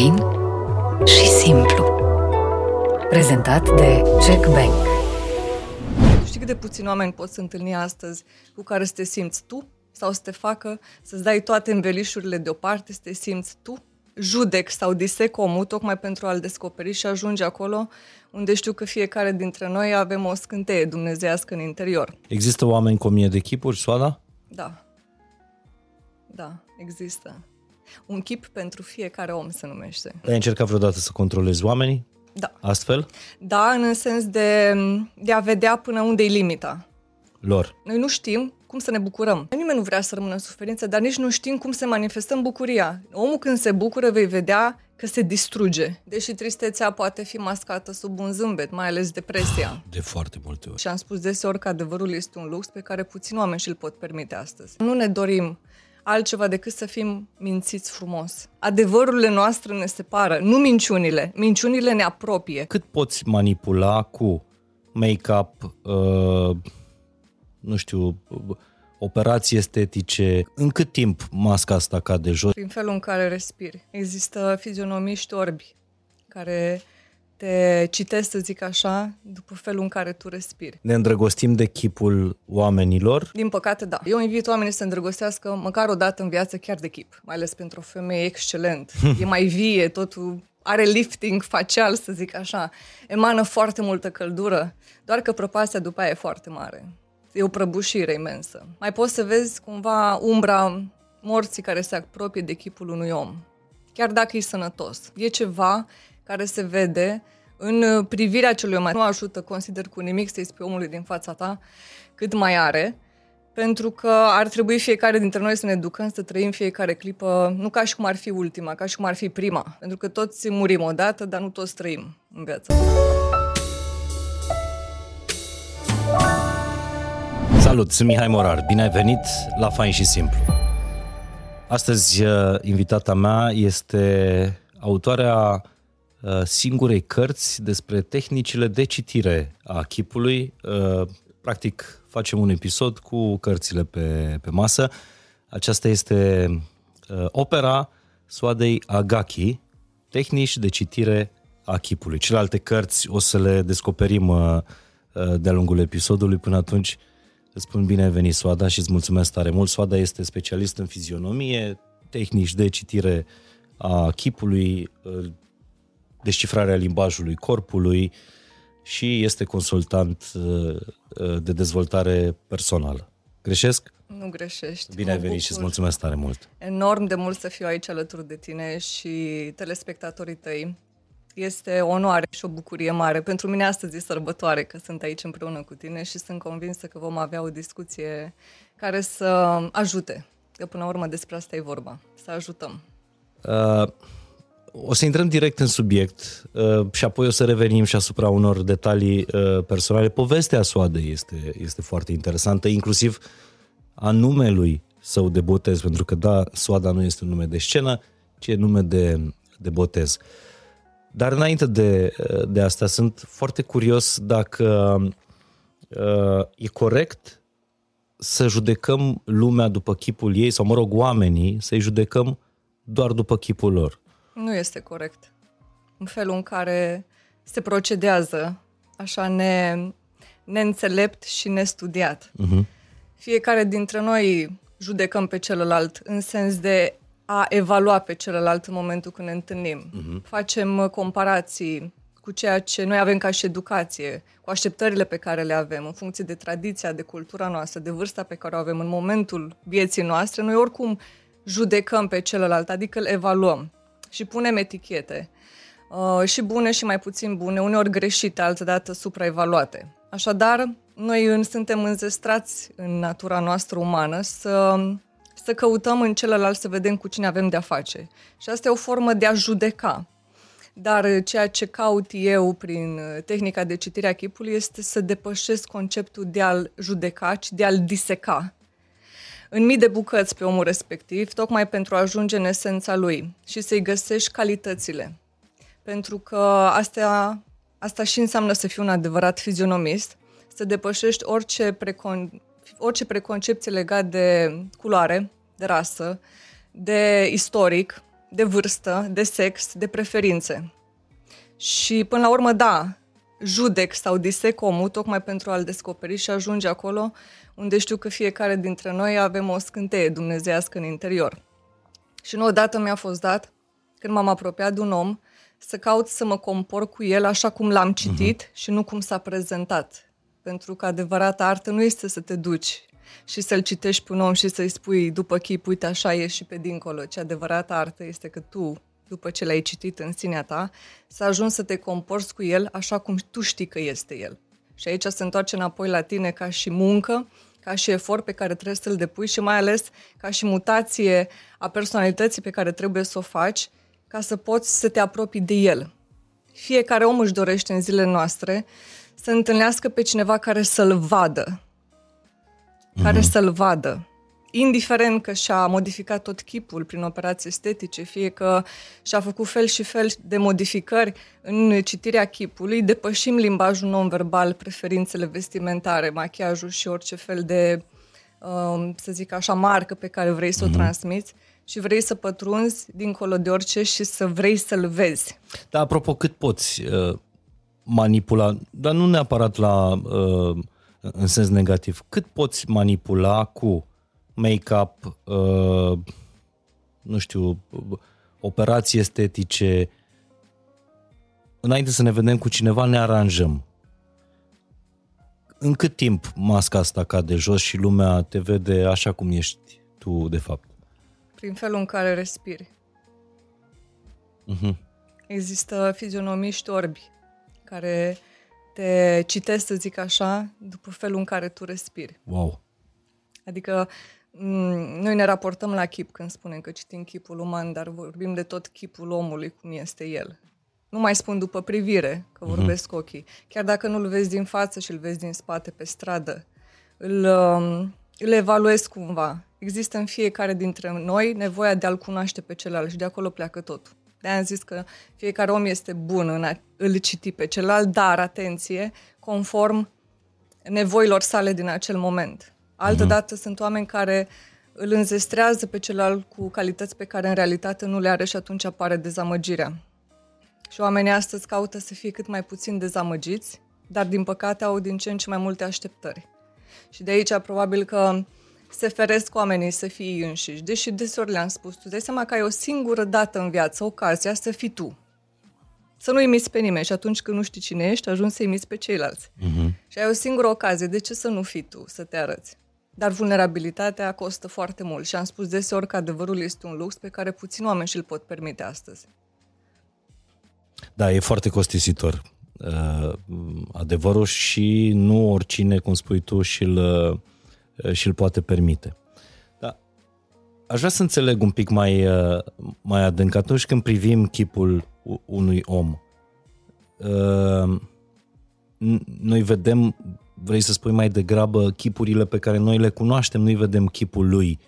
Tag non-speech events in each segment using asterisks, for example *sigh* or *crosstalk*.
Fain și simplu. Prezentat de Jack Bank. Știi cât de puțini oameni poți întâlni astăzi cu care să te simți tu sau să te facă să-ți dai toate învelișurile deoparte, să te simți tu? Judec sau disec omul tocmai pentru a-l descoperi și ajunge acolo unde știu că fiecare dintre noi avem o scânteie dumnezească în interior. Există oameni cu o mie de chipuri, Soada? Da. Da, există. Un chip pentru fiecare om se numește. Ai încercat vreodată să controlezi oamenii? Da. Astfel? Da, în sens de, de a vedea până unde e limita. Lor. Noi nu știm cum să ne bucurăm. Nimeni nu vrea să rămână în suferință, dar nici nu știm cum să manifestăm bucuria. Omul când se bucură vei vedea că se distruge. Deși tristețea poate fi mascată sub un zâmbet, mai ales depresia. De foarte multe ori. Și am spus deseori că adevărul este un lux pe care puțin oameni și-l pot permite astăzi. Nu ne dorim altceva decât să fim mințiți frumos. Adevărurile noastre ne separă, nu minciunile. Minciunile ne apropie. Cât poți manipula cu make-up, uh, nu știu, uh, operații estetice, în cât timp masca asta cade jos? Prin felul în care respiri. Există fizionomiști orbi care te citesc, să zic așa, după felul în care tu respiri. Ne îndrăgostim de chipul oamenilor? Din păcate, da. Eu invit oamenii să se îndrăgostească măcar o dată în viață chiar de chip, mai ales pentru o femeie excelent. *laughs* e mai vie, totul are lifting facial, să zic așa. Emană foarte multă căldură, doar că prăpastia după aia e foarte mare. E o prăbușire imensă. Mai poți să vezi cumva umbra morții care se apropie de chipul unui om. Chiar dacă e sănătos. E ceva care se vede în privirea celui mai. Nu ajută, consider, cu nimic să-i spui omului din fața ta cât mai are, pentru că ar trebui fiecare dintre noi să ne educăm să trăim fiecare clipă, nu ca și cum ar fi ultima, ca și cum ar fi prima. Pentru că toți murim odată, dar nu toți trăim în viață. Salut, sunt Mihai Morar. Bine ai venit la Fain și Simplu. Astăzi, uh, invitata mea este autoarea uh, singurei cărți despre tehnicile de citire a chipului. Uh, practic, facem un episod cu cărțile pe, pe masă. Aceasta este opera Soadei Agaki, Tehnici de citire a chipului. Celelalte cărți o să le descoperim de-a lungul episodului. Până atunci, Îți spun bine ai venit, Soada, și îți mulțumesc tare mult. Soada este specialist în fizionomie, tehnici de citire a chipului, descifrarea limbajului corpului și este consultant uh, uh, de dezvoltare personală. Greșesc? Nu greșești. Bine ai venit și îți mulțumesc tare mult. Enorm de mult să fiu aici alături de tine și telespectatorii tăi. Este o onoare și o bucurie mare. Pentru mine astăzi e sărbătoare că sunt aici împreună cu tine și sunt convinsă că vom avea o discuție care să ajute. Că până la urmă despre asta e vorba. Să ajutăm. Uh, o să intrăm direct în subiect uh, și apoi o să revenim și asupra unor detalii uh, personale. Povestea Soadei este, este foarte interesantă, inclusiv a numelui său de botez, pentru că da, Soada nu este un nume de scenă, ci e nume de, de botez. Uh, dar înainte de, de asta, sunt foarte curios dacă uh, e corect să judecăm lumea după chipul ei, sau mă rog, oamenii, să-i judecăm doar după chipul lor. Nu este corect. În felul în care se procedează așa ne, neînțelept și nestudiat. Uh-huh. Fiecare dintre noi judecăm pe celălalt în sens de a evalua pe celălalt în momentul când ne întâlnim. Uh-huh. Facem uh, comparații cu ceea ce noi avem ca și educație, cu așteptările pe care le avem, în funcție de tradiția, de cultura noastră, de vârsta pe care o avem în momentul vieții noastre, noi oricum judecăm pe celălalt, adică îl evaluăm și punem etichete. Uh, și bune și mai puțin bune, uneori greșite, altădată supraevaluate. Așadar, noi suntem înzestrați în natura noastră umană să să căutăm în celălalt să vedem cu cine avem de-a face. Și asta e o formă de a judeca. Dar ceea ce caut eu prin uh, tehnica de citire a chipului este să depășesc conceptul de a-l judeca, ci de a-l diseca în mii de bucăți pe omul respectiv, tocmai pentru a ajunge în esența lui și să-i găsești calitățile. Pentru că asta, asta și înseamnă să fii un adevărat fizionomist, să depășești orice precon, orice preconcepție legat de culoare, de rasă, de istoric, de vârstă, de sex, de preferințe. Și până la urmă, da, judec sau disec omul tocmai pentru a-l descoperi și ajunge acolo unde știu că fiecare dintre noi avem o scânteie dumnezească în interior. Și nu odată mi-a fost dat, când m-am apropiat de un om, să caut să mă compor cu el așa cum l-am citit uh-huh. și nu cum s-a prezentat. Pentru că adevărata artă nu este să te duci și să-l citești pe un om și să-i spui după chip, uite așa e și pe dincolo. Ce adevărata artă este că tu, după ce l-ai citit în sinea ta, să ajungi să te comporți cu el așa cum tu știi că este el. Și aici se întoarce înapoi la tine ca și muncă, ca și efort pe care trebuie să-l depui și mai ales ca și mutație a personalității pe care trebuie să o faci ca să poți să te apropii de el. Fiecare om își dorește în zilele noastre să întâlnească pe cineva care să-l vadă, care uh-huh. să-l vadă. Indiferent că și-a modificat tot chipul prin operații estetice, fie că și-a făcut fel și fel de modificări în citirea chipului, depășim limbajul non-verbal, preferințele vestimentare, machiajul și orice fel de, um, să zic așa, marcă pe care vrei să uh-huh. o mhm. transmiți și vrei să pătrunzi dincolo de orice și să vrei să-l vezi. Da, apropo, cât poți uh, manipula, dar nu neapărat la uh, în sens negativ, cât poți manipula cu make-up, uh, nu știu, operații estetice, înainte să ne vedem cu cineva, ne aranjăm. În cât timp masca asta cade jos și lumea te vede așa cum ești tu, de fapt? Prin felul în care respiri. Uh-huh. Există fizionomiști orbi care te citesc, să zic așa, după felul în care tu respiri. Wow! Adică noi ne raportăm la chip când spunem că citim chipul uman, dar vorbim de tot chipul omului, cum este el. Nu mai spun după privire, că mhm. vorbesc uh-huh. ochii. Chiar dacă nu-l vezi din față și îl vezi din spate pe stradă, îl, um, îl evaluezi cumva. Există în fiecare dintre noi nevoia de a-l cunoaște pe celălalt și de acolo pleacă totul. de am zis că fiecare om este bun în a îl citi pe celălalt, dar, atenție, conform nevoilor sale din acel moment. Altădată mm-hmm. sunt oameni care îl înzestrează pe celălalt cu calități pe care în realitate nu le are și atunci apare dezamăgirea. Și oamenii astăzi caută să fie cât mai puțin dezamăgiți, dar din păcate au din ce în ce mai multe așteptări. Și de aici probabil că se feresc oamenii să fie ei înșiși. Deși deseori le-am spus, tu dai seama că ai o singură dată în viață ocazia să fii tu. Să nu imiți pe nimeni și atunci când nu știi cine ești, ajungi să imiți pe ceilalți. Uh-huh. Și ai o singură ocazie. De ce să nu fii tu, să te arăți? Dar vulnerabilitatea costă foarte mult și am spus deseori că adevărul este un lux pe care puțin oameni și-l pot permite astăzi. Da, e foarte costisitor uh, adevărul și nu oricine, cum spui tu, și-l, uh, și-l poate permite. Da. Aș vrea să înțeleg un pic mai, uh, mai adânc atunci când privim chipul unui om. Uh, noi vedem vrei să spui mai degrabă chipurile pe care noi le cunoaștem, nu-i vedem chipul lui,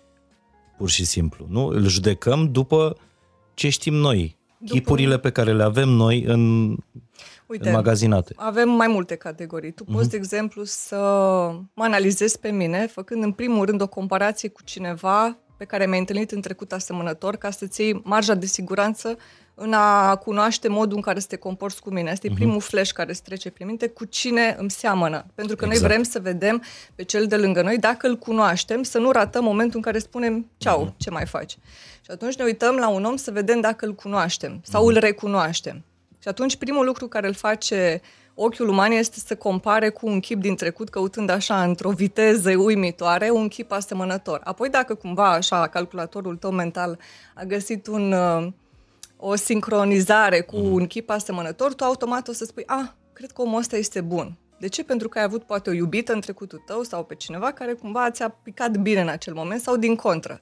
pur și simplu. Nu? Îl judecăm după ce știm noi, după... chipurile pe care le avem noi în, Uite, în magazinate. avem mai multe categorii. Tu poți, uh-huh. de exemplu, să mă analizezi pe mine, făcând în primul rând o comparație cu cineva pe care mi-ai întâlnit în trecut asemănător, ca să-ți iei marja de siguranță în a cunoaște modul în care să te comporți cu mine. Asta e uh-huh. primul flash care îți trece prin minte, cu cine îmi seamănă. Pentru că exact. noi vrem să vedem pe cel de lângă noi, dacă îl cunoaștem, să nu ratăm momentul în care spunem ceau, uh-huh. ce mai faci. Și atunci ne uităm la un om să vedem dacă îl cunoaștem sau uh-huh. îl recunoaștem. Și atunci primul lucru care îl face ochiul uman este să compare cu un chip din trecut, căutând așa într-o viteză uimitoare un chip asemănător. Apoi dacă cumva așa calculatorul tău mental a găsit un uh, o sincronizare cu mm. un chip asemănător, tu automat o să spui, ah, cred că omul ăsta este bun. De ce? Pentru că ai avut poate o iubită în trecutul tău sau pe cineva care cumva ți-a picat bine în acel moment sau din contră.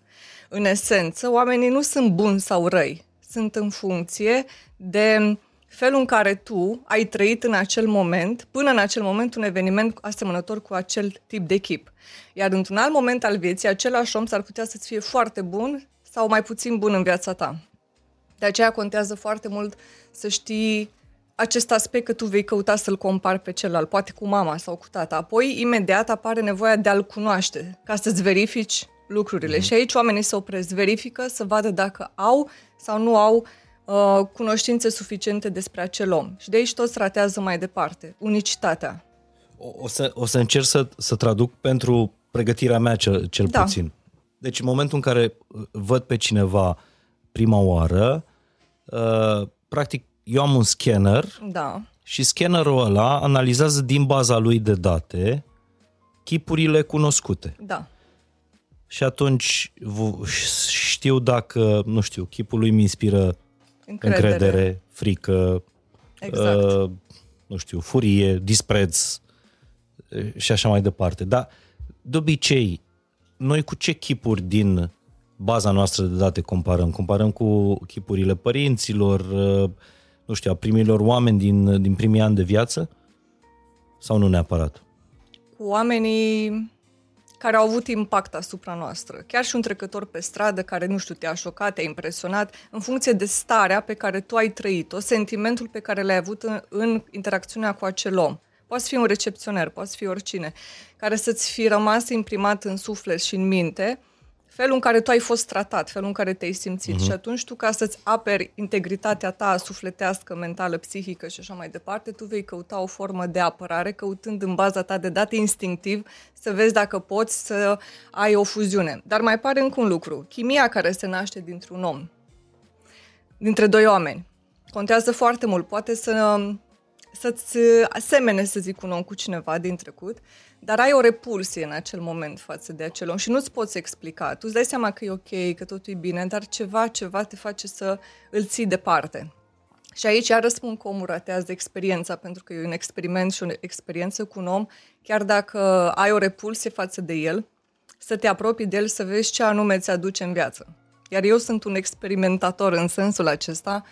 În esență, oamenii nu sunt buni sau răi. Sunt în funcție de felul în care tu ai trăit în acel moment, până în acel moment, un eveniment asemănător cu acel tip de chip. Iar într-un alt moment al vieții, același om s-ar putea să-ți fie foarte bun sau mai puțin bun în viața ta. De aceea contează foarte mult să știi acest aspect că tu vei căuta să-l compari pe celălalt, poate cu mama sau cu tata. Apoi, imediat apare nevoia de a-l cunoaște, ca să-ți verifici lucrurile. Mm-hmm. Și aici oamenii se opresc, verifică să vadă dacă au sau nu au uh, cunoștințe suficiente despre acel om. Și de aici toți ratează mai departe. Unicitatea. O, o, să, o să încerc să, să traduc pentru pregătirea mea cel, cel Da. puțin. Deci în momentul în care uh, văd pe cineva prima oară, uh, practic eu am un scanner Da. și scannerul ăla analizează din baza lui de date chipurile cunoscute. Da. Și atunci v- știu dacă, nu știu, chipul lui mi inspiră încredere, încredere frică, Exact. uh, nu știu, furie, dispreț uh, și așa mai departe. Dar, de obicei, noi cu ce chipuri din baza noastră de date comparăm? Comparăm cu chipurile părinților, uh, nu știu, a primilor oameni din, din primii ani de viață? Sau nu neapărat? cu oamenii care au avut impact asupra noastră. Chiar și un trecător pe stradă care, nu știu, te-a șocat, te-a impresionat, în funcție de starea pe care tu ai trăit-o, sentimentul pe care l-ai avut în, în interacțiunea cu acel om. Poate fi un recepționer, poate fi oricine, care să-ți fi rămas imprimat în suflet și în minte felul în care tu ai fost tratat, felul în care te-ai simțit. Uh-huh. Și atunci tu, ca să-ți aperi integritatea ta sufletească, mentală, psihică și așa mai departe, tu vei căuta o formă de apărare, căutând în baza ta de date instinctiv să vezi dacă poți să ai o fuziune. Dar mai pare încă un lucru. Chimia care se naște dintr-un om, dintre doi oameni, contează foarte mult. Poate să să-ți asemene, să zic, un om cu cineva din trecut, dar ai o repulsie în acel moment față de acel om și nu-ți poți explica. Tu îți dai seama că e ok, că totul e bine, dar ceva, ceva te face să îl ții departe. Și aici iar răspund că omul ratează experiența, pentru că e un experiment și o experiență cu un om, chiar dacă ai o repulsie față de el, să te apropii de el, să vezi ce anume ți aduce în viață. Iar eu sunt un experimentator în sensul acesta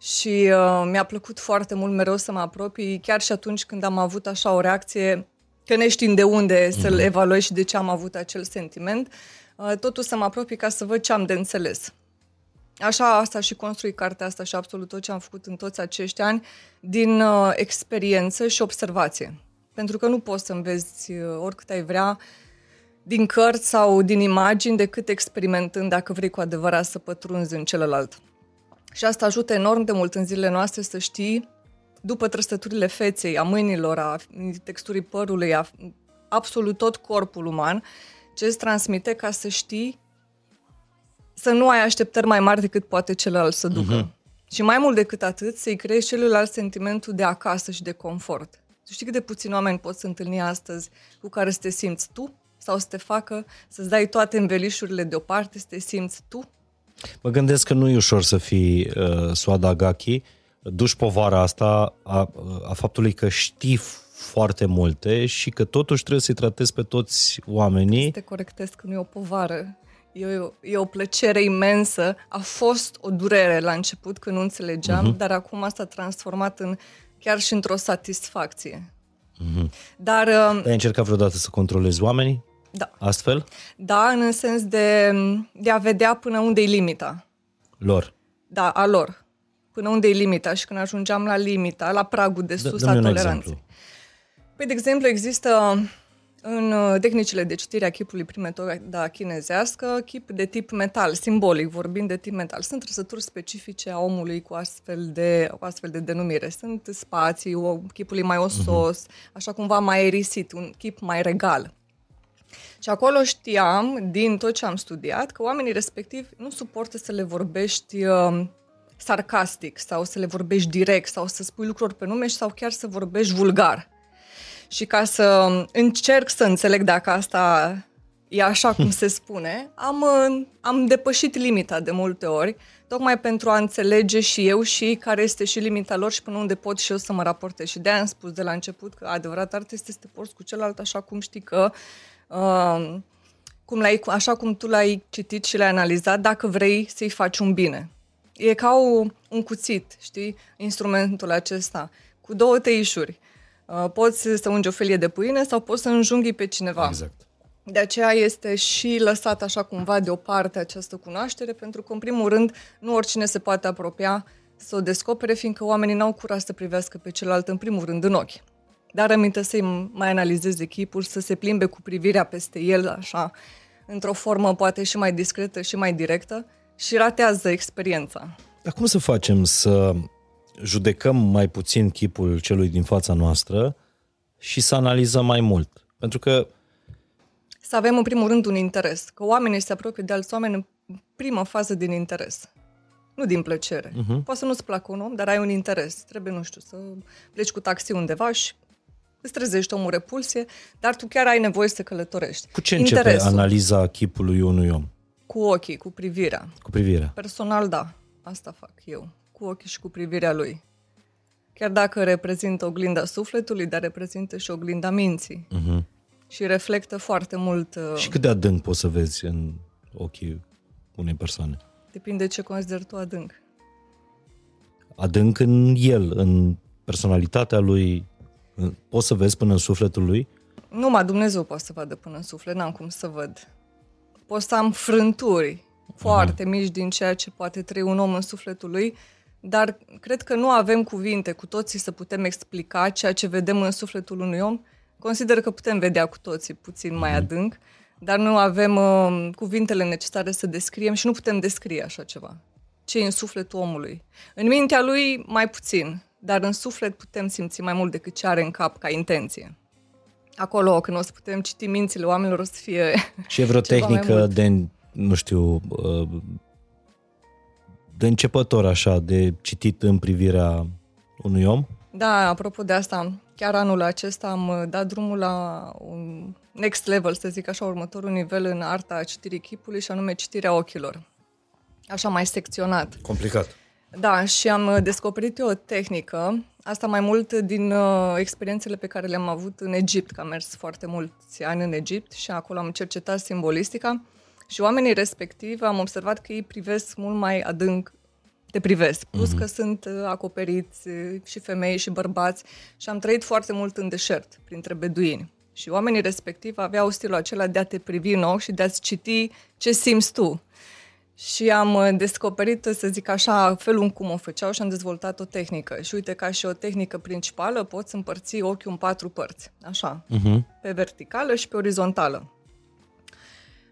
și uh, mi-a plăcut foarte mult mereu să mă apropii, chiar și atunci când am avut așa o reacție, că neștiind de unde să-l evaluez și de ce am avut acel sentiment, uh, totul să mă apropii ca să văd ce am de înțeles. Așa, asta și construi cartea asta și absolut tot ce am făcut în toți acești ani din uh, experiență și observație. Pentru că nu poți să înveți uh, oricât ai vrea din cărți sau din imagini decât experimentând dacă vrei cu adevărat să pătrunzi în celălalt. Și asta ajută enorm de mult în zilele noastre să știi, după trăsăturile feței, a mâinilor, a texturii părului, a absolut tot corpul uman, ce îți transmite ca să știi să nu ai așteptări mai mari decât poate celălalt să ducă. Uh-huh. Și mai mult decât atât, să-i creezi celuilalt sentimentul de acasă și de confort. Tu știi cât de puțini oameni poți întâlni astăzi cu care să te simți tu sau să te facă să-ți dai toate învelișurile deoparte, să te simți tu Mă gândesc că nu e ușor să fii uh, Suada Gaki, duci povara asta a, a faptului că știi foarte multe și că totuși trebuie să-i tratezi pe toți oamenii. Te corectez că nu e o povară. E o, e o plăcere imensă. A fost o durere la început când nu înțelegeam, uh-huh. dar acum asta a transformat în chiar și într-o satisfacție. Uh-huh. Dar... Uh, Ai încercat vreodată să controlezi oamenii? Da. Astfel? Da, în sens de, de a vedea până unde e limita. Lor. Da, a lor. Până unde e limita și când ajungeam la limita, la pragul de sus a toleranței. Păi, de exemplu, există în tehnicile de citire a chipului prin metoda chinezească chip de tip metal, simbolic, vorbind de tip metal. Sunt trăsături specifice a omului cu astfel de, cu astfel de denumire. Sunt spații, o, chipul e mai osos, uh-huh. așa cumva mai aerisit, un chip mai regal. Și acolo știam, din tot ce am studiat, că oamenii respectivi nu suportă să le vorbești uh, sarcastic sau să le vorbești direct sau să spui lucruri pe nume sau chiar să vorbești vulgar. Și ca să încerc să înțeleg dacă asta e așa cum se spune, am, uh, am depășit limita de multe ori, tocmai pentru a înțelege și eu și care este și limita lor și până unde pot și eu să mă raportez. Și de-aia am spus de la început că adevărat arte este să te porți cu celălalt așa cum știi că Uh, cum l-ai, așa cum tu l-ai citit și l-ai analizat, dacă vrei să-i faci un bine. E ca o, un cuțit, știi, instrumentul acesta, cu două teișuri. Uh, poți să ungi o felie de pâine sau poți să înjunghi pe cineva. Exact. De aceea este și lăsat așa cumva deoparte această cunoaștere, pentru că, în primul rând, nu oricine se poate apropia să o descopere, fiindcă oamenii n-au curaj să privească pe celălalt, în primul rând, în ochi dar răminte să-i mai analizeze echipul, să se plimbe cu privirea peste el, așa, într-o formă poate și mai discretă și mai directă și ratează experiența. Dar cum să facem să judecăm mai puțin chipul celui din fața noastră și să analizăm mai mult? Pentru că Să avem în primul rând un interes, că oamenii se apropie de alți oameni în primă fază din interes. Nu din plăcere. Uh-huh. Poate să nu-ți placă un om, dar ai un interes. Trebuie, nu știu, să pleci cu taxi undeva și îți trezești omul repulsie, dar tu chiar ai nevoie să călătorești. cu ce începe Interesul. analiza chipului unui om? Cu ochii, cu privirea. Cu privirea. Personal, da. Asta fac eu. Cu ochii și cu privirea lui. Chiar dacă reprezintă oglinda sufletului, dar reprezintă și oglinda minții. Uh-huh. Și reflectă foarte mult, uh, Și cât de adânc poți să vezi în ochii unei persoane? depinde ce consideri tu adânc. Adânc în el, în personalitatea lui, în- poți să vezi până în sufletul lui? Numai Dumnezeu poate să vadă până în suflet, n-am cum să văd. Pot să am frânturi foarte mici din ceea ce poate trăi un om în sufletul lui, dar cred că nu avem cuvinte cu toții să putem explica ceea ce vedem în sufletul unui om. Consider că putem vedea cu toții puțin mai adânc, dar nu avem uh, cuvintele necesare să descriem și nu putem descrie așa ceva. Ce e în sufletul omului. În mintea lui mai puțin, dar în suflet putem simți mai mult decât ce are în cap ca intenție acolo, când o să putem citi mințile oamenilor, o să fie... Și e vreo Ceva mai tehnică mult. de, nu știu, uh, de începător așa, de citit în privirea unui om? Da, apropo de asta, chiar anul acesta am uh, dat drumul la un next level, să zic așa, următorul nivel în arta citirii chipului și anume citirea ochilor. Așa mai secționat. Complicat. Da, și am uh, descoperit eu o tehnică, asta mai mult din uh, experiențele pe care le-am avut în Egipt, că am mers foarte mulți ani în Egipt și acolo am cercetat simbolistica și oamenii respectivi am observat că ei privesc mult mai adânc te privesc, plus mm-hmm. că sunt uh, acoperiți uh, și femei și bărbați și am trăit foarte mult în deșert, printre beduini. Și oamenii respectivi aveau stilul acela de a te privi în ochi și de a-ți citi ce simți tu. Și am uh, descoperit, să zic așa, felul în cum o făceau și am dezvoltat o tehnică. Și uite, ca și o tehnică principală, poți împărți ochiul în patru părți, așa, Uh-huh. pe verticală și pe orizontală.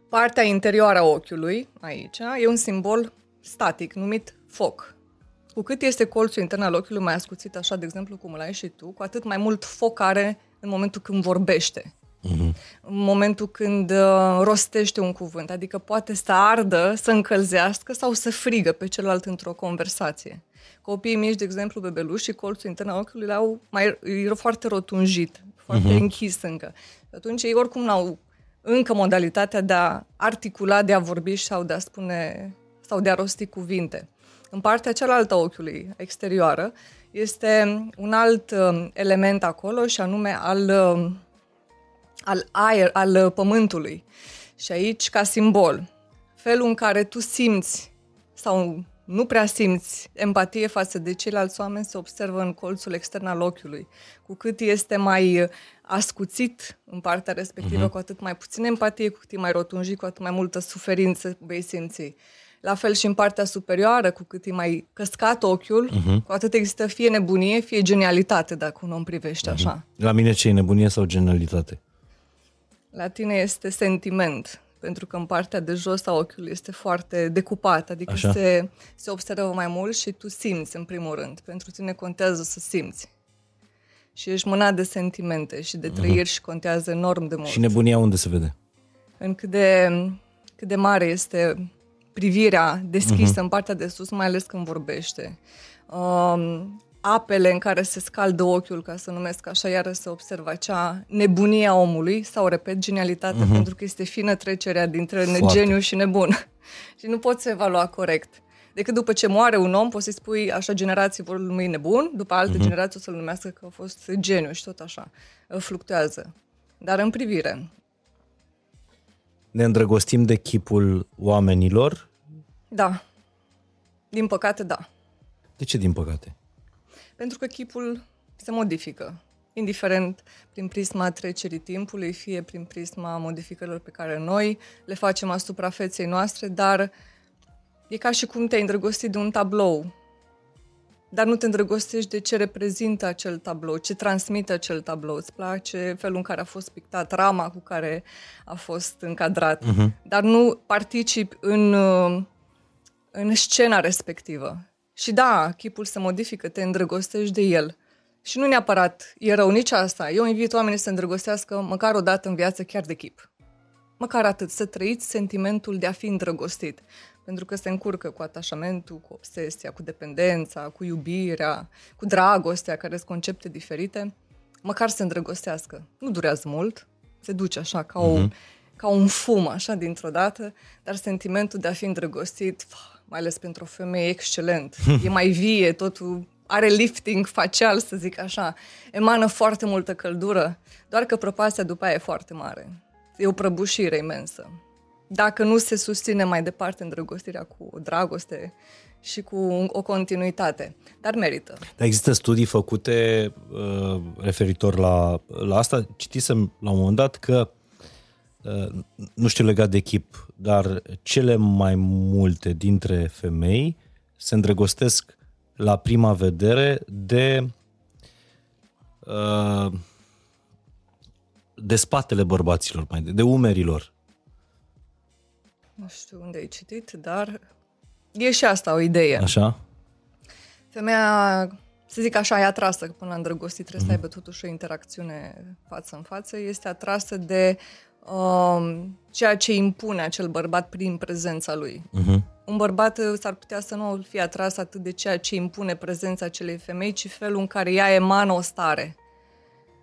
Partea interioară a ochiului, aici, e un simbol static numit foc. Cu cât este colțul intern al ochiului mai ascuțit, așa, de exemplu, cum îl ai și tu, cu atât mai mult foc are în momentul când vorbește. Uh-huh. În momentul când uh, rostește un cuvânt, adică poate să ardă, să încălzească sau să frigă pe celălalt într-o conversație. Copiii mici, de exemplu, bebelușii, colțul intern al ochiului le au mai, e foarte rotunjit, foarte uh-huh. închis încă. Și atunci ei oricum n-au încă modalitatea de a articula, de a vorbi sau de a spune sau de a rosti cuvinte. În partea cealaltă a ochiului, exterioară, este un alt uh, element acolo și anume al, uh, al aer, al uh, pământului. Și aici, ca simbol, felul în care tu simți sau nu prea simți empatie față de ceilalți oameni se observă în colțul extern al ochiului. Cu cât este mai uh, ascuțit în partea respectivă, uh-huh. cu atât mai puțin empatie, cu cât e mai rotunjit, cu atât mai multă suferință vei simți. La fel și în partea superioară, cu cât e mai căscat ochiul, uh-huh. cu atât există fie nebunie, fie genialitate, dacă un om privește uh-huh. așa. La mine ce e nebunie sau genialitate? La tine este sentiment, pentru că în partea de jos a ochiului este foarte decupat, adică Așa. se, se observă mai mult și tu simți în primul rând. Pentru tine contează să simți. Și ești mânat de sentimente și de trăiri uh-huh. și contează enorm de mult. Și nebunia unde se vede? în cât de, cât de mare este privirea deschisă uh-huh. în partea de sus, mai ales când vorbește. Um, apele în care se scaldă ochiul, ca să numesc așa, iară se observă acea nebunie a omului, sau, repet, genialitate, uh-huh. pentru că este fină trecerea dintre Foarte. geniu și nebun. *laughs* și nu poți evalua corect. Decât după ce moare un om, poți să-i spui, așa, generații vor numi nebun, după alte uh-huh. generații o să-l numească că a fost geniu și tot așa. Fluctuează. Dar în privire, Ne îndrăgostim de chipul oamenilor? Da. Din păcate, da. De ce din păcate? Pentru că chipul se modifică. Indiferent prin prisma trecerii timpului, fie prin prisma modificărilor pe care noi le facem asupra feței noastre, dar e ca și cum te-ai îndrăgostit de un tablou. dar nu te îndrăgostești de ce reprezintă acel tablou, ce transmite acel tablou. Îți place felul în care a fost pictat, rama cu care a fost încadrat, uh-huh. dar nu participi în, uh, în scena respectivă. Și da, chipul se modifică, te îndrăgostești de el. Și nu neapărat e rău nici asta. Eu invit oamenii să se îndrăgostească măcar o dată în viață chiar de chip. Măcar atât, să trăiți sentimentul de a fi îndrăgostit pentru că se încurcă cu atașamentul, cu obsesia, cu dependența, cu iubirea, cu dragostea, care sunt concepte diferite, măcar se îndrăgostească. Nu durează mult, se duce așa ca, o, uh-huh. ca un fum, așa, dintr-o dată, dar sentimentul de a fi îndrăgostit, mai ales pentru o femeie, excelent. E mai vie, totul are lifting facial, să zic așa. Emană foarte multă căldură, doar că propastia după aia e foarte mare. E o prăbușire imensă dacă nu se susține mai departe îndrăgostirea cu o dragoste și cu o continuitate. Dar merită. Dar există studii făcute uh, referitor la, la asta. Citisem la un moment dat că, uh, nu știu legat de echip, dar cele mai multe dintre femei se îndrăgostesc la prima vedere de uh, de spatele bărbaților, mai de, de umerilor nu știu unde ai citit, dar e și asta o idee. Așa? Femeia, să zic așa, e atrasă, că până la îndrăgostit trebuie mm-hmm. să mhm. aibă totuși o interacțiune față în față, este atrasă de um, ceea ce impune acel bărbat prin prezența lui. Mm-hmm. Un bărbat uh, s-ar putea să nu fie atras atât de ceea ce impune prezența acelei femei, ci felul în care ea emană o stare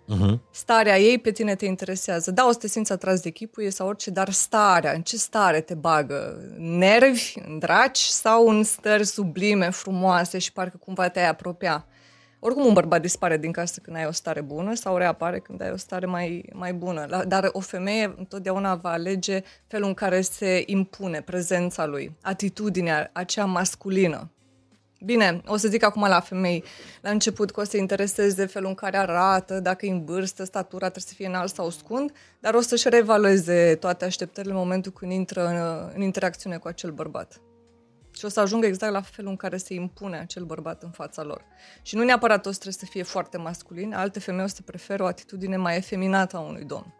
uh-huh. starea ei pe tine te interesează. Da, o să te simți atras de chipuie sau orice, dar starea, în ce stare te bagă? Nervi, în draci sau în stări sublime, frumoase și parcă cumva te-ai apropia? Oricum un bărbat dispare din casă când ai o stare bună sau reapare când ai o stare mai, mai bună. Dar o femeie întotdeauna va alege felul în care se impune prezența lui, atitudinea aceea masculină. Bine, o să zic acum la femei, la început că o să intereseze felul în care arată, dacă e în vârstă, statura trebuie să fie înalt sau scund, dar o să-și reevalueze toate așteptările în momentul când intră în, în interacțiune cu acel bărbat. Și o să ajungă exact la felul în care se impune acel bărbat în fața lor. Și nu neapărat o să trebuie să fie foarte masculin, alte femei o să preferă o atitudine mai efeminată a unui domn.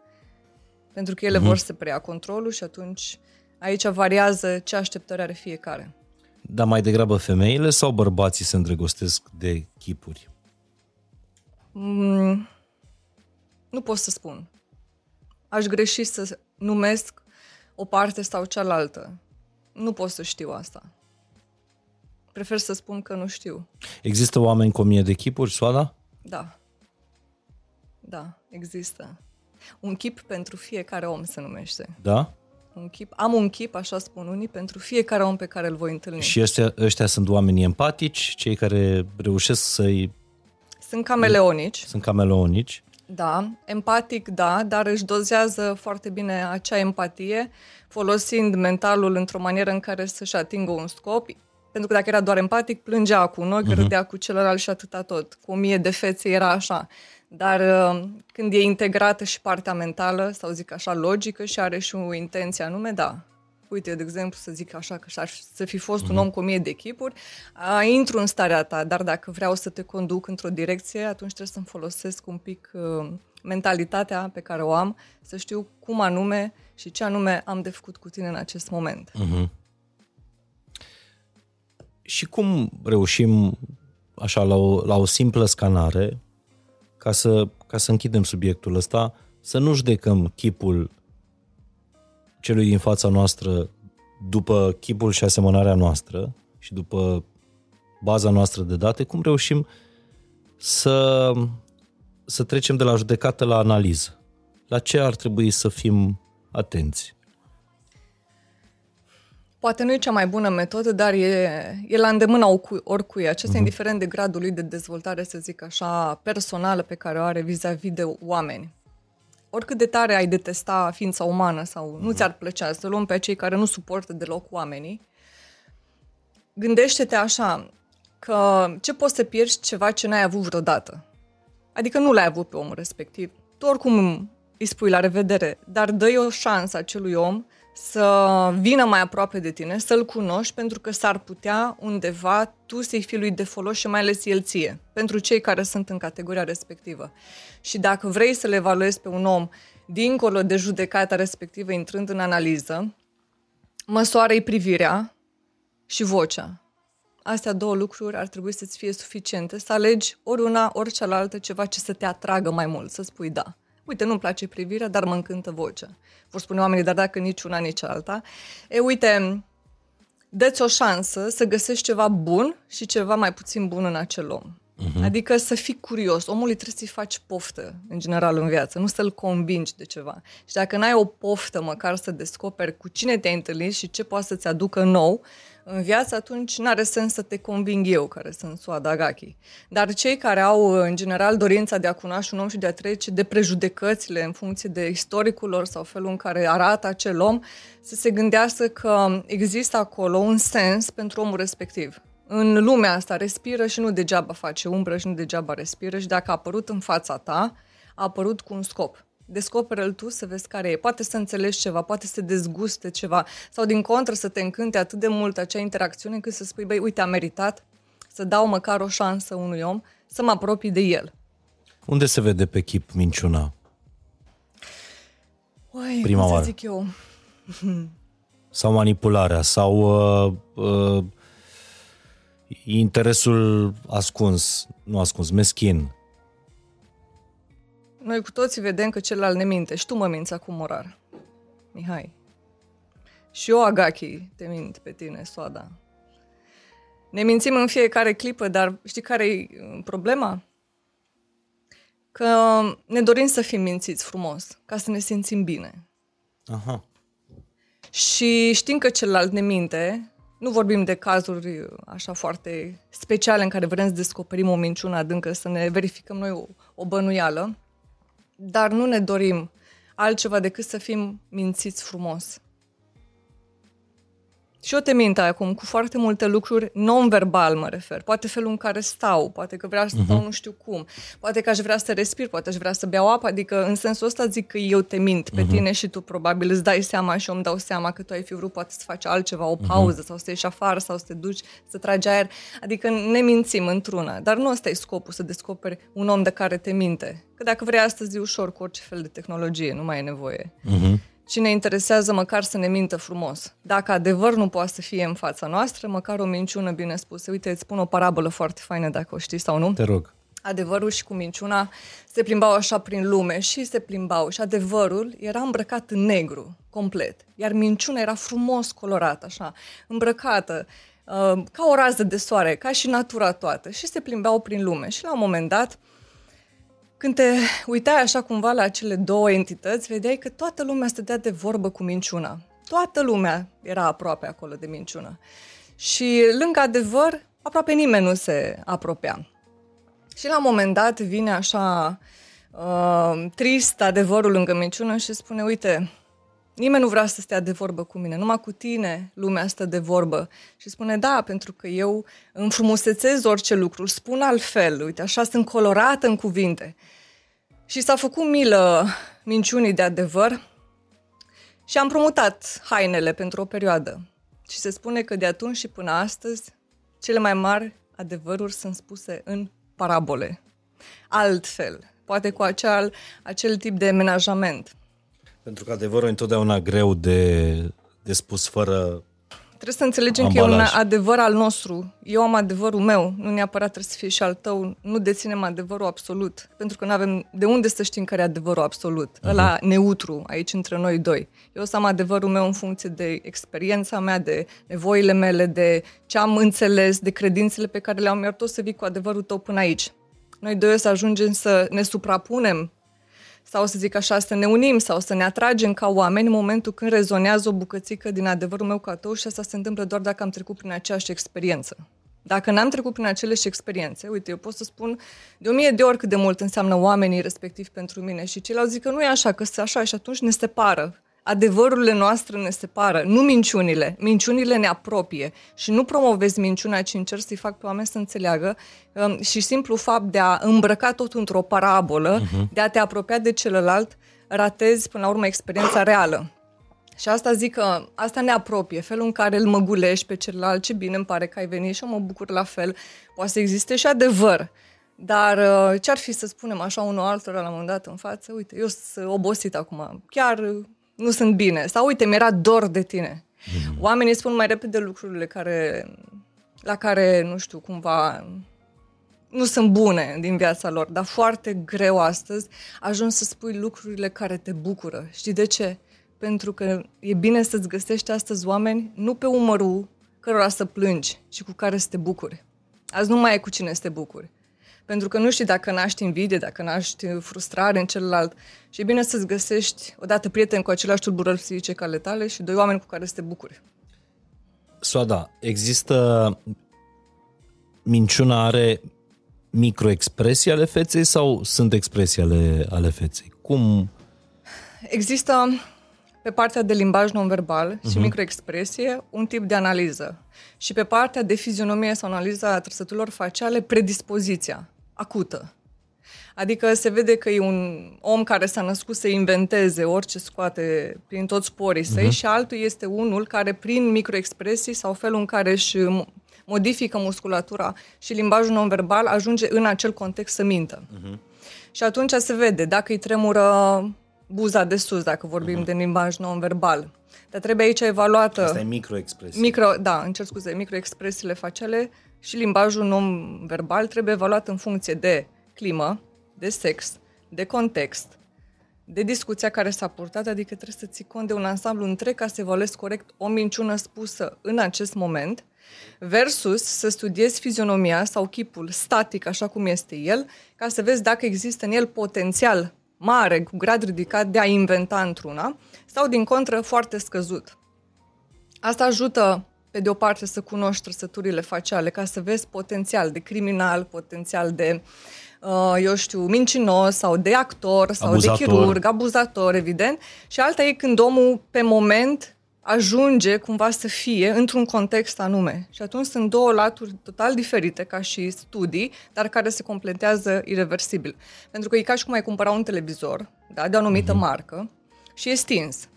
Pentru că ele mm-hmm. vor să preia controlul și atunci aici variază ce așteptări are fiecare. Dar mai degrabă femeile sau bărbații se îndrăgostesc de chipuri? Mm, nu pot să spun. Aș greși să numesc o parte sau cealaltă. Nu pot să știu asta. Prefer să spun că nu știu. Există oameni cu o mie de chipuri, Soada? Da. Da, există. Un chip pentru fiecare om se numește. Da? un chip, am un chip, așa spun unii, pentru fiecare om pe care îl voi întâlni. Și ăștia, ăștia sunt oamenii empatici, cei care reușesc să-i... Sunt cameleonici. Sunt cameleonici. Da, empatic, da, dar își dozează foarte bine acea empatie, folosind mentalul într-o manieră în care să-și atingă un scop. Pentru că dacă era doar empatic, plângea cu un ochi, uh-huh. râdea cu celălalt și atâta tot. Cu o mie de fețe era așa. Dar uh, când e integrată și partea mentală, sau zic așa, logică și are și o intenție anume, da. Uite, de exemplu, să zic așa, că ar să fi fost un mhm. om cu o mie de echipuri, a, intru în starea ta, dar dacă vreau să te conduc într-o direcție, atunci trebuie să-mi folosesc un pic uh, mentalitatea pe care o am, să știu cum anume și ce anume am de făcut cu tine în acest moment. Uh-huh. Și cum reușim, așa, la o, la o simplă scanare, ca să, ca să închidem subiectul ăsta, să nu judecăm chipul celui din fața noastră după chipul și asemănarea noastră și după baza noastră de date, cum reușim să, să trecem de la judecată la analiză. La ce ar trebui să fim atenți? Poate nu e cea mai bună metodă, dar e, e la îndemâna oricui. Acesta uh-huh. indiferent de gradul lui de dezvoltare, să zic așa, personală pe care o are vis-a-vis de oameni. Oricât de tare ai detesta ființa umană sau uh-huh. nu ți-ar plăcea să luăm pe cei care nu suportă deloc oamenii, gândește-te așa, că ce poți să pierzi ceva ce n-ai avut vreodată? Adică nu l-ai avut pe omul respectiv. Tu oricum îi spui la revedere, dar dă o șansă acelui om să vină mai aproape de tine, să-l cunoști, pentru că s-ar putea undeva tu să-i fii lui de folos și mai ales el ție, pentru cei care sunt în categoria respectivă. Și dacă vrei să le evaluezi pe un om dincolo de judecata respectivă, intrând în analiză, măsoară-i privirea și vocea. Astea două lucruri ar trebui să-ți fie suficiente, să alegi ori una, ori cealaltă, ceva ce să te atragă mai mult, să spui da. Uite, nu-mi place privirea, dar mă încântă vocea. Vor spune oamenii, dar dacă nici una, nici alta. E, uite, dă-ți o șansă să găsești ceva bun și ceva mai puțin bun în acel om. Uh-huh. Adică să fii curios. Omului trebuie să-i faci poftă, în general, în viață, nu să-l convingi de ceva. Și dacă n-ai o poftă, măcar să descoperi cu cine te-ai întâlnit și ce poate să-ți aducă nou, în viață, atunci nu are sens să te conving eu, care sunt Suada Gaki. Dar cei care au, în general, dorința de a cunoaște un om și de a trece de prejudecățile în funcție de istoricul lor sau felul în care arată acel om, să se gândească că există acolo un sens pentru omul respectiv. În lumea asta respiră și nu degeaba face umbră și nu degeaba respiră și dacă a apărut în fața ta, a apărut cu un scop descoperă-l tu să vezi care e. Poate să înțelegi ceva, poate să te dezguste ceva sau din contră să te încânte atât de mult acea interacțiune încât să spui, băi, uite, a meritat să dau măcar o șansă unui om să mă apropii de el. Unde se vede pe chip minciuna? Oi, Prima cum oară. să zic eu? *laughs* Sau manipularea, sau uh, uh, interesul ascuns, nu ascuns, meschin, noi cu toții vedem că celălalt ne minte și tu mă minți acum, morar. Mihai. Și eu, Agaki, te mint pe tine, Soada. Ne mințim în fiecare clipă, dar știi care e uh, problema? Că ne dorim să fim mințiți frumos, ca să ne simțim bine. Aha. Și știm că celălalt ne minte, nu vorbim de cazuri uh, așa foarte speciale în care vrem să descoperim o minciună adâncă, să ne verificăm noi o, o bănuială, dar nu ne dorim altceva decât să fim mințiți frumos. Și eu te mint acum cu foarte multe lucruri non-verbal, mă refer. Poate felul în care stau, poate că vreau să stau uh-huh. nu știu cum, poate că aș vrea să respir, poate aș vrea să beau apă, adică în sensul ăsta zic că eu te mint pe uh-huh. tine și tu probabil îți dai seama și eu îmi dau seama că tu ai fi vrut poate să faci altceva, o mhm. pauză uh-huh. sau să ieși afară sau să te duci să tragi aer. Adică ne mințim într-una, dar nu ăsta e scopul, să descoperi un om de care te minte. Că dacă vrei astăzi e ușor cu orice fel de tehnologie, nu mai e nevoie. Uh-huh. Cine interesează măcar să ne mintă frumos. Dacă adevăr nu poate să fie în fața noastră, măcar o minciună bine spusă. Uite, îți spun o parabolă foarte faină dacă o știi sau nu. Te rog. Adevărul și cu minciuna se plimbau așa prin lume și se plimbau și adevărul era îmbrăcat în negru, complet. Iar minciuna era frumos colorată, așa, îmbrăcată, uh, ca o rază de soare, ca și natura toată. Și se plimbau prin lume. Și la un moment dat, când te uitai așa cumva la acele două entități, vedeai că toată lumea stătea de vorbă cu minciuna. Toată lumea era aproape acolo de minciună. Și lângă adevăr, aproape nimeni nu se apropia. Și la un moment dat vine așa uh, trist adevărul lângă minciună și spune, uite, Nimeni nu vrea să stea de vorbă cu mine, numai cu tine lumea stă de vorbă. Și spune, da, pentru că eu înfrumusețez orice lucru, îl spun altfel, uite, așa sunt colorată în cuvinte. Și s-a făcut milă minciunii de adevăr și am promutat hainele pentru o perioadă. Și se spune că de atunci și până astăzi, cele mai mari adevăruri sunt spuse în parabole. Altfel, poate cu acel, acel tip de menajament. Pentru că adevărul e întotdeauna greu de, de spus fără Trebuie să înțelegem ambalaj. că e un adevăr al nostru. Eu am adevărul meu, nu neapărat trebuie să fie și al tău. Nu deținem adevărul absolut, pentru că nu avem de unde să știm care e adevărul absolut. Uh-huh. Ăla neutru, aici între noi doi. Eu o să am adevărul meu în funcție de experiența mea, de nevoile mele, de ce am înțeles, de credințele pe care le-am. Iar tot să vii cu adevărul tău până aici. Noi doi o să ajungem să ne suprapunem sau să zic așa, să ne unim sau să ne atragem ca oameni în momentul când rezonează o bucățică din adevărul meu ca tău și asta se întâmplă doar dacă am trecut prin aceeași experiență. Dacă n-am trecut prin aceleși experiențe, uite, eu pot să spun de o mie de ori cât de mult înseamnă oamenii respectiv pentru mine și ceilalți zic că nu e așa, că este așa și atunci ne separă adevărurile noastre ne separă, nu minciunile. Minciunile ne apropie și nu promovezi minciuna, ci încerci să-i fac pe oameni să înțeleagă um, și simplu fapt de a îmbrăca tot într-o parabolă, uh-huh. de a te apropia de celălalt, ratezi până la urmă experiența reală. Și asta zic că asta ne apropie, felul în care îl măgulești pe celălalt, ce bine îmi pare că ai venit și eu mă bucur la fel. Poate să existe și adevăr, dar uh, ce-ar fi să spunem așa unul altora la un moment dat în față, uite, eu sunt obosit acum, chiar nu sunt bine, sau uite, mi-era dor de tine. Mm-hmm. Oamenii spun mai repede lucrurile care, la care, nu știu, cumva nu sunt bune din viața lor, dar foarte greu astăzi ajungi să spui lucrurile care te bucură. Știi de ce? Pentru că e bine să-ți găsești astăzi oameni nu pe umărul cărora să plângi, ci cu care să te bucuri. Azi nu mai ai cu cine să te bucuri. Pentru că nu știi dacă naști invidie, dacă naști frustrare în celălalt. Și e bine să-ți găsești odată prieteni cu aceleași tulburări psihice ca ale tale și doi oameni cu care să te bucuri. Soada, există minciuna are microexpresii ale feței sau sunt expresii ale, ale feței? Cum? Există pe partea de limbaj non-verbal uh-huh. și mhm. microexpresie un tip de analiză. Și pe partea de fizionomie sau analiza trăsăturilor faciale, predispoziția acută. Adică se vede că e un om care s-a născut să inventeze orice scoate prin toți porii săi uh-huh. și altul este unul care prin microexpresii sau felul în care își modifică musculatura și limbajul non-verbal ajunge în acel context să mintă. Uh-huh. Și atunci se vede dacă îi tremură buza de sus, dacă vorbim uh-huh. de limbaj non-verbal. Dar trebuie aici evaluată... Asta e microexpresie. Micro, da, încerc scuze, microexpresiile faciale și limbajul non-verbal trebuie evaluat în funcție de climă, de sex, de context, de discuția care s-a purtat, adică trebuie să ții cont de un ansamblu întreg ca să evaluezi corect o minciună spusă în acest moment, versus să studiezi fizionomia sau chipul static așa cum este el, ca să vezi dacă există în el potențial mare, cu grad ridicat de a inventa într-una, sau din contră foarte scăzut. Asta ajută pe de o parte să cunoști trăsăturile faciale, ca să vezi potențial de criminal, potențial de, uh, eu știu, mincinos sau de actor sau abuzator. de chirurg, abuzator, evident. Și alta e când omul, pe moment, ajunge cumva să fie într-un context anume. Și atunci sunt două laturi total diferite ca și studii, dar care se completează irreversibil. Pentru că e ca și cum ai cumpăra un televizor da, de o anumită mm-hmm. marcă și e stins.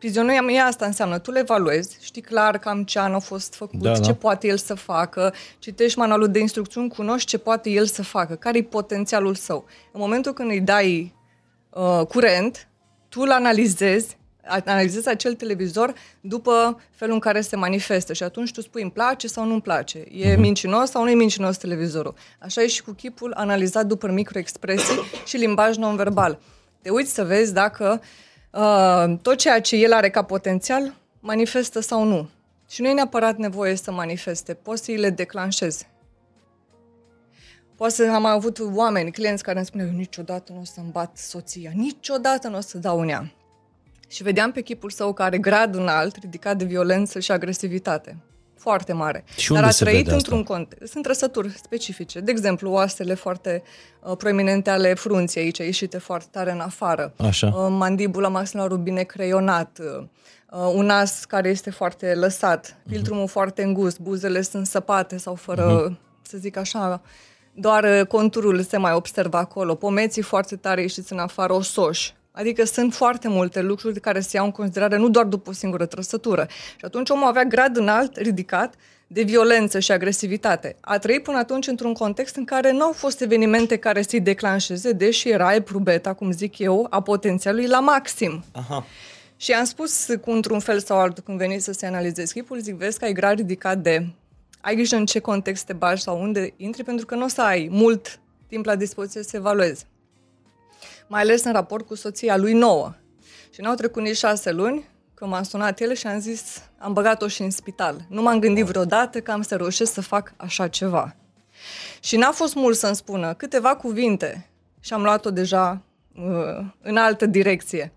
Fizionomia asta înseamnă, tu le evaluezi, știi clar cam ce an a fost făcut, da, da. ce poate el să facă, citești manualul de instrucțiuni, cunoști ce poate el să facă, care e potențialul său. În momentul când îi dai uh, curent, tu îl analizezi, analizezi acel televizor după felul în care se manifestă și atunci tu spui îmi place sau nu îmi place, e uh-huh. mincinos sau nu e mincinos televizorul. Așa e și cu chipul analizat după microexpresii și limbaj non-verbal. Te uiți să vezi dacă uh, uh, tot ceea ce el are ca potențial manifestă sau nu. Și nu e neapărat nevoie să manifeste, poți să îi le declanșezi. Poate să am avut oameni, clienți care îmi spuneau, niciodată nu o să-mi bat soția, niciodată nu o să dau în ea. Și vedeam pe chipul său care grad înalt, ridicat de violență și agresivitate foarte mare. Și Dar a trăit într-un context. Sunt trăsături specifice. De exemplu, oasele foarte uh, proeminente ale frunții aici, ieșite foarte tare în afară. Așa. Uh, mandibula maxilarul bine creionat. Uh, un nas care este foarte lăsat. Uh-huh. Filtrumul foarte îngust. Buzele sunt săpate sau fără, uh-huh. să zic așa, doar uh, conturul se mai observă acolo. Pomeții foarte tare ieșiți în afară, osoși. Adică sunt foarte multe lucruri care se iau în considerare nu doar după o singură trăsătură. Și atunci omul avea grad înalt, ridicat, de violență și agresivitate. A trăit până atunci într-un context în care nu au fost evenimente care să-i declanșeze, deși era e probeta, cum zic eu, a potențialului la maxim. Aha. Și am spus cu într-un fel sau altul când veni să se analizezi chipul, zic, vezi că ai grad ridicat de... Ai grijă în ce context te bagi sau unde intri, pentru că nu o să ai mult timp la dispoziție să evaluezi mai ales în raport cu soția lui nouă. Și n-au trecut nici șase luni, când m-a sunat el și am zis, am băgat-o și în spital. Nu m-am gândit vreodată că am să reușesc să fac așa ceva. Și n-a fost mult să-mi spună câteva cuvinte și am luat-o deja uh, în altă direcție.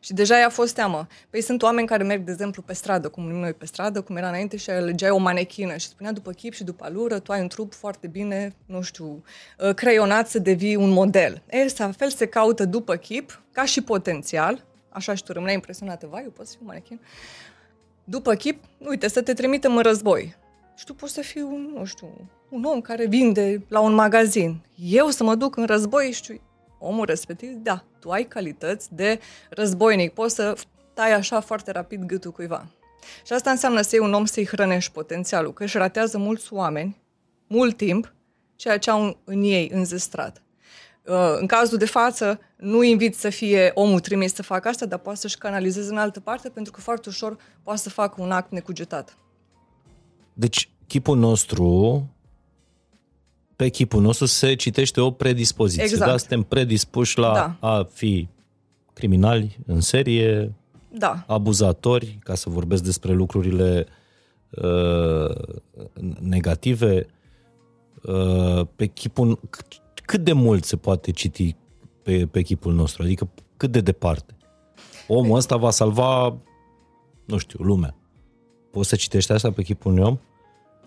Și deja i-a fost teamă. Păi sunt oameni care merg, de exemplu, pe stradă, cum noi pe stradă, cum era înainte și alegeai o manechină și spunea după chip și după alură, tu ai un trup foarte bine, nu știu, uh, creionat să devii un model. E, să fel se caută după chip, ca și potențial, așa și tu rămâneai impresionată, vai, eu pot să fiu manechin. După chip, uite, să te trimitem în război. Și tu poți să fii un, nu știu, un om care vinde la un magazin. Eu să mă duc în război, știu, omul respectiv, da, tu ai calități de războinic, poți să tai așa foarte rapid gâtul cuiva. Și asta înseamnă să iei un om să-i hrănești potențialul, că își ratează mulți oameni, mult timp, ceea ce au în ei înzestrat. Uh, în cazul de față, nu invit să fie omul trimis să facă asta, dar poate să-și canalizeze în altă parte, pentru că foarte ușor poate să facă un act necugetat. Deci, chipul nostru, pe chipul nostru se citește o predispoziție. Exact. Da? Suntem predispuși la Da. a fi criminali în serie, Da, abuzatori, ca să vorbesc despre lucrurile uh, negative. Uh, pe chipul, c- cât de mult se poate citi pe, pe chipul nostru? Adică cât de departe? Omul ăsta va salva, nu știu, lumea. Poți să citești asta pe chipul unui om?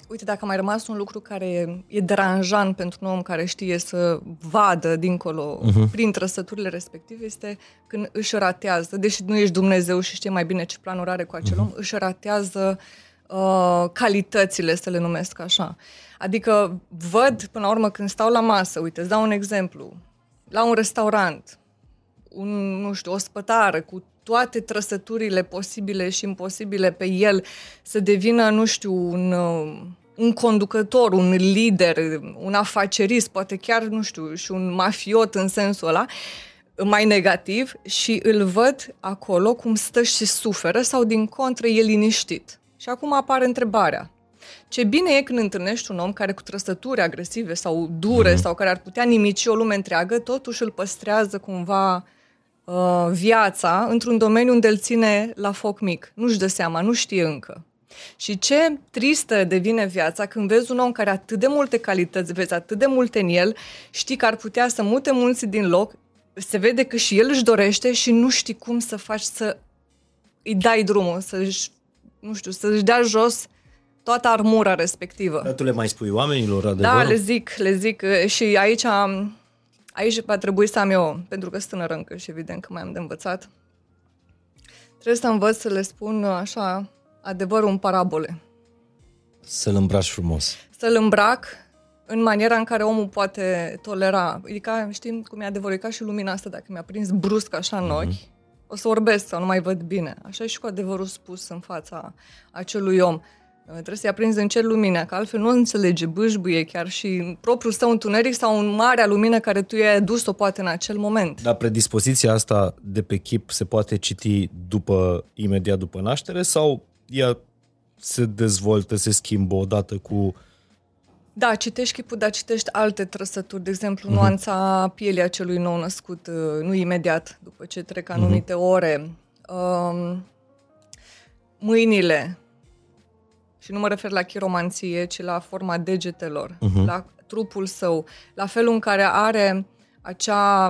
Uite, dacă a mai rămas un lucru care e, e deranjant pentru un om care știe să vadă dincolo uh-huh. prin trăsăturile respective, este când își ratează, deși nu ești Dumnezeu și știe mai bine ce planuri are cu acel uh-huh. om, își ratează uh, calitățile, să le numesc așa. Adică văd, până la urmă, când stau la masă, uite, îți dau un exemplu, la un restaurant, un, nu știu, o spătară cu toate trăsăturile posibile și imposibile pe el să devină, nu știu, un, uh, un conducător, un lider, un afacerist, poate chiar, nu știu, și un mafiot în sensul ăla, mai negativ și îl văd acolo cum stă și suferă sau din contră e liniștit. Și acum apare întrebarea. Ce bine e când întâlnești un om care cu trăsături agresive sau dure mm-hmm. sau care ar putea nimici o lume întreagă, totuși îl păstrează cumva uh, viața într-un domeniu unde îl ține la foc mic. Nu-și dă seama, nu știe încă. Și ce tristă devine viața când vezi un om care are atât de multe calități, vezi atât de multe în el, știi că ar putea să mute mulți din loc, se vede că și el își dorește și nu știi cum să faci să îi dai drumul, să-și, nu știu, să-și dea jos toată armura respectivă. Dar tu le mai spui oamenilor adevărul? Da, le zic, le zic uh, și aici, am- aici va trebui să am eu, pentru că sunt tânără încă și evident că mai am de învățat, trebuie să învăț să le spun uh, așa adevărul în parabole. Să-l îmbraci frumos. Să-l îmbrac în maniera în care omul poate tolera. Adică, știm cum e adevărul, e ca și lumina asta, dacă mi-a prins brusc așa în ochi, o să orbesc sau nu mai văd bine. Așa e și cu adevărul spus în fața acelui om. Uh, Trebuie să-i aprinzi în cer lumina, că altfel nu înțelege, bâșbuie chiar și în propriul său întuneric sau în marea lumină care tu i-ai adus-o poate în acel moment. Dar predispoziția asta de pe chip se poate citi după, imediat după naștere sau ea se dezvoltă, se schimbă odată cu... Da, citești chipul, dar citești alte trăsături, de exemplu, uh-huh. nuanța pielii acelui nou născut, uh, nu imediat, după ce trec anumite uh-huh. ore. Um, mâinile, și nu mă refer la chiromanție, ci la forma degetelor, uh-huh. la trupul său, la felul în care are acea,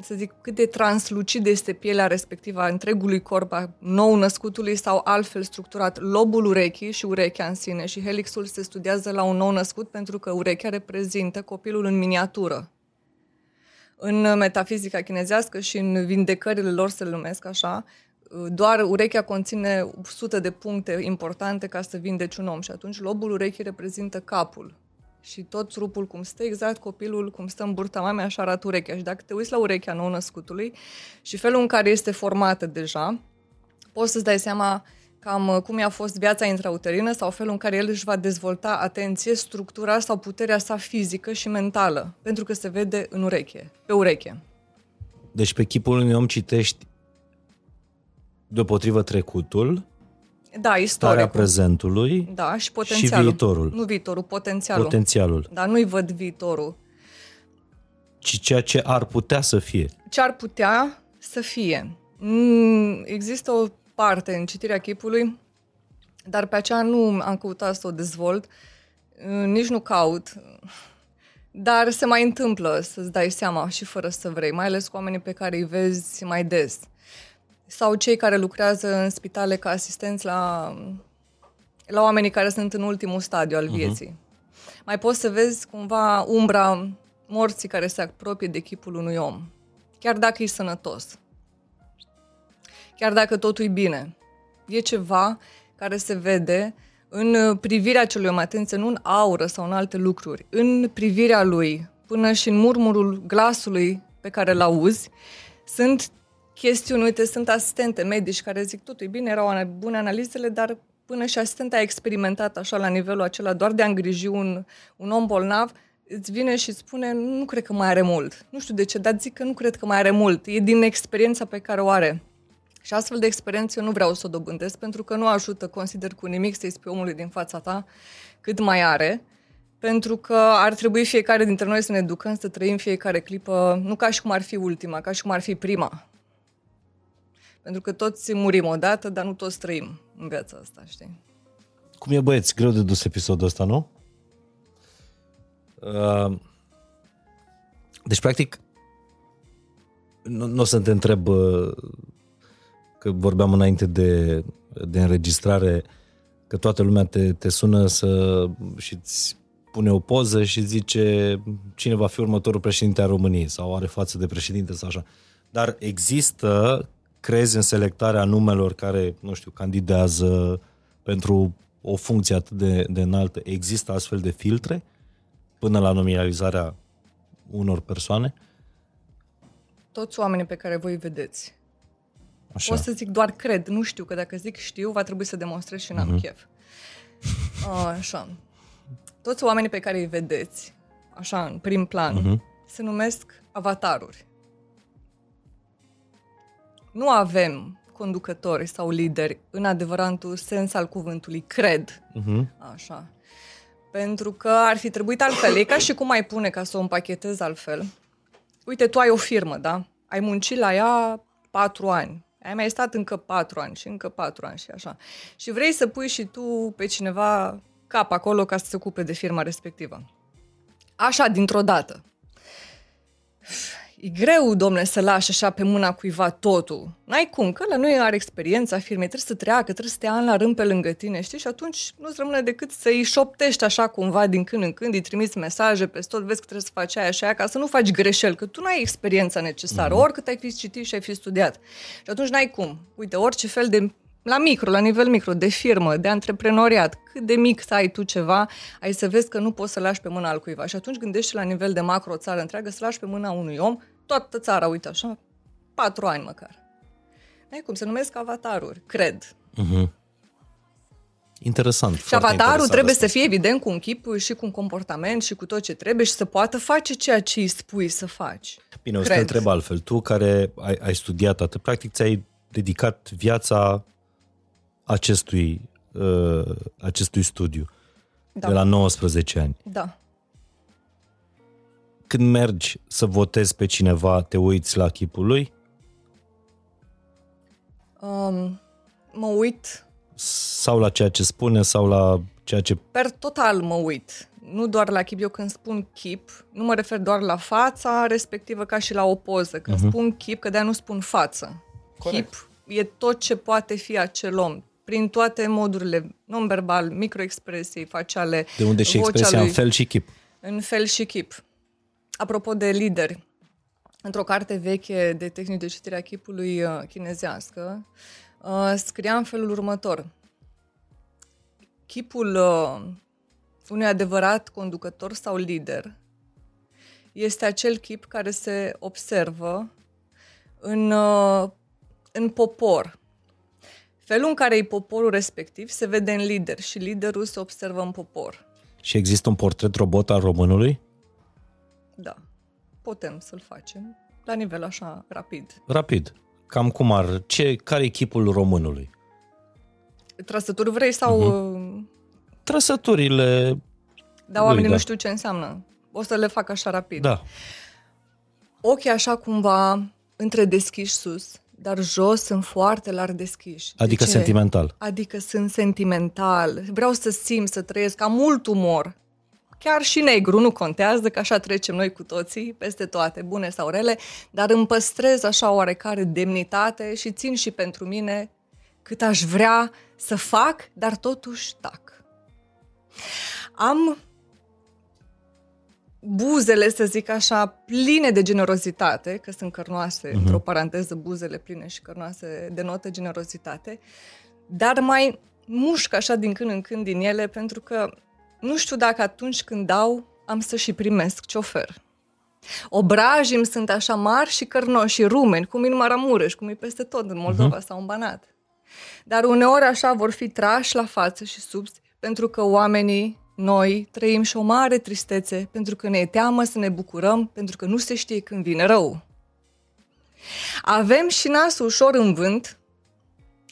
să zic, cât de translucid este pielea respectivă a întregului corp a nou născutului sau altfel structurat lobul urechii și urechea în sine și helixul se studiază la un nou născut pentru că urechea reprezintă copilul în miniatură. În metafizica chinezească și în vindecările lor se le numesc așa, doar urechea conține 100 de puncte importante ca să vindeci un om și atunci lobul urechii reprezintă capul. Și tot trupul cum stă, exact copilul cum stă în burta mamei, așa arată urechea. Și dacă te uiți la urechea nou-născutului și felul în care este formată deja, poți să-ți dai seama cam uh, cum i-a fost viața intrauterină sau felul în care el își va dezvolta, atenție, structura sau puterea sa fizică și mentală, pentru că se vede în ureche, pe ureche. Deci pe chipul unui om citești deopotrivă trecutul, Da, starea istoricul. prezentului Da, și potențialul. viitorul. Nu viitorul, potențialul. potențialul, Dar nu-i văd viitorul. ci ceea ce ar putea să fie. Ce ar putea să fie? Mm, Există o parte în citirea chipului, dar pe aceea nu am căutat să o dezvolt, uh, nici nu caut. Dar se mai întâmplă să-ți dai seama și fără să vrei, mai ales cu oamenii pe care îi vezi mai des. Sau cei care lucrează în spitale ca asistenți la, la oamenii care sunt în ultimul stadiu al vieții. Mai poți să vezi cumva umbra morții care se apropie de chipul unui om. Chiar dacă e sănătos. Chiar dacă totul e bine. E ceva care se vede în privirea celui om, atenție, nu în aură sau în alte lucruri, în privirea lui, până și în murmurul glasului pe care îl auzi, sunt chestiuni. Uite, sunt asistente medici care zic totul e bine, erau bune analizele, dar până și asistenta a experimentat așa la nivelul acela doar de a îngriji un, un om bolnav, îți vine și spune, nu cred că mai are mult. Nu știu de ce, dar zic că nu cred că mai are mult. E din experiența pe care o are. Și astfel de experiență eu nu vreau să o dobândesc, pentru că nu ajută, consider, cu nimic să-i spui omului din fața ta cât mai are, pentru că ar trebui fiecare dintre noi să ne educăm să trăim fiecare clipă, nu ca și cum ar fi ultima, ca și cum ar fi prima. Pentru că toți murim odată, dar nu toți trăim în viața asta, știi? Cum e băieți, greu de dus episodul ăsta, nu? Uh, deci, practic, nu, nu o să te întreb uh, că vorbeam înainte de, de înregistrare că toată lumea te, te sună să și îți pune o poză și zice cine va fi următorul președinte al României sau are față de președinte sau așa. Dar există, crezi în selectarea numelor care, nu știu, candidează pentru o funcție atât de, de înaltă, există astfel de filtre până la nominalizarea unor persoane? Toți oamenii pe care voi vedeți. Așa. O să zic doar cred, nu știu, că dacă zic știu, va trebui să demonstrez și n-am uh-huh. chef. Așa. Toți oamenii pe care îi vedeți, așa, în prim plan, uh-huh. se numesc avataruri. Nu avem conducători sau lideri în adevăratul sens al cuvântului, cred. Uh-huh. Așa. Pentru că ar fi trebuit altfel. E ca și cum ai pune ca să o împachetezi altfel. Uite, tu ai o firmă, da? Ai muncit la ea patru ani. Ai mai stat încă patru ani și încă patru ani și așa. Și vrei să pui și tu pe cineva cap acolo ca să se ocupe de firma respectivă. Așa, dintr-o dată. E greu, domne, să lași așa pe mâna cuiva totul. N-ai cum, că la nu are experiența firmei, trebuie să treacă, trebuie să te an la rând pe lângă tine, știi? Și atunci nu-ți rămâne decât să-i șoptești așa cumva din când în când, îi trimiți mesaje pe tot, vezi că trebuie să faci aia și aia, ca să nu faci greșeli, că tu nu ai experiența necesară, mm-hmm. oricât ai fi citit și ai fi studiat. Și atunci n-ai cum. Uite, orice fel de la micro, la nivel micro, de firmă, de antreprenoriat, cât de mic să ai tu ceva, ai să vezi că nu poți să lași pe mâna al cuiva. Și atunci gândești la nivel de macro țară întreagă să lași pe mâna unui om toată țara, uite așa, patru ani măcar. N-ai cum, se numesc avataruri, cred. Uh-huh. Interesant. Și avatarul interesant trebuie asta. să fie evident cu un chip și cu un comportament și cu tot ce trebuie și să poată face ceea ce îi spui să faci. Bine, o să te întreb altfel. Tu care ai, ai studiat atât, practic ți-ai dedicat viața acestui, uh, acestui studiu da. de la 19 ani. Da când mergi să votezi pe cineva, te uiți la chipul lui? Um, mă uit. Sau la ceea ce spune, sau la ceea ce... Per total mă uit. Nu doar la chip. Eu când spun chip, nu mă refer doar la fața respectivă ca și la o poză. Când uh-huh. spun chip, că de nu spun față. Corect. Chip e tot ce poate fi acel om prin toate modurile non-verbal, microexpresii, faciale, De unde și expresia lui, în fel și chip. În fel și chip. Apropo de lideri, într-o carte veche de tehnici de citire a chipului uh, chinezească, uh, scria în felul următor. Chipul uh, unui adevărat conducător sau lider este acel chip care se observă în, în popor. Felul în care e poporul respectiv se vede în lider și liderul se observă în popor. Și există un portret robot al românului? Da, putem să-l facem la nivel așa rapid. Rapid. Cam cum ar... Ce, care e chipul românului? Trăsături vrei sau... Uh-huh. Trăsăturile... Dar oamenii lui, da. nu știu ce înseamnă. O să le fac așa rapid. Da. Ochii așa cumva între deschiși sus, dar jos sunt foarte larg deschiși. Adică de sentimental. Adică sunt sentimental. Vreau să simt, să trăiesc, am mult umor chiar și negru, nu contează, că așa trecem noi cu toții, peste toate, bune sau rele, dar îmi păstrez așa oarecare demnitate și țin și pentru mine cât aș vrea să fac, dar totuși tac. Am buzele, să zic așa, pline de generozitate, că sunt cărnoase, uh-huh. într-o paranteză, buzele pline și cărnoase denotă generozitate, dar mai mușc așa din când în când din ele, pentru că nu știu dacă atunci când dau am să și primesc ce ofer. Obrajim sunt așa mari și cărnoși și rumeni, cum e în Maramureș, cum e peste tot în Moldova uh-huh. sau în Banat. Dar uneori așa vor fi trași la față și sub, pentru că oamenii, noi, trăim și o mare tristețe, pentru că ne e teamă să ne bucurăm, pentru că nu se știe când vine rău. Avem și nasul ușor în vânt,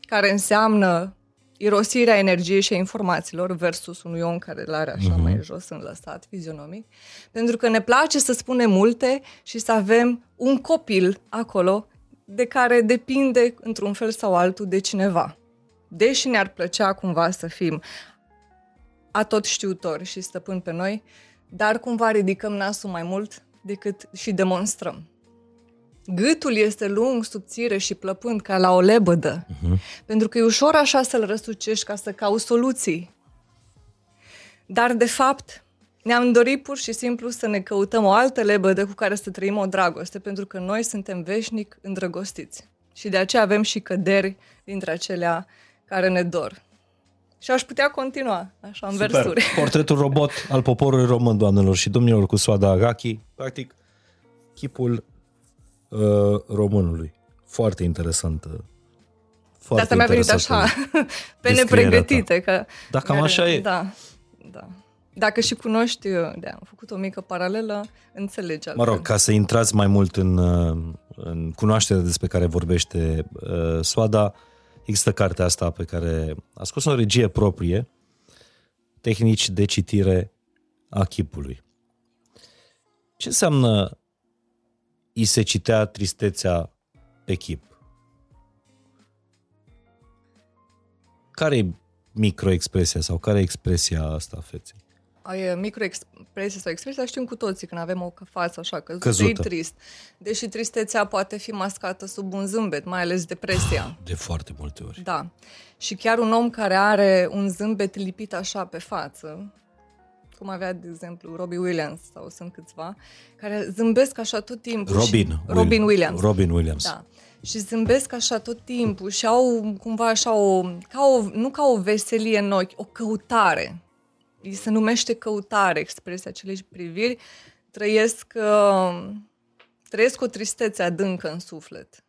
care înseamnă irosirea energiei și a informațiilor versus unui om care îl are așa uh-huh. mai jos înlăsat, fizionomic, pentru că ne place să spunem multe și să avem un copil acolo de care depinde într-un fel sau altul de cineva. Deși ne-ar plăcea cumva să fim atot știutori și stăpâni pe noi, dar cumva ridicăm nasul mai mult decât și demonstrăm. Gâtul este lung, subțire și plăpând ca la o lebădă, uh-huh. pentru că e ușor așa să-l răsucești ca să cauți soluții. Dar, de fapt, ne-am dorit pur și simplu să ne căutăm o altă lebădă cu care să trăim o dragoste, pentru că noi suntem veșnic îndrăgostiți. Și de aceea avem și căderi dintre acelea care ne dor. Și aș putea continua, așa, în Super. versuri. *laughs* Portretul robot al poporului român, doamnelor și domnilor, cu Soada Agaki. Practic, chipul uh, românului. Foarte interesantă. Foarte de asta mi-a venit așa, *laughs* pe nepregătite. Că da, cam așa e. Da, da. Dacă și cunoști, uh, de am făcut o mică paralelă, înțelegi altfel. Mă rog, ca să intrați mai mult în, uh, în cunoașterea despre care vorbește uh, Soada, există cartea asta pe care a scos o regie proprie, tehnici de citire a chipului. Ce înseamnă îi se citea tristețea pe chip. Care e microexpresia sau care e expresia asta a feței? Ai microexpresia sau expresia știm cu toții când avem o față așa căzută, căzută. e trist. Deși tristețea poate fi mascată sub un zâmbet, mai ales depresia. De foarte multe ori. Da. Și chiar un om care are un zâmbet lipit așa pe față, cum avea, de exemplu, Robbie Williams sau sunt câțiva, care zâmbesc așa tot timpul. Robin. Și, Robin Williams. Robin Williams. Da. Și zâmbesc așa tot timpul și au cumva așa o, ca o, nu ca o veselie în ochi, o căutare. Se numește căutare expresia acelei priviri. Trăiesc, uh, trăiesc o tristețe adâncă în suflet.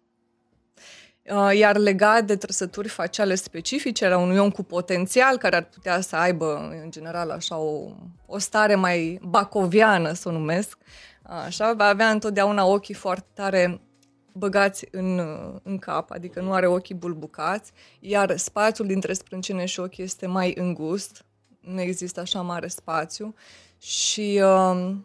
Uh, iar legat de trăsături faciale specifice era unui om cu potențial care ar putea să aibă, în general, așa o, o stare mai bacoviană, să o numesc, așa, va avea întotdeauna ochii foarte tare băgați în, în cap, adică nu are ochii bulbucați, iar spațiul dintre sprâncene și ochi este mai îngust, nu există așa mare spațiu și uh,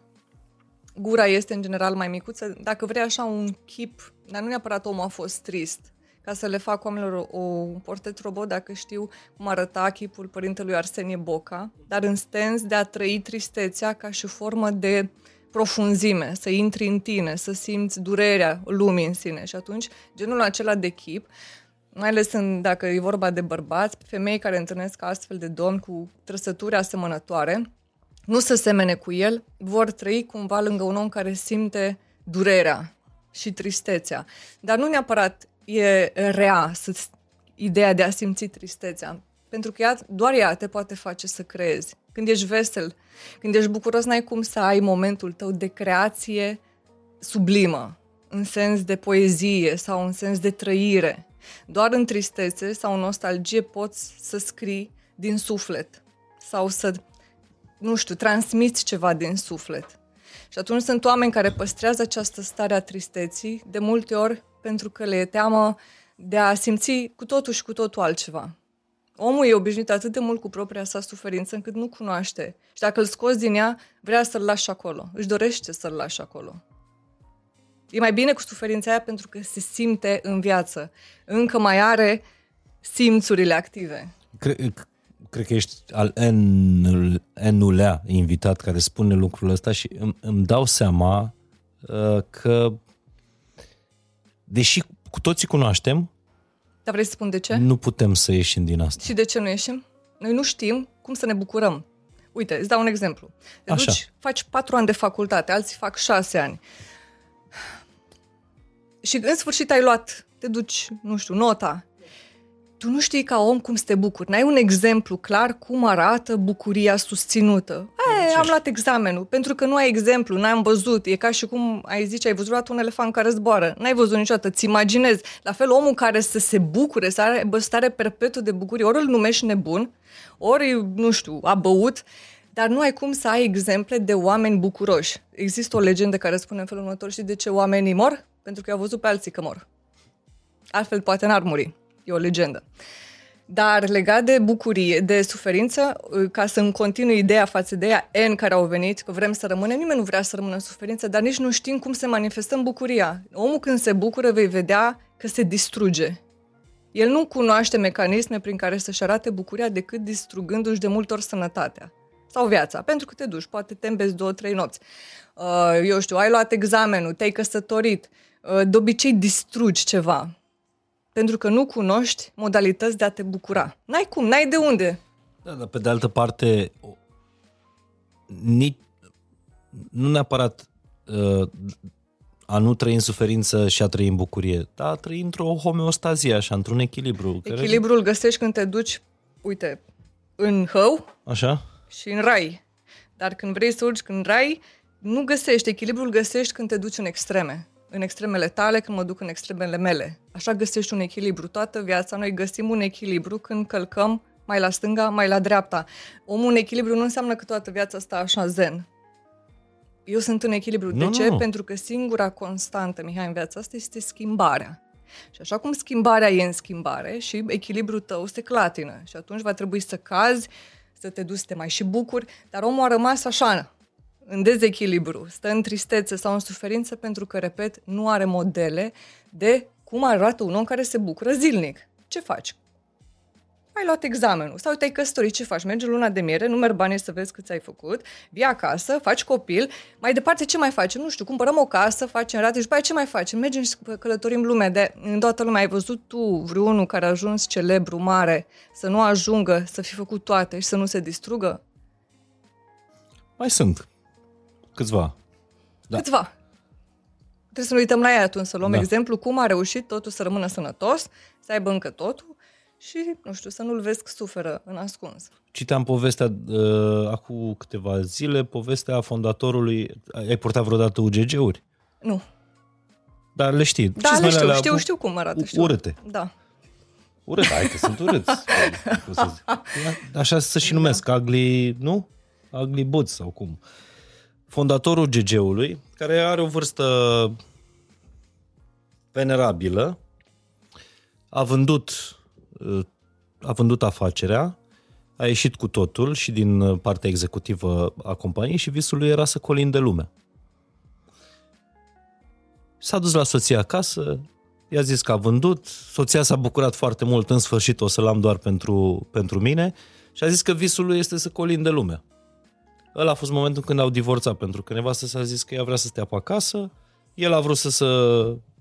gura este în general mai micuță. Dacă vrei așa un chip, dar nu neapărat omul a fost trist, ca să le fac oamenilor o, un portret robot dacă știu cum arăta chipul părintelui Arsenie Boca, dar în stens de a trăi tristețea ca și formă de profunzime, să intri în tine, să simți durerea lumii în sine. Și atunci, genul acela de chip, mai ales în, dacă e vorba de bărbați, femei care întâlnesc astfel de domni cu trăsături asemănătoare, nu să semene cu el, vor trăi cumva lângă un om care simte durerea și tristețea. Dar nu neapărat e rea să ideea de a simți tristețea. Pentru că ea, doar ea te poate face să creezi. Când ești vesel, când ești bucuros, n-ai cum să ai momentul tău de creație sublimă, în sens de poezie sau în sens de trăire. Doar în tristețe sau în nostalgie poți să scrii din suflet sau să, nu știu, transmiți ceva din suflet. Și atunci sunt oameni care păstrează această stare a tristeții, de multe ori pentru că le e teamă de a simți cu totul și cu totul altceva. Omul e obișnuit atât de mult cu propria sa suferință încât nu cunoaște. Și dacă îl scoți din ea, vrea să-l lași acolo. Își dorește să-l lași acolo. E mai bine cu suferința aia pentru că se simte în viață. Încă mai are simțurile active. Cred, cred că ești al N-ulea invitat care spune lucrul ăsta și îmi, îmi dau seama uh, că deși cu toții cunoaștem, dar vrei să spun de ce? Nu putem să ieșim din asta. Și de ce nu ieșim? Noi nu știm cum să ne bucurăm. Uite, îți dau un exemplu. Te Așa. duci, faci patru ani de facultate, alții fac șase ani. Și în sfârșit ai luat, te duci, nu știu, nota. Tu tu nu știi ca om cum să te bucuri. N-ai un exemplu clar cum arată bucuria susținută. E, am luat examenul, pentru că nu ai exemplu, n-am văzut. E ca și cum ai zice, ai văzut un elefant care zboară. N-ai văzut niciodată, ți imaginezi. La fel, omul care să se bucure, să aibă stare perpetuă de bucurie, ori îl numești nebun, ori, nu știu, a băut, dar nu ai cum să ai exemple de oameni bucuroși. Există o legendă care spune în felul următor, și de ce oamenii mor? Pentru că au văzut pe alții că mor. Altfel poate n-ar muri. E o legendă. Dar legat de bucurie, de suferință, ca să-mi continui ideea față de ea, N care au venit, că vrem să rămânem, nimeni nu vrea să rămână în suferință, dar nici nu știm cum se manifestăm bucuria. Omul când se bucură vei vedea că se distruge. El nu cunoaște mecanisme prin care să-și arate bucuria decât distrugându-și de multe ori sănătatea sau viața, pentru că te duci, poate te îmbezi două, trei nopți. Uh, eu știu, ai luat examenul, te-ai căsătorit, uh, de obicei distrugi ceva pentru că nu cunoști modalități de a te bucura. N-ai cum, n-ai de unde. Da, dar pe de altă parte, nici, nu neapărat uh, a nu trăi în suferință și a trăi în bucurie, dar a trăi într-o homeostazie, așa, într-un echilibru. Echilibrul care... găsești când te duci, uite, în hău așa? și în rai. Dar când vrei să urci în rai, nu găsești. Echilibrul găsești când te duci în extreme în extremele tale, când mă duc în extremele mele. Așa găsești un echilibru. Toată viața noi găsim un echilibru când călcăm mai la stânga, mai la dreapta. Omul în echilibru nu înseamnă că toată viața asta așa zen. Eu sunt în echilibru. Nu, De ce? Nu. Pentru că singura constantă, Mihai, în viața asta este schimbarea. Și așa cum schimbarea e în schimbare și echilibrul tău se clatină și atunci va trebui să cazi, să te duci să te mai și bucuri, dar omul a rămas așa, în dezechilibru, stă în tristețe sau în suferință pentru că, repet, nu are modele de cum arată un om care se bucură zilnic. Ce faci? Ai luat examenul sau te-ai căsătorit, ce faci? Mergi luna de miere, numeri banii să vezi câți ai făcut, vii acasă, faci copil, mai departe ce mai facem? Nu știu, cumpărăm o casă, facem rate și după ce mai facem? Mergem și călătorim lumea de în toată lumea. Ai văzut tu vreunul care a ajuns celebru, mare, să nu ajungă, să fi făcut toate și să nu se distrugă? Mai sunt. Câțiva. Da. Câțiva. Trebuie să ne uităm la ea atunci, să luăm da. exemplu cum a reușit totul să rămână sănătos, să aibă încă totul și, nu știu, să nu-l vezi că suferă în ascuns. Citeam povestea uh, acum câteva zile, povestea fondatorului. Ai purtat vreodată UGG-uri? Nu. Dar le știi. Da, le știu, știu, știu cum arată. Știu. Urâte. Da. Urât, hai că sunt urâți. *laughs* Așa să și numesc, ugly, nu? Ugly boots sau cum. Uh, fondatorul GG-ului, care are o vârstă venerabilă, a vândut, a vândut afacerea, a ieșit cu totul și din partea executivă a companiei și visul lui era să colinde lumea. S-a dus la soția acasă, i-a zis că a vândut, soția s-a bucurat foarte mult, în sfârșit o să-l am doar pentru, pentru mine și a zis că visul lui este să colinde lumea. Ăla a fost momentul când au divorțat, pentru că nevastă s-a zis că ea vrea să stea pe acasă, el a vrut să se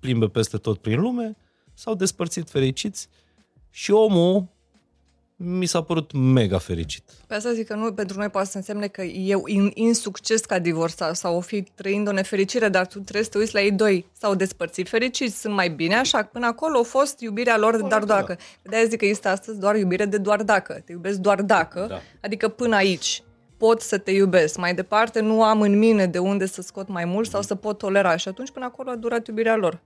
plimbe peste tot prin lume, s-au despărțit fericiți și omul mi s-a părut mega fericit. Pe asta zic că nu, pentru noi poate să însemne că eu in, insucces ca divorțat sau o fi trăind o nefericire, dar tu trebuie să te uiți la ei doi. S-au despărțit fericiți, sunt mai bine, așa, până acolo a fost iubirea lor de doar dacă. De-aia zic că este astăzi doar iubire de doar dacă. Te iubesc doar dacă, da. adică până aici pot să te iubesc. Mai departe, nu am în mine de unde să scot mai mult sau să pot tolera. Și atunci, până acolo, a durat iubirea lor.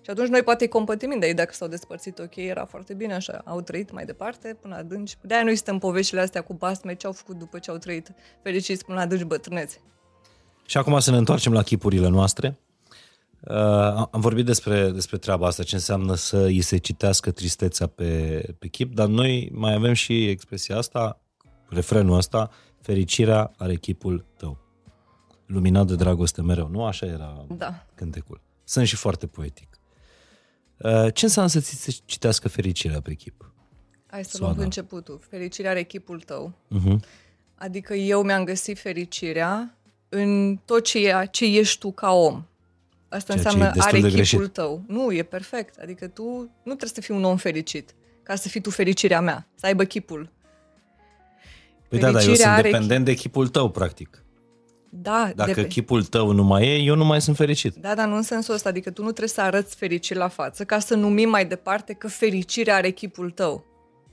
Și atunci noi poate îi compătimim de ei dacă s-au despărțit, ok, era foarte bine așa, au trăit mai departe până adânci. De-aia noi suntem poveștile astea cu basme, ce au făcut după ce au trăit fericiți până adânci bătrâneți. Și acum să ne întoarcem la chipurile noastre. Uh, am vorbit despre, despre treaba asta, ce înseamnă să îi se citească tristețea pe, pe chip, dar noi mai avem și expresia asta, refrenul ăsta, fericirea are chipul tău. Luminat de dragoste mereu. Nu așa era da. cântecul. Sunt și foarte poetic. Uh, ce înseamnă să ți se citească fericirea pe chip? Hai să luăm începutul. Fericirea are chipul tău. Uh-huh. Adică eu mi-am găsit fericirea în tot ce, e, ce ești tu ca om. Asta Ceea înseamnă are chipul greșit. tău. Nu, e perfect. Adică tu nu trebuie să fii un om fericit ca să fii tu fericirea mea, să aibă chipul Păi da, dar eu sunt are... dependent de chipul tău, practic. Da, Dacă de... chipul tău nu mai e, eu nu mai sunt fericit. Da, dar nu în sensul ăsta, adică tu nu trebuie să arăți fericit la față ca să numim mai departe că fericirea are chipul tău.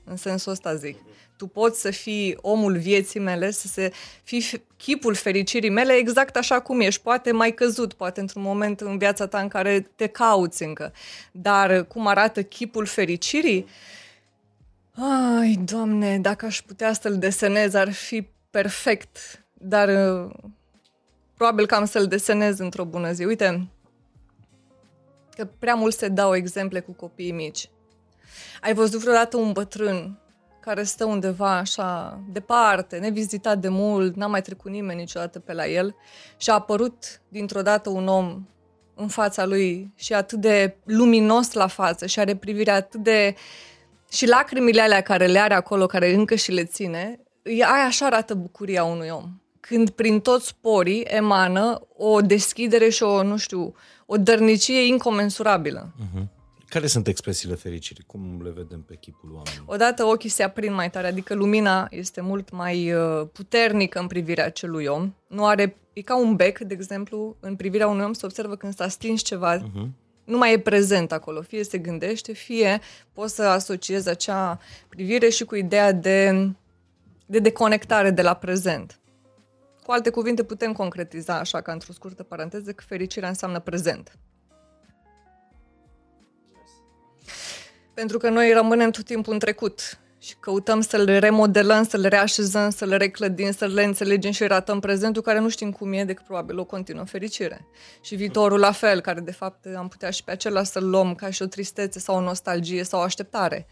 în sensul ăsta zic. Tu poți să fii omul vieții mele, să se fii chipul fericirii mele exact așa cum ești. Poate mai căzut, poate într-un moment în viața ta în care te cauți încă. Dar cum arată chipul fericirii? Ai, Doamne, dacă aș putea să-l desenez, ar fi perfect. Dar uh, probabil că am să-l desenez într-o bună zi. Uite, că prea mult se dau exemple cu copiii mici. Ai văzut vreodată un bătrân care stă undeva așa departe, nevizitat de mult, n-a mai trecut nimeni niciodată pe la el și a apărut dintr-o dată un om în fața lui și atât de luminos la față și are privirea atât de... și lacrimile alea care le are acolo, care încă și le ține, aia așa arată bucuria unui om. Când prin toți porii emană o deschidere și o, nu știu, o dărnicie incomensurabilă. Uh-huh. Care sunt expresiile fericirii? Cum le vedem pe chipul oamenilor? Odată ochii se aprind mai tare, adică lumina este mult mai uh, puternică în privirea acelui om. Nu are, e ca un bec, de exemplu, în privirea unui om se observă când s-a stins ceva, uh-huh. Nu mai e prezent acolo. Fie se gândește, fie poți să asociezi acea privire și cu ideea de, de deconectare de la prezent. Cu alte cuvinte, putem concretiza, așa ca într-o scurtă paranteză, că fericirea înseamnă prezent. Pentru că noi rămânem tot timpul în trecut și căutăm să le remodelăm, să le reașezăm, să le reclădim, să le înțelegem și ratăm prezentul care nu știm cum e, decât probabil o continuă fericire. Și viitorul la fel, care de fapt am putea și pe acela să-l luăm ca și o tristețe sau o nostalgie sau o așteptare.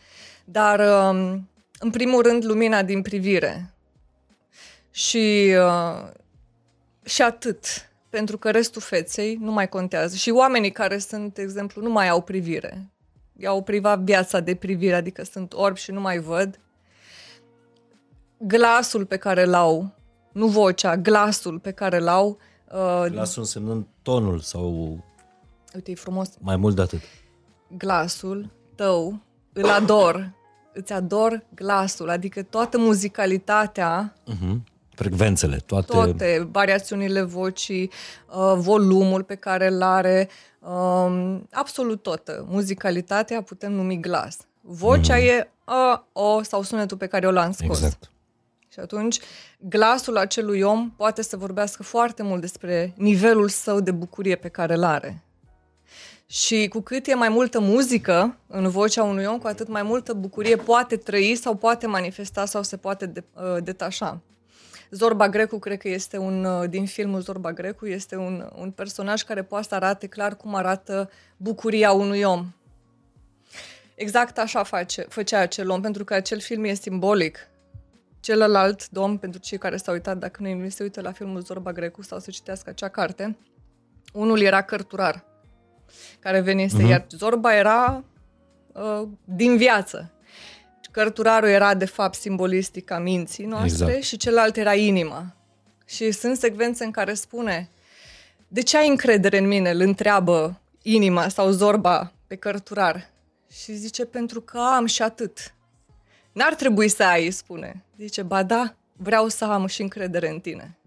Dar, um, în primul rând, lumina din privire. Și, uh, și atât. Pentru că restul feței nu mai contează. Și oamenii care sunt, de exemplu, nu mai au privire i-au privat viața de privire, adică sunt orbi și nu mai văd. Glasul pe care îl au, nu vocea, glasul pe care îl au. Uh, glasul însemnând tonul sau... Uite, e frumos. Mai mult de atât. Glasul tău, îl ador. Îți ador glasul, adică toată muzicalitatea uh-huh. Frecvențele, toate... Toate, variațiunile vocii, uh, volumul pe care îl are, um, absolut tot. Muzicalitatea putem numi glas. Vocea mm-hmm. e a, o sau sunetul pe care o l-am scos. Exact. Și atunci, glasul acelui om poate să vorbească foarte mult despre nivelul său de bucurie pe care îl are. Și cu cât e mai multă muzică în vocea unui om, cu atât mai multă bucurie poate trăi sau poate manifesta sau se poate de, uh, detașa. Zorba Grecu, cred că este un, uh, din filmul Zorba Grecu, este un, un personaj care poate să arate clar cum arată bucuria unui om. Exact așa face, făcea acel om, pentru că acel film e simbolic. Celălalt domn, pentru cei care s-au uitat, dacă nu se uită la filmul Zorba Grecu sau să citească acea carte, unul era cărturar, care venise, uh-huh. iar Zorba era uh, din viață. Cărturarul era, de fapt, simbolistic a minții noastre exact. și celălalt era inima. Și sunt secvențe în care spune de ce ai încredere în mine? Îl întreabă inima sau zorba pe cărturar. Și zice, pentru că am și atât. N-ar trebui să ai, spune. Zice, ba da, vreau să am și încredere în tine.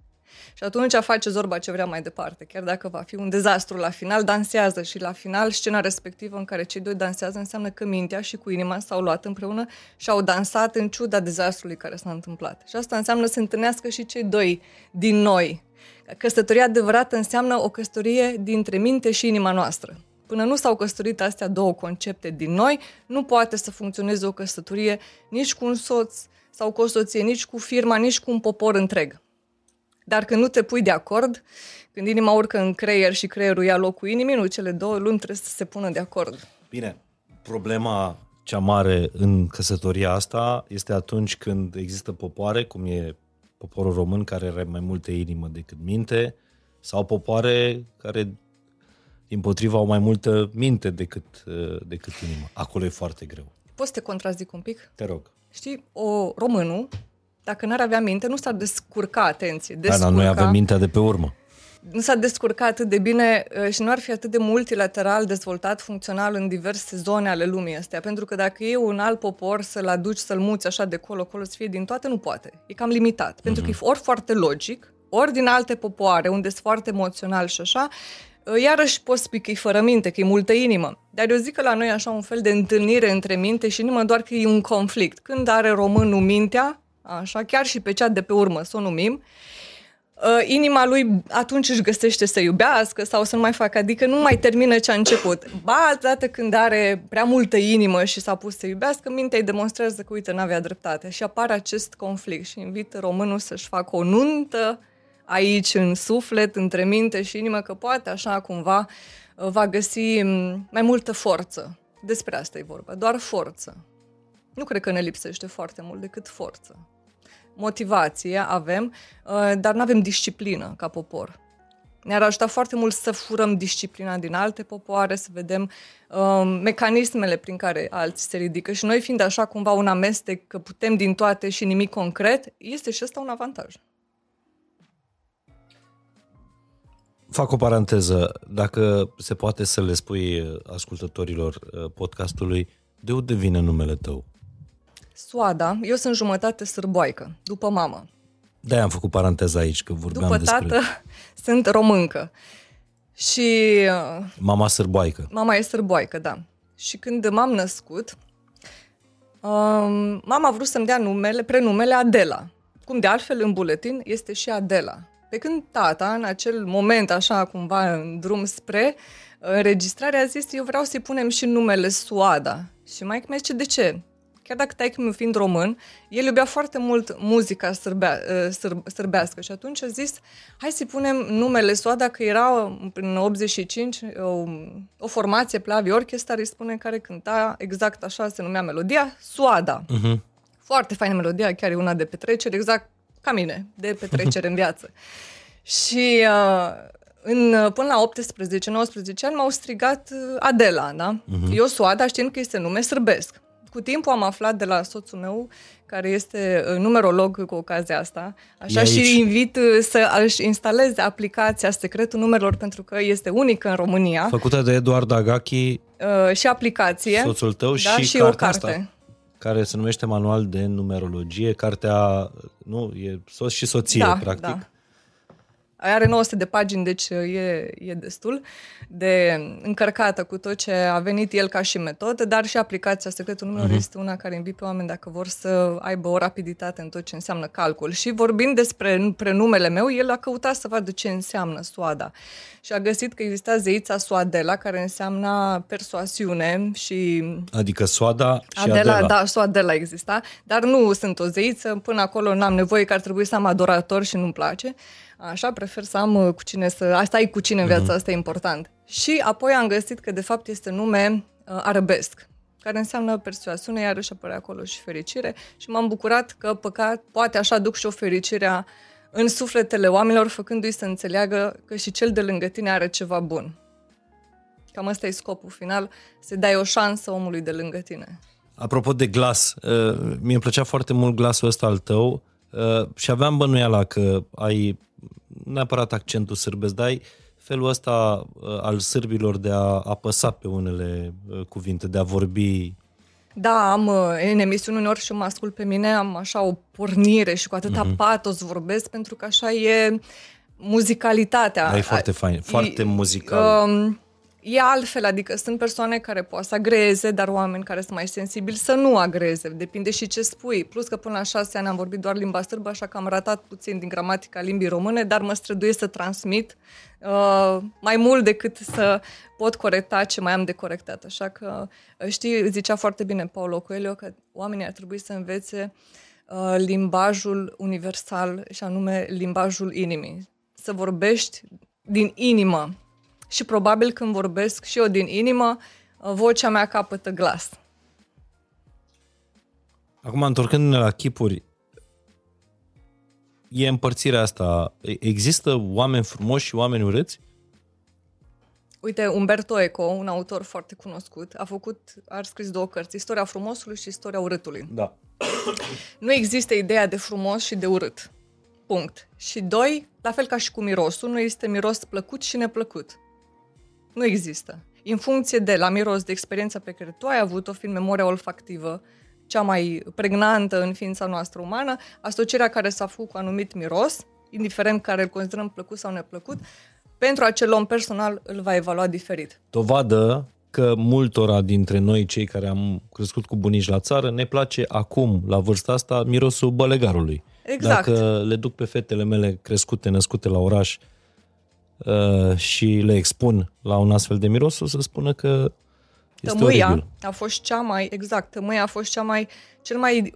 Și atunci face Zorba ce vrea mai departe. Chiar dacă va fi un dezastru la final, dansează și la final scena respectivă în care cei doi dansează înseamnă că mintea și cu inima s-au luat împreună și au dansat în ciuda dezastrului care s-a întâmplat. Și asta înseamnă să întâlnească și cei doi din noi. Căsătoria adevărată înseamnă o căsătorie dintre minte și inima noastră. Până nu s-au căsătorit astea două concepte din noi, nu poate să funcționeze o căsătorie nici cu un soț sau cu o soție, nici cu firma, nici cu un popor întreg. Dar când nu te pui de acord, când inima urcă în creier și creierul ia locul inimii, nu, cele două luni trebuie să se pună de acord. Bine, problema cea mare în căsătoria asta este atunci când există popoare, cum e poporul român care are mai multe inimă decât minte, sau popoare care din potriva au mai multă minte decât, decât inimă. Acolo e foarte greu. Poți să te contrazic un pic? Te rog. Știi, o românul dacă n-ar avea minte, nu s-ar descurca, atenție. Descurca, da, dar noi avem mintea de pe urmă. Nu s-ar descurca atât de bine uh, și nu ar fi atât de multilateral dezvoltat funcțional în diverse zone ale lumii astea. Pentru că dacă e un alt popor să-l aduci, să-l muți așa de colo-colo, să fie din toate, nu poate. E cam limitat. Mm-hmm. Pentru că e ori foarte logic, ori din alte popoare, unde sunt foarte emoțional și așa, uh, iarăși poți spui că e fără minte, că e multă inimă. Dar eu zic că la noi e așa un fel de întâlnire între minte și inimă, doar că e un conflict. Când are românul mintea, așa, chiar și pe cea de pe urmă, să o numim, uh, inima lui atunci își găsește să iubească sau să nu mai facă, adică nu mai termină ce a început. Ba, altă dată când are prea multă inimă și s-a pus să iubească, mintea îi demonstrează că, uite, n-avea dreptate și apare acest conflict și invită românul să-și facă o nuntă aici, în suflet, între minte și inimă, că poate așa cumva uh, va găsi mm, mai multă forță. Despre asta e vorba, doar forță. Nu cred că ne lipsește foarte mult decât forță motivație avem, uh, dar nu avem disciplină ca popor. Ne-ar ajuta foarte mult să furăm disciplina din alte popoare, să vedem uh, mecanismele prin care alții se ridică și noi fiind așa cumva un amestec că putem din toate și nimic concret, este și ăsta un avantaj. Fac o paranteză. Dacă se poate să le spui ascultătorilor uh, podcastului, de unde vine numele tău? Soada, eu sunt jumătate sârboaică, după mamă. Da, am făcut paranteza aici, că vorbeam după despre... tată *laughs* sunt româncă. Și... uh, Mama sârboaică. Mama e sârboaică, da. Și când m-am născut, um, mama a vrut să-mi dea numele, prenumele Adela. Cum de altfel în buletin este și Adela. Pe când tata, în acel moment, așa cumva în drum spre înregistrare, a zis, eu vreau să-i punem și numele Suada. Și mai mi zice, de ce? Chiar dacă taică meu fiind român, el iubea foarte mult muzica sârbea, sârb, sârbească și atunci a zis, hai să-i punem numele Soada, că era în 85 o, o formație, Plavi Orchestra, îi spune, care cânta exact așa se numea melodia, Soada. Uh-huh. Foarte faină melodia, chiar e una de petrecere, exact ca mine, de petrecere în viață. *laughs* Și uh, în, până la 18-19 ani m-au strigat uh, Adela, da? Uh-huh. Eu Soada știind că este nume sârbesc. Cu timpul am aflat de la soțul meu, care este uh, numerolog cu ocazia asta, așa E și aici. îi invit uh, să își instaleze aplicația Secretul Numerelor, pentru că este unică în România, Făcută de Eduard Agachi, uh, și aplicație. soțul tău, da, și, și o cartea carte. asta, care se numește Manual de Numerologie. Cartea, nu, e soț și soție, da, practic. Da. Are 900 de pagini, deci e, e destul de încărcată cu tot ce a venit el ca și metodă, dar și aplicația Secretul Numelor uh-huh. este una care invit pe oameni dacă vor să aibă o rapiditate în tot ce înseamnă calcul. Și vorbind despre prenumele meu, el a căutat să vadă ce înseamnă soada. Și a găsit că exista zeița Soadela, care înseamnă persoasiune și Adică Soada și Adela, Adela. da, și Adela exista, dar nu sunt o zeiță, până acolo n-am nevoie că ar trebui să am adorator și nu-mi place. Așa, prefer să am uh, cu cine să... Asta e cu cine în viața, Mhm. asta e important. Și apoi am găsit că de fapt este nume uh, arabesc, care înseamnă persoasiune, iarăși apărea acolo și fericire și m-am bucurat că păcat, poate așa duc și o fericirea în sufletele oamenilor, făcându-i să înțeleagă că și cel de lângă tine are ceva bun. Cam ăsta e scopul final, să dai o șansă omului de lângă tine. Apropo de glas, uh, mie îmi plăcea foarte mult glasul ăsta al tău uh, și aveam bănuiala că ai nu neapărat accentul sârbesc, dar ai felul ăsta uh, al sârbilor de a apăsa pe unele uh, cuvinte, de a vorbi. Da, am uh, în emisiuni uneori și mă ascult pe mine, am așa o pornire și cu atâta Mhm. uh-huh. patos vorbesc, pentru că așa e muzicalitatea. Da, e foarte fain, foarte muzical. Um, e altfel, adică sunt persoane care pot să agreze, dar oameni care sunt mai sensibili să nu agreze. Depinde și ce spui. Plus că până la șase ani am vorbit doar limba sârbă, așa că am ratat puțin din gramatica limbii române, dar mă străduiesc să transmit uh, mai mult decât să pot corecta ce mai am de corectat. Așa că, uh, știi, zicea foarte bine Paulo Coelho că oamenii ar trebui să învețe uh, limbajul universal și anume limbajul inimii. Să vorbești din inimă. Și probabil când vorbesc și eu din inimă, uh, vocea mea capătă glas. Acum, întorcându-ne la chipuri, e împărțirea asta. Există oameni frumoși și oameni urâți? Uite, Umberto Eco, un autor foarte cunoscut, a făcut, a scris două cărți, Istoria frumosului și Istoria urâtului. Da. *coughs* Nu există ideea de frumos și de urât. Punct. Și doi, la fel ca și cu mirosul, nu este miros plăcut și neplăcut. Nu există. În funcție de, la miros, de experiența pe care tu ai avut-o, fiind memoria olfactivă, cea mai pregnantă în ființa noastră umană, asocierea care s-a făcut cu anumit miros, indiferent care îl considerăm plăcut sau neplăcut, pentru acel om personal îl va evalua diferit. Dovadă că multora dintre noi, cei care am crescut cu bunici la țară, ne place acum, la vârsta asta, mirosul bălegarului. Exact. Dacă le duc pe fetele mele crescute, născute la oraș uh, și le expun la un astfel de miros, o să spună că este Tămâia oribil. a fost cea mai, exact, tămâia a fost cea mai, cel mai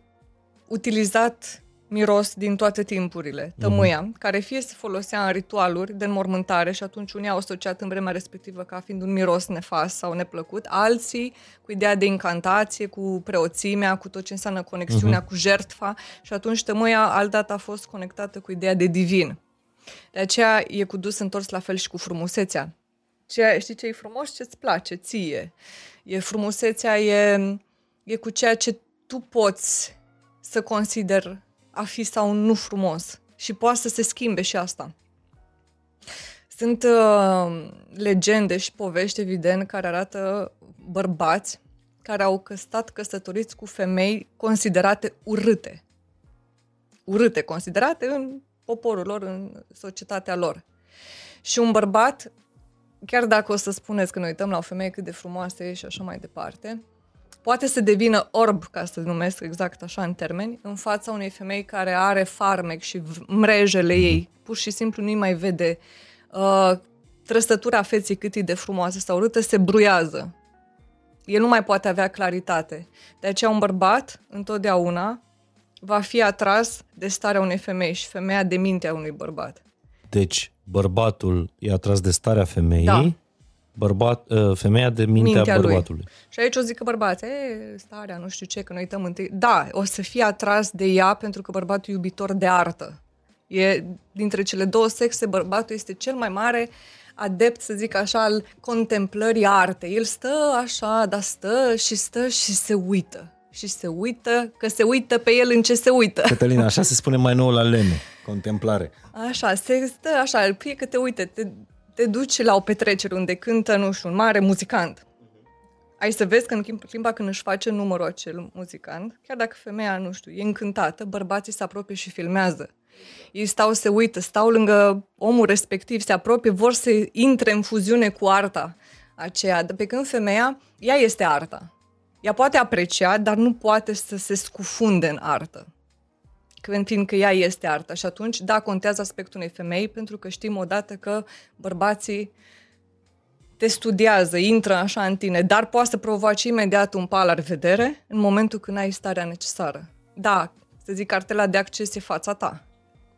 utilizat miros din toate timpurile. Tămâia, Mhm. care fie se folosea în ritualuri de înmormântare și atunci unii au asociat în vremea respectivă ca fiind un miros nefast sau neplăcut, alții cu ideea de incantație, cu preoțimea, cu tot ce înseamnă conexiunea Mhm. cu jertfa și atunci tămâia altdată a fost conectată cu ideea de divin. De aceea e cu dus întors la fel și cu frumusețea. Ce, știi ce e frumos? Ce-ți place ție. E frumusețea, e, e cu ceea ce tu poți să consider a fi sau nu frumos. Și poate să se schimbe și asta. Sunt uh, legende și povești, evident, care arată bărbați care au stat căsătoriți cu femei considerate urâte. Urâte, considerate în poporul lor, în societatea lor. Și un bărbat, chiar dacă o să spuneți că ne uităm la o femeie cât de frumoasă e și așa mai departe, poate să devină orb, ca să numesc exact așa în termeni, în fața unei femei care are farmec și v- mrejele ei. Pur și simplu nu-i mai vede uh, trăsătura feței cât e de frumoasă sau urâtă, se bruiază. El nu mai poate avea claritate. De aceea un bărbat, întotdeauna, va fi atras de starea unei femei și femeia de mintea unui bărbat. Deci, bărbatul e atras de starea femeii, Da. bărbat, uh, femeia de mintea, Mintea lui. bărbatului. Și aici o zic că bărbații, e, starea, nu știu ce, că noi uităm întâi. Da, o să fie atras de ea pentru că bărbatul e iubitor de artă. E, dintre cele două sexe, bărbatul este cel mai mare adept, să zic așa, al contemplării artei. El stă așa, dar stă și stă și se uită. Și se uită, că se uită pe el în ce se uită. Cătălina, așa se spune mai nou la lene, contemplare. Așa, se stă așa, fie că te uite, te, te duci la o petrecere unde cântă, nu știu, un mare muzicant. Ai să vezi că în timp- timpa când își face numărul acel muzicant, chiar dacă femeia, nu știu, e încântată, bărbații se apropie și filmează. Ei stau, se uită, stau lângă omul respectiv, se apropie, vor să intre în fuziune cu arta aceea. Pe când femeia, ea este arta. Ea poate aprecia, dar nu poate să se scufunde în artă când fiindcă ea este artă. Și atunci, da, contează aspectul unei femei, pentru că știm odată că bărbații te studiază, intră așa în tine, dar poate să provoace imediat un pal ar vedere în momentul când ai starea necesară. Da, să zic, cartela de acces e fața ta,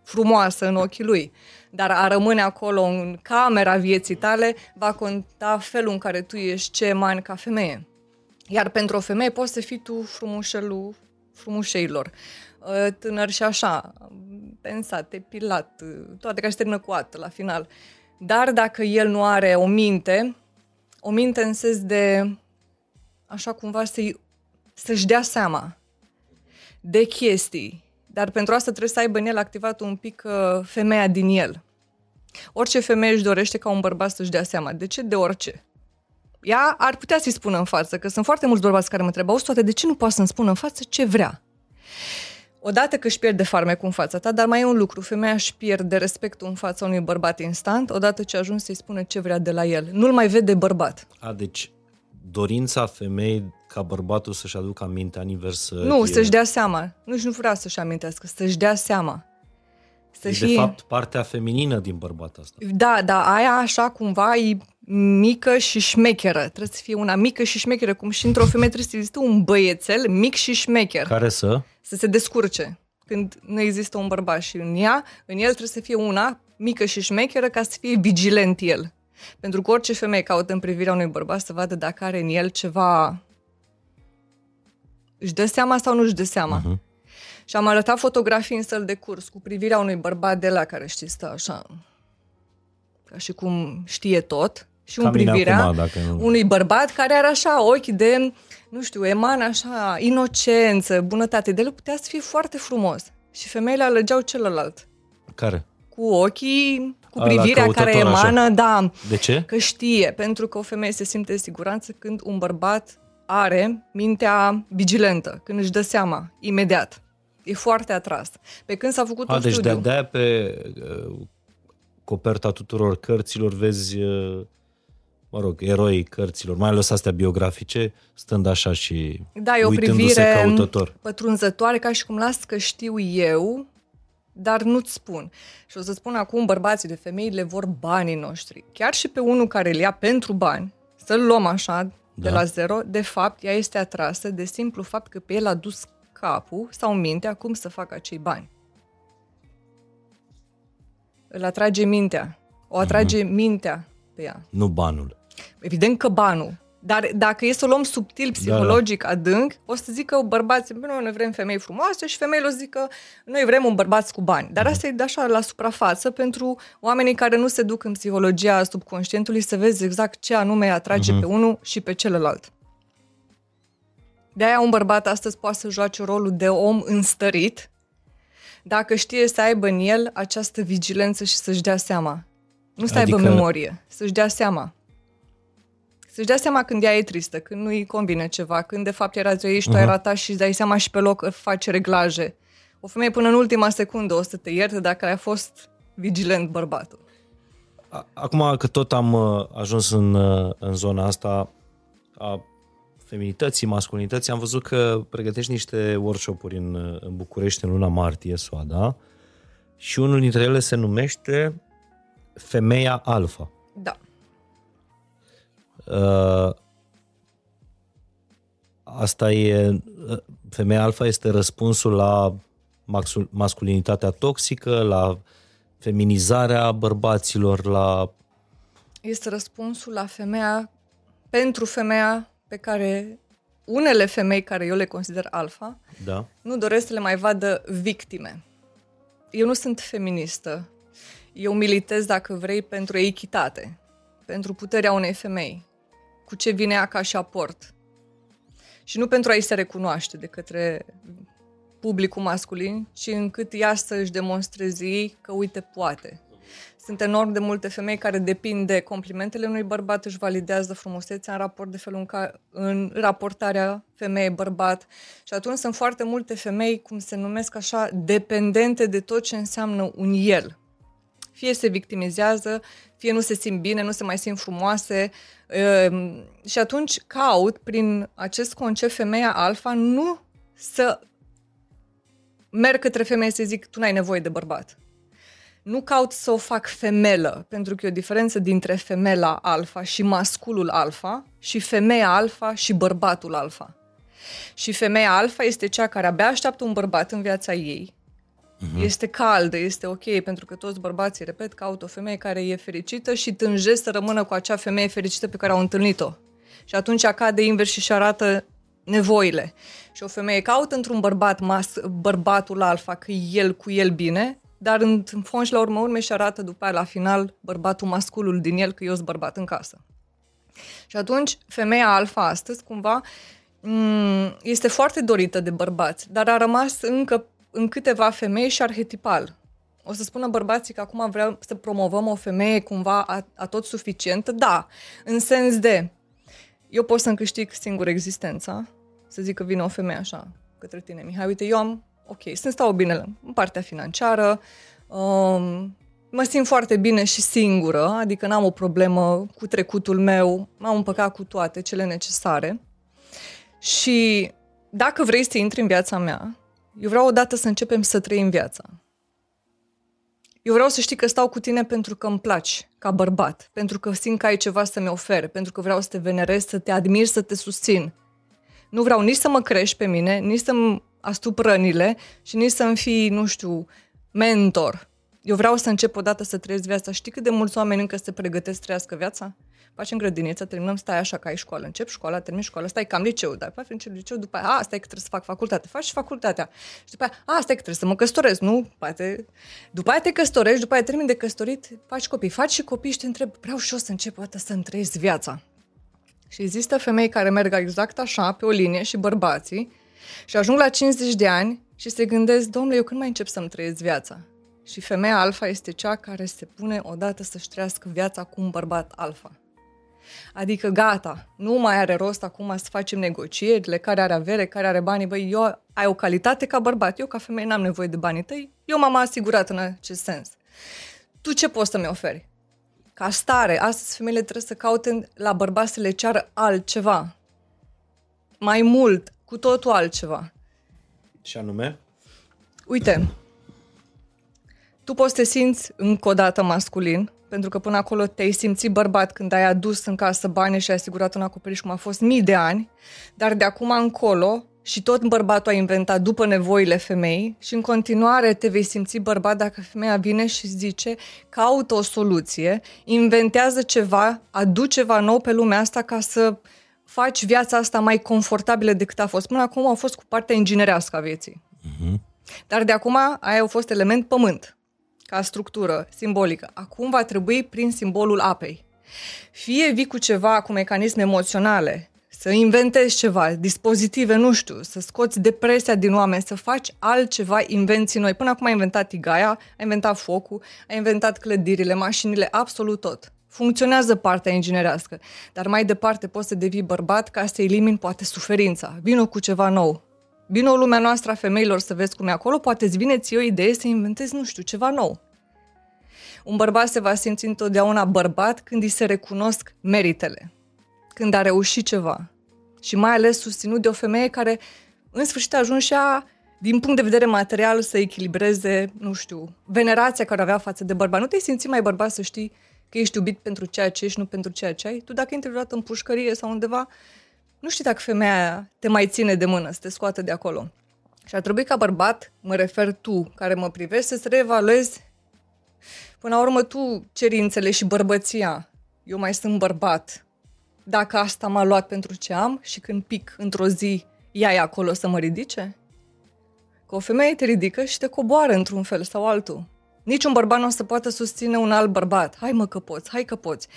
frumoasă în ochii lui, dar a rămâne acolo în camera vieții tale va conta felul în care tu ești ce emani ca femeie. Iar pentru o femeie poți să fii tu frumușelul frumușeilor. Uh, Tânăr și așa, pensat, epilat, uh, toate ca și termină cu at la final. Dar dacă el nu are o minte, o minte în sens de așa cumva să-i, să-și dea seama de chestii. Dar pentru asta trebuie să aibă în el activat un pic uh, femeia din el. Orice femeie își dorește ca un bărbat să-și dea seama. De ce? De orice. Ea ar putea să-i spună în față, că sunt foarte mulți bărbați care mă întreabă, auzi toate, de ce nu poate să-mi spună în față ce vrea? Odată că își pierde farmecul în fața ta, dar mai e un lucru, femeia își pierde respectul în fața unui bărbat instant, odată ce ajunge să-i spună ce vrea de la el. Nu-l mai vede bărbat. A, deci dorința femeii ca bărbatul să-și aducă aminte aniversări. Nu, să-și dea seama. Nu, nu vrea să-și amintească, să-și dea seama. Să e de fapt partea feminină din bărbat asta. Da, da, aia așa cumva e mică și șmecheră. Trebuie să fie una mică și șmecheră, cum și într-o femeie trebuie să existe un băiețel mic și șmecher. Care să? Să se descurce. Când nu există un bărbat și în ea, în el trebuie să fie una mică și șmecheră ca să fie vigilent el. Pentru că orice femeie caută în privirea unui bărbat să vadă dacă are în el ceva... Își dă seama sau nu își dă seama. Uh-huh. Și am arătat fotografii în săl de curs cu privirea unui bărbat de la care știți stă așa, ca și cum știe tot, și Ca în mine privirea acum, dacă nu- unui bărbat care are așa ochi de, nu știu, emană așa, inocență, bunătate. De el putea să fie foarte frumos. Și femeile alăgeau celălalt. Care? Cu ochii, cu A, la privirea care căutător, așa. emană, da, De ce? că știe, pentru că o femeie se simte în siguranță când un bărbat are mintea vigilentă, când își dă seama, imediat. E foarte atras. Pe când s-a făcut A, un deci studiu. de-aia pe uh, coperta tuturor cărților vezi uh, mă rog, eroi cărților, mai ales astea biografice, stând așa și Da, e o uitându-se privire căutător. pătrunzătoare, ca și cum las că știu eu, dar nu-ți spun. Și o să spun acum, bărbații de femei le vor banii noștri. Chiar și pe unul care îl ia pentru bani, să-l luăm așa, de Da. la zero, de fapt, ea este atrasă de simplu fapt că pe el a dus capul sau mintea cum să facă acei bani. Îl atrage mintea. O atrage Mhm. mintea pe ea. Nu banul. Evident că banul. Dar dacă e să o luăm subtil, psihologic, da, adânc, o să zică bărbații, bă, noi vrem femei frumoase și femeile o să zică, noi vrem un bărbat cu bani. Dar asta e de așa la suprafață pentru oamenii care nu se duc în psihologia subconștientului să vezi exact ce anume îi atrage uh-huh. pe unul și pe celălalt. De-aia un bărbat astăzi poate să joace rolul de om înstărit dacă știe să aibă în el această vigilență și să-și dea seama. Nu să Adică- aibă memorie, să-și dea seama. Să-și dea seama când ea e tristă, când nu-i convine ceva, când de fapt era ziua ei și tu ai ratat și îți dai seama și pe loc că faci reglaje. O femeie până în ultima secundă o să te ierte dacă ai fost vigilent bărbatul. A- Acum că tot am uh, ajuns în, uh, în zona asta a feminității, masculinității, am văzut că pregătești niște workshop-uri în, uh, în București în luna martie, Soada, și unul dintre ele se numește Femeia Alfa. Da. Uh, asta e, uh, femeia alfa este răspunsul la maxul- masculinitatea toxică, la feminizarea bărbaților, la Este răspunsul la femeia, pentru femeia pe care unele femei care eu le consider alfa, da, nu doresc să le mai vadă victime. Eu nu sunt feministă. Eu militez, dacă vrei, pentru echitate, pentru puterea unei femei, cu ce vine ea ca și aport. Și nu pentru a-i se recunoaște de către publicul masculin, ci încât ea să își demonstreze ei că, uite, poate. Sunt enorm de multe femei care depind de complimentele unui bărbat, își validează frumusețea în raport de felul în, ca, în raportarea femeie-bărbat. Și atunci sunt foarte multe femei, cum se numesc așa, dependente de tot ce înseamnă un el. Fie se victimizează, fie nu se simt bine, nu se mai simt frumoase. ehm, Și atunci caut, prin acest concept femeia alfa, nu să merg către femeie să zic, tu n-ai nevoie de bărbat nu caut să o fac femelă, pentru că e o diferență dintre femela alfa și masculul alfa și femeia alfa și bărbatul alfa. Și femeia alfa este cea care abia așteaptă un bărbat în viața ei. Uh-huh. Este caldă, este ok, pentru că toți bărbații, repet, caută o femeie care e fericită și tânjesc să rămână cu acea femeie fericită pe care au întâlnit-o. Și atunci cade invers și-și arată nevoile. Și o femeie caută într-un bărbat mas, bărbatul alfa, că el cu el bine, dar în, în fond și la urmă urme și arată după aia la final bărbatul masculul din el că eu sunt bărbat în casă. Și atunci femeia alfa astăzi cumva m- este foarte dorită de bărbați, dar a rămas încă în câteva femei și arhetipal. O să spună bărbații că acum vreau să promovăm o femeie cumva a, a tot suficientă? Da, în sens de eu pot să-mi câștig singur existența, să zic că vine o femeie așa către tine, Mihai, uite, eu am, ok, sunt stau bine în partea financiară, um, mă simt foarte bine și singură, adică n-am o problemă cu trecutul meu, m-am împăcat cu toate cele necesare și dacă vrei să intri în viața mea, eu vreau odată să începem să trăim viața. Eu vreau să știi că stau cu tine pentru că îmi placi ca bărbat, pentru că simt că ai ceva să-mi oferi, pentru că vreau să te venerez, să te admir, să te susțin. Nu vreau nici să mă crești pe mine, nici să-mi astup rănile și nici să-mi fii, nu știu, mentor. Eu vreau să încep odată să trăiesc viața. Știi cât de mulți oameni încă se pregătesc să trăiască viața? Facem grădiniță, terminăm, stai așa ca ai școală, încep școala, termin școala, stai cam liceu, dar faci încep liceu, după aia, a, stai că trebuie să fac facultate, faci și facultatea. Și după aia, a, stai că trebuie să mă căsătoresc, nu? Poate... După aia te căsătorești, după aia termin de căsătorit, faci copii, faci și copii și te întreb, vreau și eu să încep odată să-mi trăiesc viața. Și există femei care merg exact așa, pe o linie, și bărbații, și ajung la 50 de ani și se gândesc, domnule, eu când mai încep să-mi trăiesc viața? Și femeia alfa este cea care se pune odată să-și trăiască viața cu un bărbat alfa. Adică gata, nu mai are rost acum să facem negocierile, care are avere, care are banii. Băi, eu ai o calitate ca bărbat, eu ca femeie n-am nevoie de banii tăi, eu m-am asigurat în acest sens. Tu ce poți să-mi oferi? ca stare. Astăzi femeile trebuie să caute la bărbați să le ceară altceva. Mai mult, cu totul altceva. Și anume? Uite, tu poți să te simți încă o dată masculin, pentru că până acolo te-ai simțit bărbat când ai adus în casă bani și ai asigurat un acoperiș cum a fost mii de ani, dar de acum încolo și tot bărbatul a inventat după nevoile femeii și în continuare te vei simți bărbat dacă femeia vine și zice caută o soluție, inventează ceva, aduce ceva nou pe lumea asta ca să faci viața asta mai confortabilă decât a fost. Până acum a fost cu partea inginerească a vieții. Uh-huh. Dar de acum aia a fost element pământ, ca structură simbolică. Acum va trebui prin simbolul apei. Fie vii cu ceva, cu mecanisme emoționale, să inventezi ceva, dispozitive, nu știu, să scoți depresia din oameni, să faci altceva, invenții noi. Până acum ai inventat tigaia, ai inventat focul, ai inventat clădirile, mașinile, absolut tot. Funcționează partea inginerească, dar mai departe poți să devii bărbat ca să elimini poate suferința. Vino cu ceva nou. Vino o lumea noastră a femeilor să vezi cum e acolo, poate îți vine ție o idee să inventezi, nu știu, ceva nou. Un bărbat se va simți întotdeauna bărbat când îi se recunosc meritele, când a reușit ceva. Și mai ales susținut de o femeie care în sfârșit a ajuns și a, din punct de vedere material, să echilibreze, nu știu, venerația care avea față de bărbat. Nu te simți mai bărbat să știi că ești iubit pentru ceea ce ești, nu pentru ceea ce ai. Tu dacă intri vreodată în pușcărie sau undeva, nu știi dacă femeia aia te mai ține de mână, să te scoată de acolo. Și ar trebui ca bărbat, mă refer tu, care mă privești, să-ți reevaluezi până la urmă tu cerințele și bărbăția. Eu mai sunt bărbat. Dacă asta m-a luat pentru ce am și când pic într-o zi, ea e acolo să mă ridice? Că o femeie te ridică și te coboară într-un fel sau altul. Niciun bărbat nu o să poată susține un alt bărbat. Hai mă că poți, hai că poți.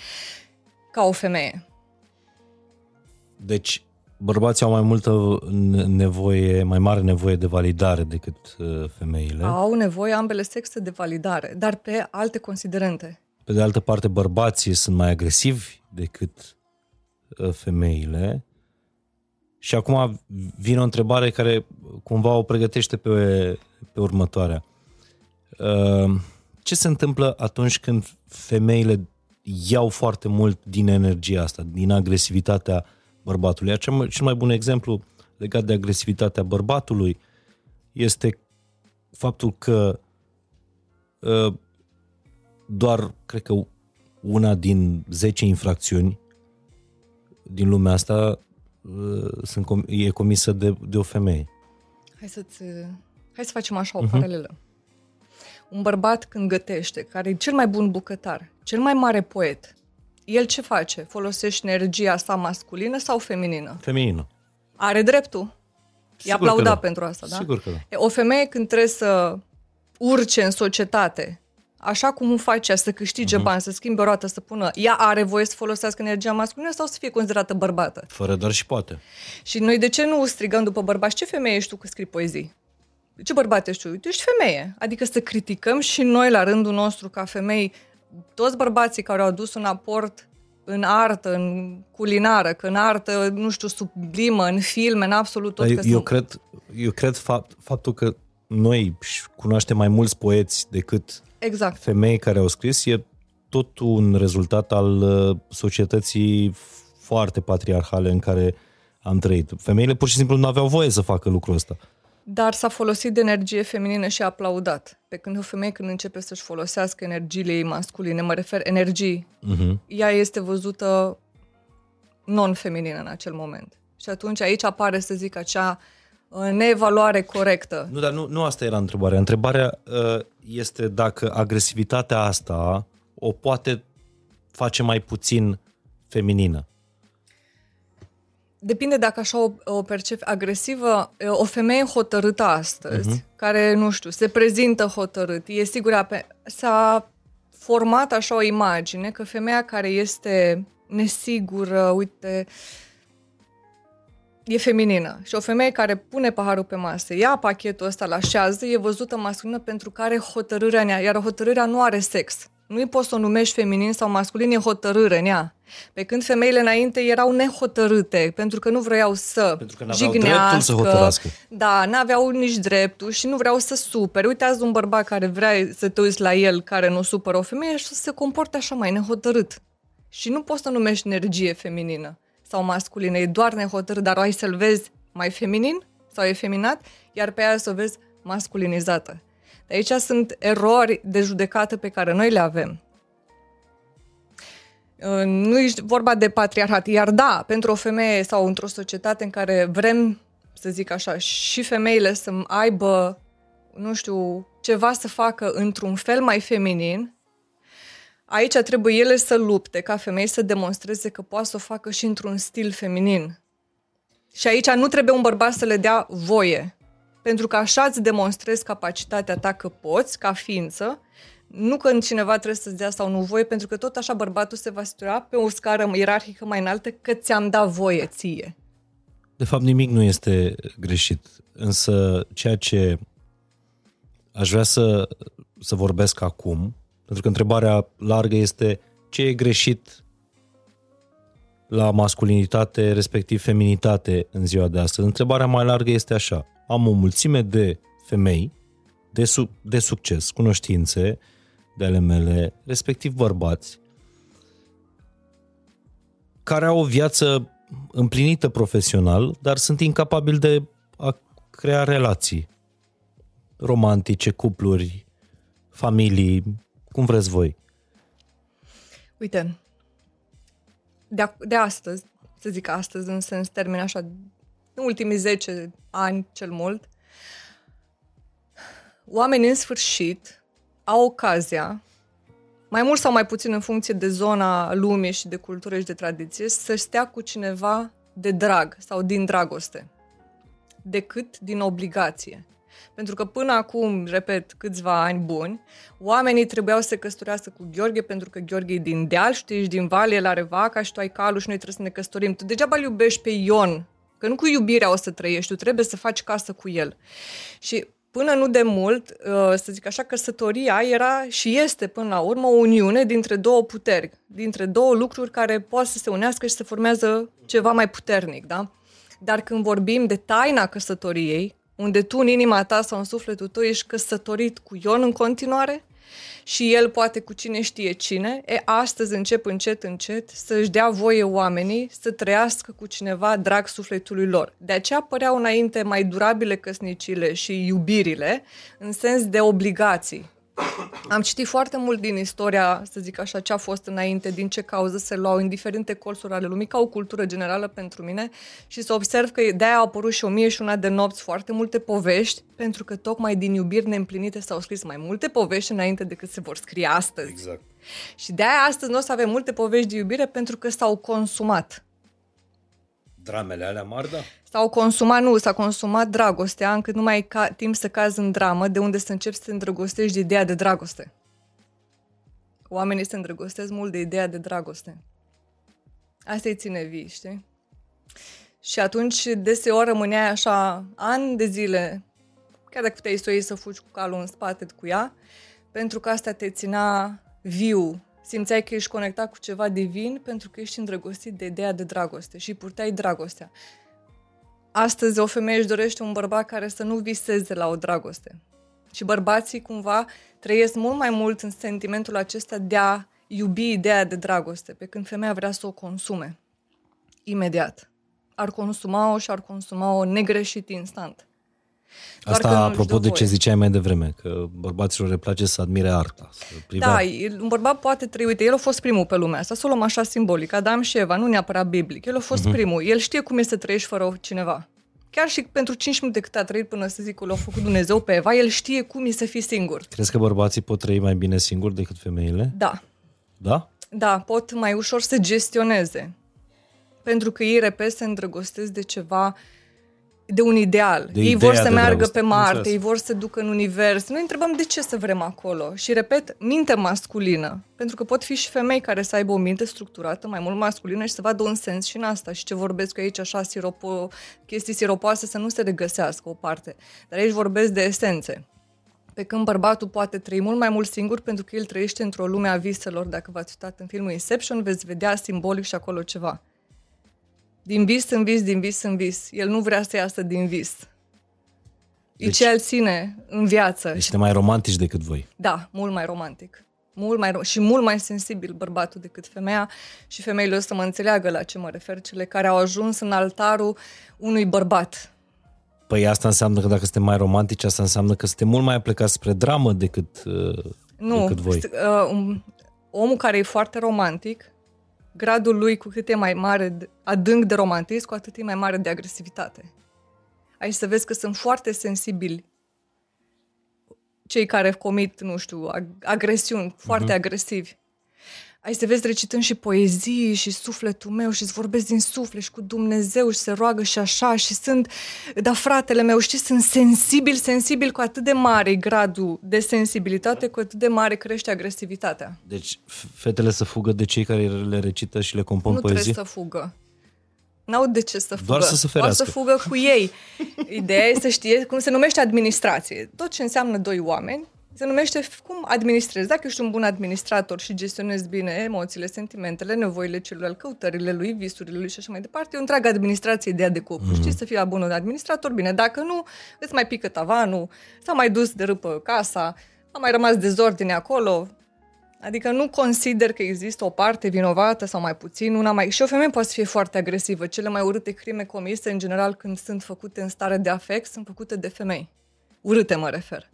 Ca o femeie. Deci, bărbații au mai multă nevoie, mai mare nevoie de validare decât uh, femeile. Au nevoie ambele sexe de validare, dar pe alte considerente. Pe de altă parte, bărbații sunt mai agresivi decât uh, femeile. Și acum vine o întrebare care cumva o pregătește pe, pe următoarea. Uh, ce se întâmplă atunci când femeile iau foarte mult din energia asta, din agresivitatea bărbatului? Cel cel mai bun exemplu legat de agresivitatea bărbatului este faptul că uh, doar, cred că una din 10 infracțiuni din lumea asta uh, sunt, e comisă de, de o femeie. Hai, să-ți, hai să facem așa o uh-huh. paralelă un bărbat când gătește, care e cel mai bun bucătar, cel mai mare poet, el ce face? Folosește energia sa masculină sau feminină? Feminină. Are dreptul. E aplaudat da. pentru asta, da? Sigur că da. O femeie când trebuie să urce în societate, așa cum face să câștige uh-huh. bani, să schimbe o roată, să pună, ea are voie să folosească energia masculină sau să fie considerată bărbată? Fără dar și poate. Și noi de ce nu strigăm după bărbați? Ce femeie ești tu că scrii poezii? ce bărbat ești tu? Tu ești femeie. Adică să criticăm și noi la rândul nostru ca femei toți bărbații care au adus un aport în artă, în culinară, că în artă, nu știu, sublimă, în filme, în absolut tot. Eu, că eu, sunt... cred, eu cred fapt, faptul că noi cunoaștem mai mulți poeți decât exact. femei care au scris e tot un rezultat al uh, societății foarte patriarhale în care am trăit. Femeile pur și simplu nu aveau voie să facă lucrul ăsta dar s-a folosit de energie feminină și a aplaudat. Pe când o femeie când începe să-și folosească energiile ei masculine, mă refer energii, uh-huh. ea este văzută non-feminină în acel moment. Și atunci aici apare, să zic, acea uh, neevaluare corectă. Nu, dar nu, nu asta era întrebarea. Întrebarea uh, este dacă agresivitatea asta o poate face mai puțin feminină depinde dacă așa o, o percepi agresivă, o femeie hotărâtă astăzi, uh-huh. care, nu știu, se prezintă hotărât, e sigură, pe, s-a format așa o imagine că femeia care este nesigură, uite, e feminină. Și o femeie care pune paharul pe masă, ia pachetul ăsta, la așează, e văzută masculină pentru că are hotărârea în ea, iar hotărârea nu are sex. Nu-i poți să o numești feminin sau masculin, e hotărâre în ea. Pe când femeile înainte erau nehotărâte, pentru că nu vreau să Pentru că n-aveau dreptul să hotărască. Da, n-aveau nici dreptul și nu vreau să supere. Uite azi un bărbat care vrea să te uiți la el, care nu supără o femeie și să se comporte așa mai nehotărât. Și nu poți să numești energie feminină sau masculină, e doar nehotărât, dar ai să-l vezi mai feminin sau efeminat, iar pe aia să o vezi masculinizată. De aici sunt erori de judecată pe care noi le avem. Uh, Nu e vorba de patriarhat, iar da, pentru o femeie sau într-o societate în care vrem, să zic așa, și femeile să aibă, nu știu, ceva să facă într-un fel mai feminin, aici trebuie ele să lupte ca femei să demonstreze că poate să o facă și într-un stil feminin. Și aici nu trebuie un bărbat să le dea voie. Pentru că așa îți demonstrezi capacitatea ta că poți, ca ființă, nu că cineva trebuie să-ți dea sau nu voie, pentru că tot așa bărbatul se va situa pe o scară ierarhică mai înaltă că ți-am dat voie ție. De fapt, nimic nu este greșit. Însă, ceea ce aș vrea să, să vorbesc acum, pentru că întrebarea largă este ce e greșit la masculinitate, respectiv feminitate în ziua de astăzi. Întrebarea mai largă este așa. Am o mulțime de femei de, su- de succes, cunoștințe de ale mele, respectiv bărbați, care au o viață împlinită profesional, dar sunt incapabili de a crea relații romantice, cupluri, familii, cum vreți voi. Uite, de, de astăzi, să zic astăzi, în sens termen așa, în ultimii 10 ani cel mult, oamenii în sfârșit au ocazia, mai mult sau mai puțin în funcție de zona lumii și de cultură și de tradiție, să stea cu cineva de drag sau din dragoste, decât din obligație. Pentru că până acum, repet, câțiva ani buni, oamenii trebuiau să se căsătorească cu Gheorghe pentru că Gheorghe e din deal și tu ești din vale, el are vaca și tu ai calul și noi trebuie să ne căsătorim. Tu degeaba îl iubești pe Ion, că nu cu iubirea o să trăiești, tu trebuie să faci casă cu el. Și până nu de mult, să zic așa, căsătoria era și este până la urmă o uniune dintre două puteri, dintre două lucruri care pot să se unească și să formează ceva mai puternic, da? Dar când vorbim de taina căsătoriei, unde tu în inima ta sau în sufletul tău ești căsătorit cu Ion în continuare și el poate cu cine știe cine, e, astăzi încep încet, încet să-și dea voie oamenii să trăiască cu cineva drag sufletului lor. De aceea păreau înainte mai durabile căsnicile și iubirile în sens de obligații. Am citit foarte mult din istoria, să zic așa, ce a fost înainte, din ce cauză se luau în diferite colțuri ale lumii, ca o cultură generală pentru mine și să observ că de-aia au apărut și o mie și una de nopți foarte multe povești, pentru că tocmai din iubiri neîmplinite s-au scris mai multe povești înainte decât se vor scrie astăzi. Exact. Și de-aia astăzi nu o să avem multe povești de iubire pentru că s-au consumat. Dramele alea mari, da? S-au consumat, nu, s-a consumat dragostea, încât nu mai ai ca, timp să cazi în dramă, de unde să începi să te îndrăgostești de ideea de dragoste. Oamenii se îndrăgostesc mult de ideea de dragoste. Asta îi ține vii, știi? Și atunci deseori rămâneai așa ani de zile, chiar dacă puteai să o iei să fugi cu calul în spate cu ea, pentru că asta te ținea viu, simțeai că ești conectat cu ceva divin pentru că ești îndrăgostit de ideea de dragoste și purtai dragostea. Astăzi o femeie își dorește un bărbat care să nu viseze la o dragoste. Și bărbații cumva trăiesc mult mai mult în sentimentul acesta de a iubi ideea de dragoste, pe când femeia vrea să o consume. Imediat. Ar consuma-o și ar consuma-o negreșit instant. Doar că Asta nu își apropo dă de ce voie. ziceai mai devreme, că bărbaților le place să admire arta. Să priva... Da, el- un bărbat poate trăi, uite, el a fost primul pe lumea asta, să o luăm așa simbolic, Adam și Eva, nu neapărat biblic, el a fost uh-huh. primul, el știe cum e să trăiești fără cineva. Chiar și pentru 5 minute cât a trăit până să zic că l-a făcut Dumnezeu pe Eva, el știe cum e să fii singur. Crezi că bărbații pot trăi mai bine singuri decât femeile? Da, Da? da, pot mai ușor să gestioneze. Pentru că ei, repet, se îndrăgostesc de ceva, de un ideal. De ei ideea vor să de meargă dragoste. pe Marte, Înțeles. ei vor să ducă în univers. Noi întrebăm de ce să vrem acolo. Și, repet, minte masculină. Pentru că pot fi și femei care să aibă o minte structurată, mai mult masculină și să vadă un sens și în asta. Și ce vorbesc eu aici, așa, siropo, chestii siropoase, să nu se regăsească o parte. Dar aici vorbesc de esențe. Pe când bărbatul poate trăi mult mai mult singur pentru că el trăiește într-o lume a viselor. Dacă v-ați uitat în filmul Inception, veți vedea simbolic și acolo ceva. Din vis în vis, din vis în vis. El nu vrea să iasă din vis. Deci, e ce el ține în viață. Este mai romantici decât voi. Da, mult mai romantic. Mult mai, și mult mai sensibil bărbatul decât femeia și femeile o să mă înțeleagă la ce mă refer, cele care au ajuns în altarul unui bărbat. Păi asta înseamnă că dacă suntem mai romantici, asta înseamnă că suntem mult mai aplicați spre dramă decât, uh, nu, decât voi. Uh, um, omul care e foarte romantic, gradul lui cu cât e mai mare, adânc de romantism, cu atât e mai mare de agresivitate. Aici să vezi că sunt foarte sensibili cei care comit, nu știu, agresiuni, foarte uh-huh. agresivi. Ai să vezi recitând și poezii și sufletul meu și îți vorbesc din suflet și cu Dumnezeu și se roagă și așa și sunt, da fratele meu, știi, sunt sensibil, sensibil cu atât de mare gradul de sensibilitate, cu atât de mare crește agresivitatea. Deci fetele să fugă de cei care le recită și le compun nu poezii? Nu trebuie să fugă. N-au de ce să fugă. Doar să se ferească. Doar să fugă cu ei. Ideea e să știe cum se numește administrație. Tot ce înseamnă doi oameni se numește cum administrezi. Dacă ești un bun administrator și gestionezi bine emoțiile, sentimentele, nevoile celuilalt, căutările lui, visurile lui și așa mai departe, e o întreagă administrație ideea de cuplu. Mm-hmm. Știi să fii bun administrator, bine. Dacă nu, îți mai pică tavanul, s-a mai dus de râpă casa, a mai rămas dezordine acolo, Adică nu consider că există o parte vinovată sau mai puțin, una mai... Și o femeie poate să fie foarte agresivă. Cele mai urâte crime comise, în general, când sunt făcute în stare de afect, sunt făcute de femei. Urâte mă refer.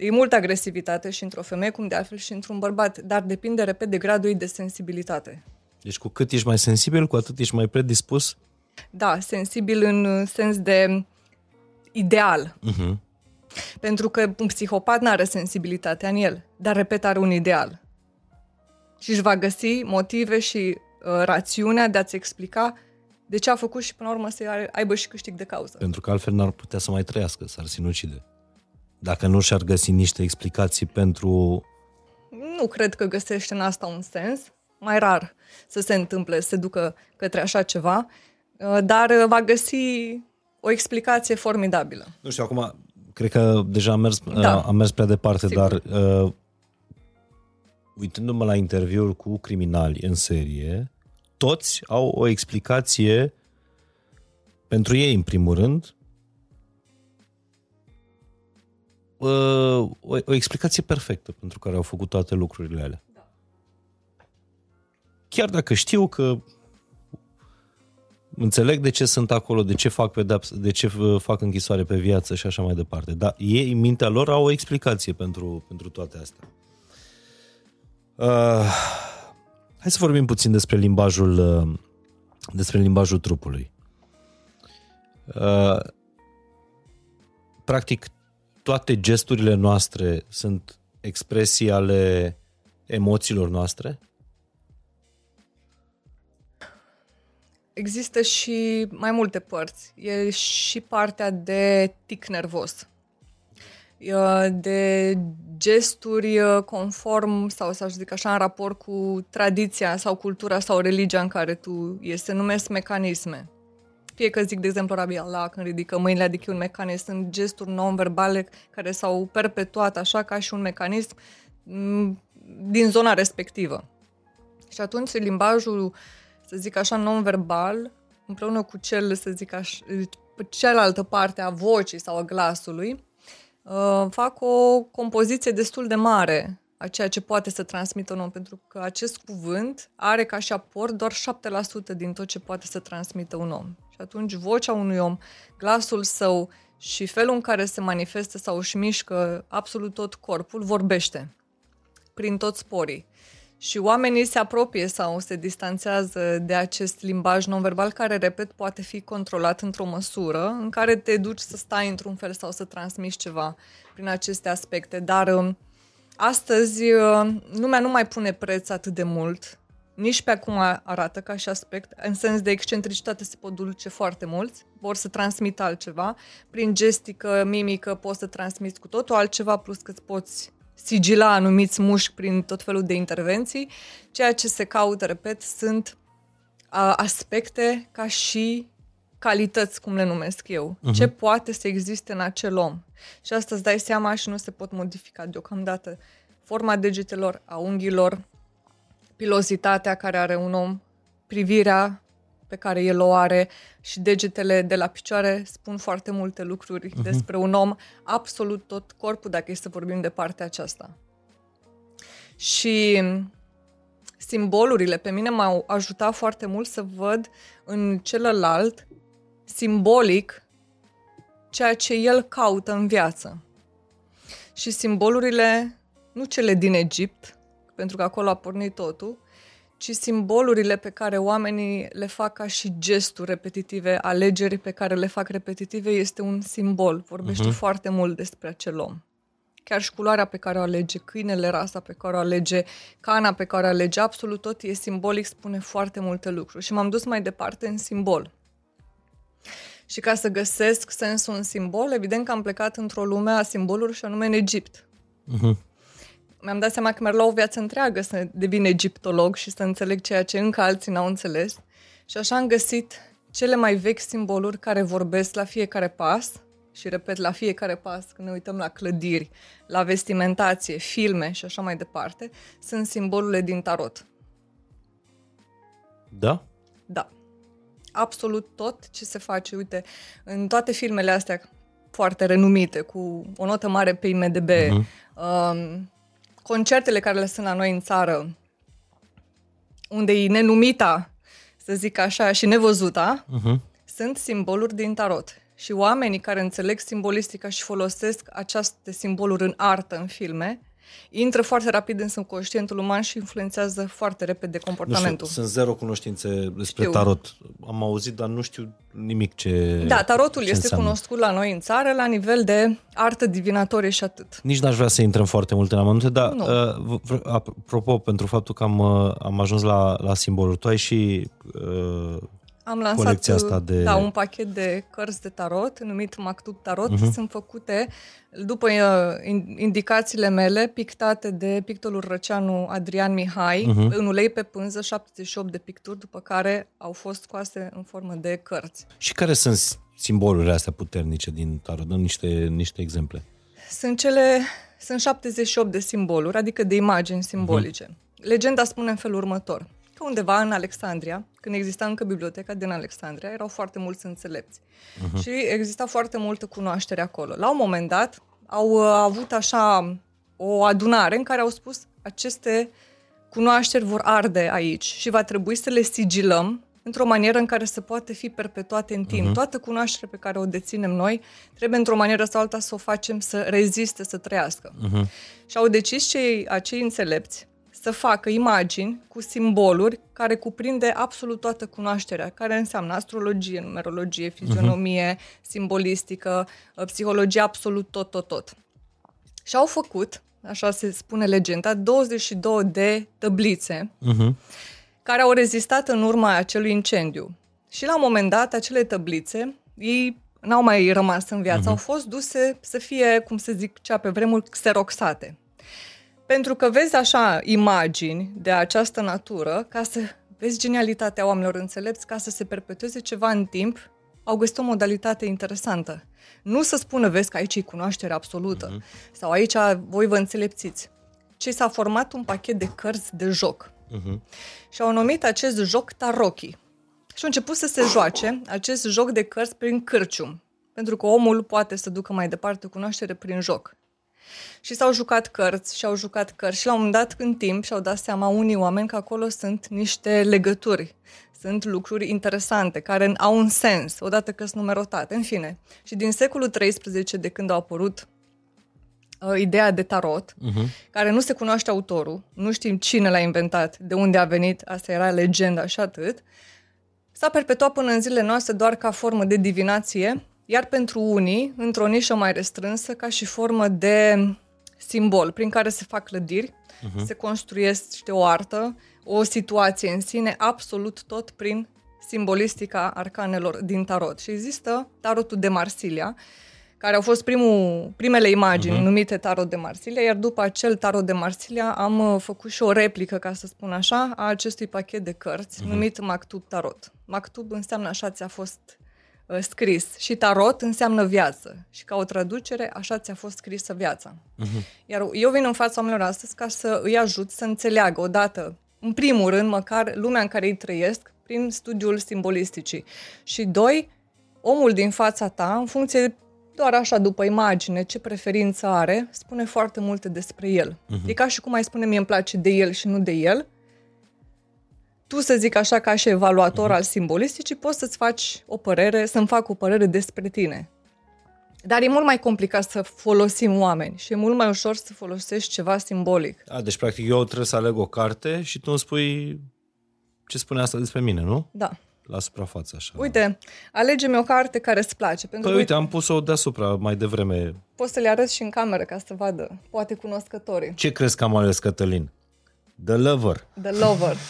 E multă agresivitate și într-o femeie, cum de altfel și într-un bărbat, dar depinde, repet, de gradul de sensibilitate. Deci cu cât ești mai sensibil, cu atât ești mai predispus? Da, sensibil în sens de ideal. Uh-huh. Pentru că un psihopat nu are sensibilitatea în el, dar, repet, are un ideal. Și își va găsi motive și uh, rațiunea de a-ți explica de ce a făcut și, până la urmă, să aibă și câștig de cauză. Pentru că altfel n-ar putea să mai trăiască, s-ar sinucide. Dacă nu și-ar găsi niște explicații pentru... Nu cred că găsește în asta un sens. Mai rar să se întâmple, să se ducă către așa ceva, uh, dar uh, va găsi o explicație formidabilă. Nu știu, acum, cred că deja am mers, da. Uh, am mers prea departe, Sigur. dar uh, uitându-mă la interviuri cu criminali în serie, toți au o explicație pentru ei, în primul rând, uh, o, o explicație perfectă pentru care au făcut toate lucrurile alea. Da. Chiar dacă știu că înțeleg de ce sunt acolo, de ce fac pedepsă, de ce fac închisoare pe viață și așa mai departe. Dar ei, în mintea lor, au o explicație pentru, pentru toate astea. Uh, hai să vorbim puțin despre limbajul, uh, despre limbajul trupului. Uh, practic, toate gesturile noastre sunt expresii ale emoțiilor noastre? Există și mai multe părți. E și partea de tic nervos, de gesturi conform sau să zic așa în raport cu tradiția sau cultura sau religia în care tu ești. Se numesc mecanisme. Fie că zic, de exemplu, Rabi Allah când ridică mâinile, adică un mecanism, sunt gesturi non-verbale care s-au perpetuat așa ca și un mecanism mm, din zona respectivă. Și atunci limbajul, să zic așa, non-verbal, împreună cu cel, să zic așa, cealaltă parte a vocii sau a glasului, uh, fac o compoziție destul de mare a ceea ce poate să transmită un om, pentru că acest cuvânt are ca și aport doar 7% din tot ce poate să transmită un om. Și atunci vocea unui om, glasul său și felul în care se manifestă sau își mișcă absolut tot corpul, vorbește prin toți sporii. Și oamenii se apropie sau se distanțează de acest limbaj non-verbal care, repet, poate fi controlat într-o măsură în care te duci să stai într-un fel sau să transmiți ceva prin aceste aspecte. Dar um, Astăzi, uh, lumea nu mai pune preț atât de mult, nici pe acum arată ca și aspect, în sens de excentricitate se pot duce foarte mulți, vor să transmită altceva, prin gestică, mimică poți să transmiți cu totul altceva, plus că îți poți sigila anumiți mușchi prin tot felul de intervenții. Ceea ce se caută, repet, sunt uh, aspecte ca și calități, cum le numesc eu, uh-huh. ce poate să existe în acel om. Și asta îți dai seama și nu se pot modifica deocamdată. Forma degetelor, a unghiilor, pilozitatea care are un om, privirea pe care el o are și degetele de la picioare spun foarte multe lucruri uh-huh. despre un om, absolut tot corpul, dacă e să vorbim de partea aceasta. Și simbolurile pe mine m-au ajutat foarte mult să văd în celălalt simbolic ceea ce el caută în viață. Și simbolurile, nu cele din Egipt, pentru că acolo a pornit totul, ci simbolurile pe care oamenii le fac ca și gesturi repetitive, alegeri pe care le fac repetitive, este un simbol. Vorbește uh-huh. foarte mult despre acel om. Chiar și culoarea pe care o alege, câinele, rasa pe care o alege, cana pe care o alege, absolut tot e simbolic, spune foarte multe lucruri. Și m-am dus mai departe în simbol. Și ca să găsesc sensul în simbol, evident că am plecat într-o lume a simboluri și anume în Egipt. Uh-huh. Mi-am dat seama că mi-ar lua o viață întreagă să devin egiptolog și să înțeleg ceea ce încă alții n-au înțeles. Și așa am găsit cele mai vechi simboluri care vorbesc la fiecare pas și repet, la fiecare pas, când ne uităm la clădiri, la vestimentație, filme și așa mai departe, sunt simbolurile din tarot. Da? Da absolut tot ce se face. Uite, în toate filmele astea foarte renumite, cu o notă mare pe IMDB, uh-huh. um, concertele care le sunt la noi în țară, unde e nenumita, să zic așa, și nevăzuta, uh-huh. sunt simboluri din tarot. Și oamenii care înțeleg simbolistica și folosesc aceste simboluri în artă, în filme, intră foarte rapid în subconștientul uman și influențează foarte repede comportamentul. Nu știu, sunt zero cunoștințe despre știu. tarot. Am auzit, dar nu știu nimic ce Da, tarotul ce este înseamnă. cunoscut la noi în țară la nivel de artă divinatorie și atât. Nici n-aș vrea să intrăm foarte multe în amănunte, dar uh, apropo, pentru faptul că am, uh, am ajuns la, la simboluri, tu ai și uh, am lansat asta de... da, un pachet de cărți de tarot, numit Mactub Tarot. Uh-huh. Sunt făcute după uh, indicațiile mele, pictate de pictorul răceanu Adrian Mihai, uh-huh. în ulei pe pânză, 78 de picturi, după care au fost scoase în formă de cărți. Și care sunt simbolurile astea puternice din tarot? Dăm niște, niște exemple. Sunt cele... Sunt 78 de simboluri, adică de imagini simbolice. Uh-huh. Legenda spune în felul următor că undeva în Alexandria, când exista încă biblioteca din Alexandria, erau foarte mulți înțelepți. Uh-huh. Și exista foarte multă cunoaștere acolo. La un moment dat au uh, avut așa o adunare în care au spus aceste cunoașteri vor arde aici și va trebui să le sigilăm într-o manieră în care să poate fi perpetuate în timp. Uh-huh. Toată cunoașterea pe care o deținem noi trebuie într-o manieră sau alta să o facem să reziste, să trăiască. Uh-huh. Și au decis cei, acei înțelepți să facă imagini cu simboluri care cuprinde absolut toată cunoașterea, care înseamnă astrologie, numerologie, fizionomie, uh-huh. simbolistică, uh, psihologie, absolut tot, tot, tot. Și au făcut, așa se spune legenda, 22 de tăblițe uh-huh. care au rezistat în urma acelui incendiu. Și la un moment dat, acele tăblițe, ei n-au mai rămas în viață, uh-huh. au fost duse să fie, cum se zic cea pe vremuri, xeroxate. Pentru că vezi așa imagini de această natură, ca să vezi genialitatea oamenilor înțelepți, ca să se perpetueze ceva în timp, au găsit o modalitate interesantă. Nu să spună, vezi că aici e cunoaștere absolută, uh-huh. sau aici voi vă înțelepțiți, ci s-a format un pachet de cărți de joc. Uh-huh. Și au numit acest joc Taroki. Și au început să se joace acest joc de cărți prin cârcium. Pentru că omul poate să ducă mai departe cunoaștere prin joc. Și s-au jucat cărți și au jucat cărți și la un moment dat în timp și-au dat seama unii oameni că acolo sunt niște legături, sunt lucruri interesante, care au un sens, odată că sunt numerotate, în fine. Și din secolul XIII, de când au apărut uh, ideea de tarot, uh-huh. care nu se cunoaște autorul, nu știm cine l-a inventat, de unde a venit, asta era legenda și atât, s-a perpetuat până în zilele noastre doar ca formă de divinație iar pentru unii, într-o nișă mai restrânsă, ca și formă de simbol prin care se fac clădiri, uh-huh. se construiește o artă, o situație în sine, absolut tot prin simbolistica arcanelor din tarot. Și există tarotul de Marsilia, care au fost primul, primele imagini uh-huh. numite tarot de Marsilia, iar după acel tarot de Marsilia am uh, făcut și o replică, ca să spun așa, a acestui pachet de cărți uh-huh. numit Mactub Tarot. Mactub înseamnă așa ți-a fost uh, scris. Și tarot înseamnă viață. Și ca o traducere, așa ți-a fost scrisă viața. Uh-huh. Iar eu vin în fața oamenilor astăzi ca să îi ajut să înțeleagă odată, în primul rând, măcar lumea în care ei trăiesc, prin studiul simbolisticii. Și doi, omul din fața ta, în funcție doar așa după imagine, ce preferință are, spune foarte multe despre el. Uh-huh. E ca și cum ai spune mie îmi place de el și nu de el. Tu să zic așa ca și evaluator uh-huh. al simbolisticii, poți să-ți faci o părere, să-mi fac o părere despre tine. Dar e mult mai complicat să folosim oameni și e mult mai ușor să folosești ceva simbolic. A, deci, practic, eu trebuie să aleg o carte și tu îmi spui ce spune asta despre mine, nu? Da la suprafață așa. Uite, alege-mi o carte care îți place. Pentru păi uite, am pus-o deasupra mai devreme. Poți să le arăți și în cameră ca să vadă, poate cunoscătorii. Ce crezi că am ales, Cătălin? The Lover. The Lover. *laughs*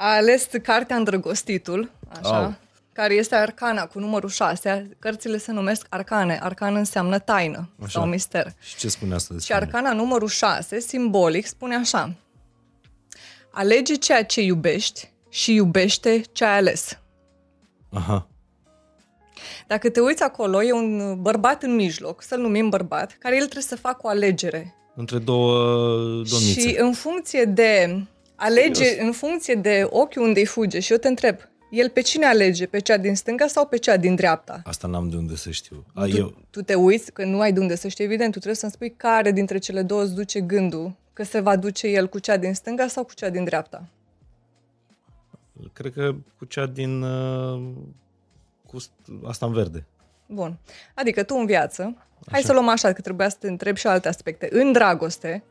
A ales cartea Îndrăgostitul, așa, oh. care este arcana cu numărul 6. Cărțile se numesc arcane. Arcan înseamnă taină așa. sau mister. Și ce spune asta despre Și arcana numărul 6, simbolic, spune așa. Alege ceea ce iubești și iubește ce ai ales. Aha. Dacă te uiți acolo, e un bărbat în mijloc, să-l numim bărbat, care el trebuie să facă o alegere. Între două domnițe. Și în funcție de alege, Serios? în funcție de ochiul unde îi fuge, și eu te întreb, el pe cine alege? Pe cea din stânga sau pe cea din dreapta? Asta n-am de unde să știu. A, tu, eu... tu te uiți, că nu ai de unde să știi, evident, tu trebuie să-mi spui care dintre cele două îți duce gândul, că se va duce el cu cea din stânga sau cu cea din dreapta. Cred că cu cea din... Uh, cu asta în verde. Bun. Adică tu în viață, așa. hai să luăm așa, că trebuia să te întreb și alte aspecte. În dragoste,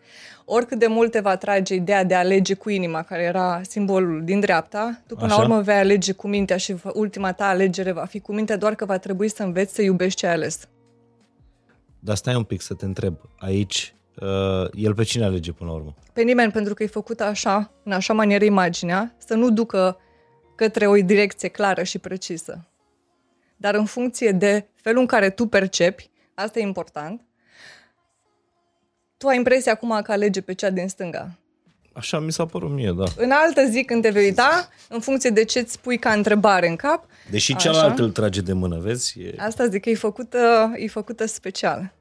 oricât de mult te va trage ideea de a alege cu inima, care era simbolul din dreapta, tu până așa. la urmă vei alege cu mintea și ultima ta alegere va fi cu mintea, doar că va trebui să înveți să iubești ce ai ales. Dar stai un pic să te întreb. Aici uh, el pe cine alege până la urmă? Pe nimeni, pentru că e făcută așa, în așa manieră imaginea, să nu ducă către o direcție clară și precisă. Dar în funcție de felul în care tu percepi, asta e important, tu ai impresia acum că alege pe cea din stânga. Așa mi s-a părut mie, da. În altă zi când te vei uita, în funcție de ce îți pui ca întrebare în cap. Deși cealaltă îl trage de mână, vezi? E... Asta zic că e făcută, e făcută special.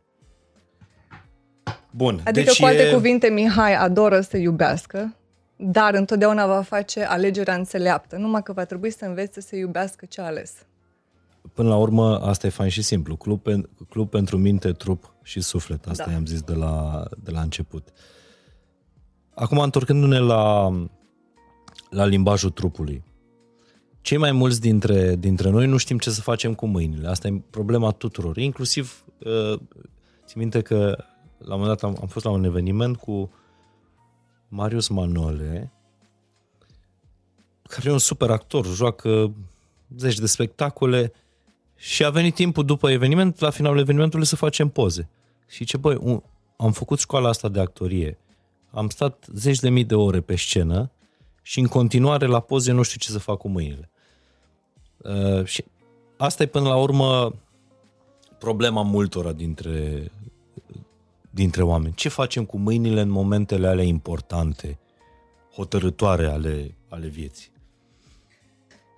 Bun. Adică, deci cu alte e... cuvinte, Mihai adoră să iubească, dar întotdeauna va face alegerea înțeleaptă, numai că va trebui să învețe să iubească ce a ales. Până la urmă, asta e fain și simplu. Club, pen, club pentru minte, trup și suflet. Asta da. i-am zis de la, de la început. Acum, întorcându-ne la, la limbajul trupului. Cei mai mulți dintre, dintre noi nu știm ce să facem cu mâinile. Asta e problema tuturor. Inclusiv, uh, țin minte că la un moment dat am, am fost la un eveniment cu Marius Manole, care e un super actor, joacă zeci de spectacole și a venit timpul după eveniment, la finalul evenimentului să facem poze. Și ce băi, un, am făcut școala asta de actorie, am stat zeci de mii de ore pe scenă și în continuare la poze nu știu ce să fac cu mâinile. Uh, și asta e până la urmă problema multora dintre, dintre oameni. Ce facem cu mâinile în momentele alea importante, hotărătoare ale, ale vieții?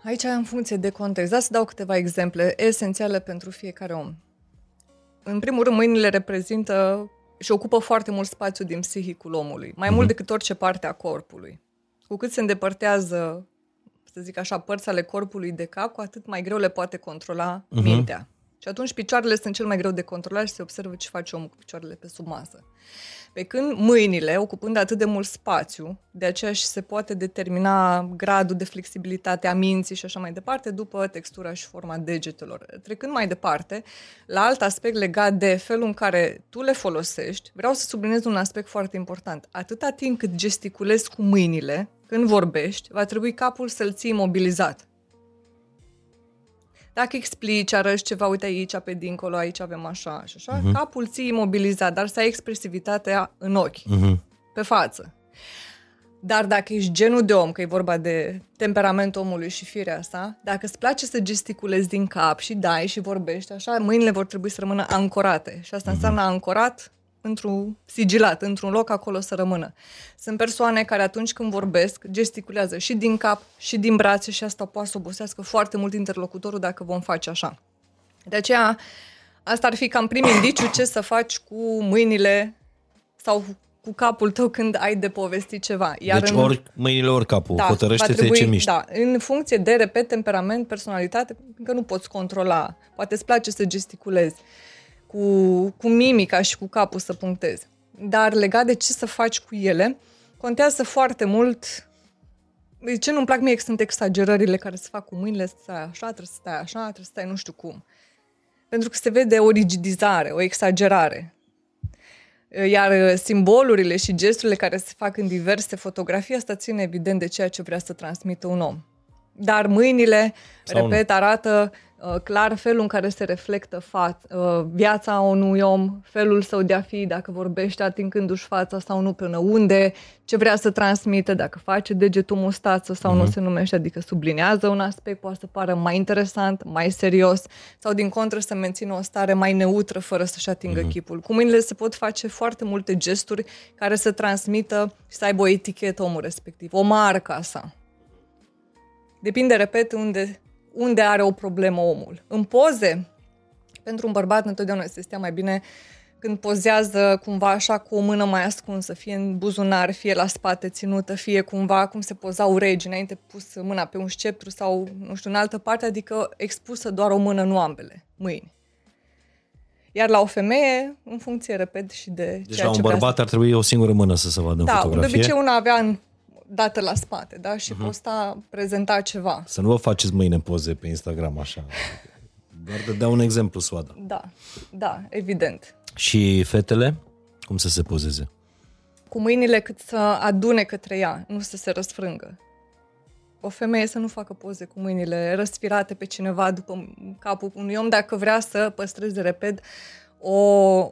Aici, în funcție de context, da să dau câteva exemple esențiale pentru fiecare om. În primul rând, mâinile reprezintă și ocupă foarte mult spațiu din psihicul omului, mai mm-hmm. mult decât orice parte a corpului. Cu cât se îndepărtează, să zic așa, părți ale corpului de cap, cu atât mai greu le poate controla mm-hmm. mintea. Și atunci picioarele sunt cel mai greu de controlat și se observă ce face omul cu picioarele pe sub masă. Pe când mâinile, ocupând atât de mult spațiu, de aceea și se poate determina gradul de flexibilitate a minții și așa mai departe, după textura și forma degetelor. Trecând mai departe, la alt aspect legat de felul în care tu le folosești, vreau să subliniez un aspect foarte important. Atâta timp cât gesticulezi cu mâinile, când vorbești, va trebui capul să-l ții imobilizat. Dacă explici, arăți ceva, uite aici, pe dincolo, aici avem așa și așa, uh-huh. capul ții imobilizat, dar să ai expresivitatea în ochi, uh-huh. pe față. Dar dacă ești genul de om, că e vorba de temperamentul omului și firea asta, dacă îți place să gesticulezi din cap și dai și vorbești așa, mâinile vor trebui să rămână ancorate. Și asta uh-huh. înseamnă ancorat într-un sigilat, într-un loc acolo să rămână. Sunt persoane care atunci când vorbesc, gesticulează și din cap și din brațe și asta poate să obosească foarte mult interlocutorul dacă vom face așa. De aceea, asta ar fi cam primul indiciu ce să faci cu mâinile sau cu capul tău când ai de povesti ceva. Iar deci în... ori mâinile, ori capul. Da, Hotărăște-te ce miști. Da, în funcție de, repet, temperament, personalitate, că nu poți controla. Poate îți place să gesticulezi cu, cu mimica și cu capul să punctezi. Dar legat de ce să faci cu ele, contează foarte mult ce nu-mi plac mie sunt exagerările care se fac cu mâinile, să stai așa, trebuie să stai așa, trebuie să stai nu știu cum. Pentru că se vede o rigidizare, o exagerare. Iar simbolurile și gesturile care se fac în diverse fotografii, asta ține evident de ceea ce vrea să transmită un om. Dar mâinile, Sau repet, arată Uh, clar felul în care se reflectă fa- uh, viața unui om, felul său de a fi, dacă vorbește atingându-și fața sau nu până unde, ce vrea să transmită, dacă face degetul mustață sau uh-huh. nu mhm. se numește, adică sublinează un aspect, poate să pară mai interesant, mai serios sau din contră să mențină o stare mai neutră fără să-și atingă uh-huh. chipul. Cu mâinile se pot face foarte multe gesturi care să transmită și să aibă o etichetă omul respectiv, o marcă a sa. Depinde, repet, unde unde are o problemă omul. În poze, pentru un bărbat întotdeauna se stea mai bine când pozează cumva așa cu o mână mai ascunsă, fie în buzunar, fie la spate ținută, fie cumva cum se pozau regi, înainte pus mâna pe un sceptru sau, nu știu, în altă parte, adică expusă doar o mână, nu ambele mâini. Iar la o femeie, în funcție, repet, și de deci ceea la un bărbat ar trebui o singură mână să se vadă da, în fotografie. Da, de obicei una avea în dată la spate, da? Și uh-huh. posta, prezenta ceva. Să nu vă faceți mâine poze pe Instagram așa. Doar de dea un exemplu, Soada. Da, da, evident. Și fetele, cum să se pozeze? Cu mâinile cât să adune către ea, nu să se răsfrângă. O femeie să nu facă poze cu mâinile răsfirate pe cineva după capul unui om dacă vrea să păstreze, repet, o,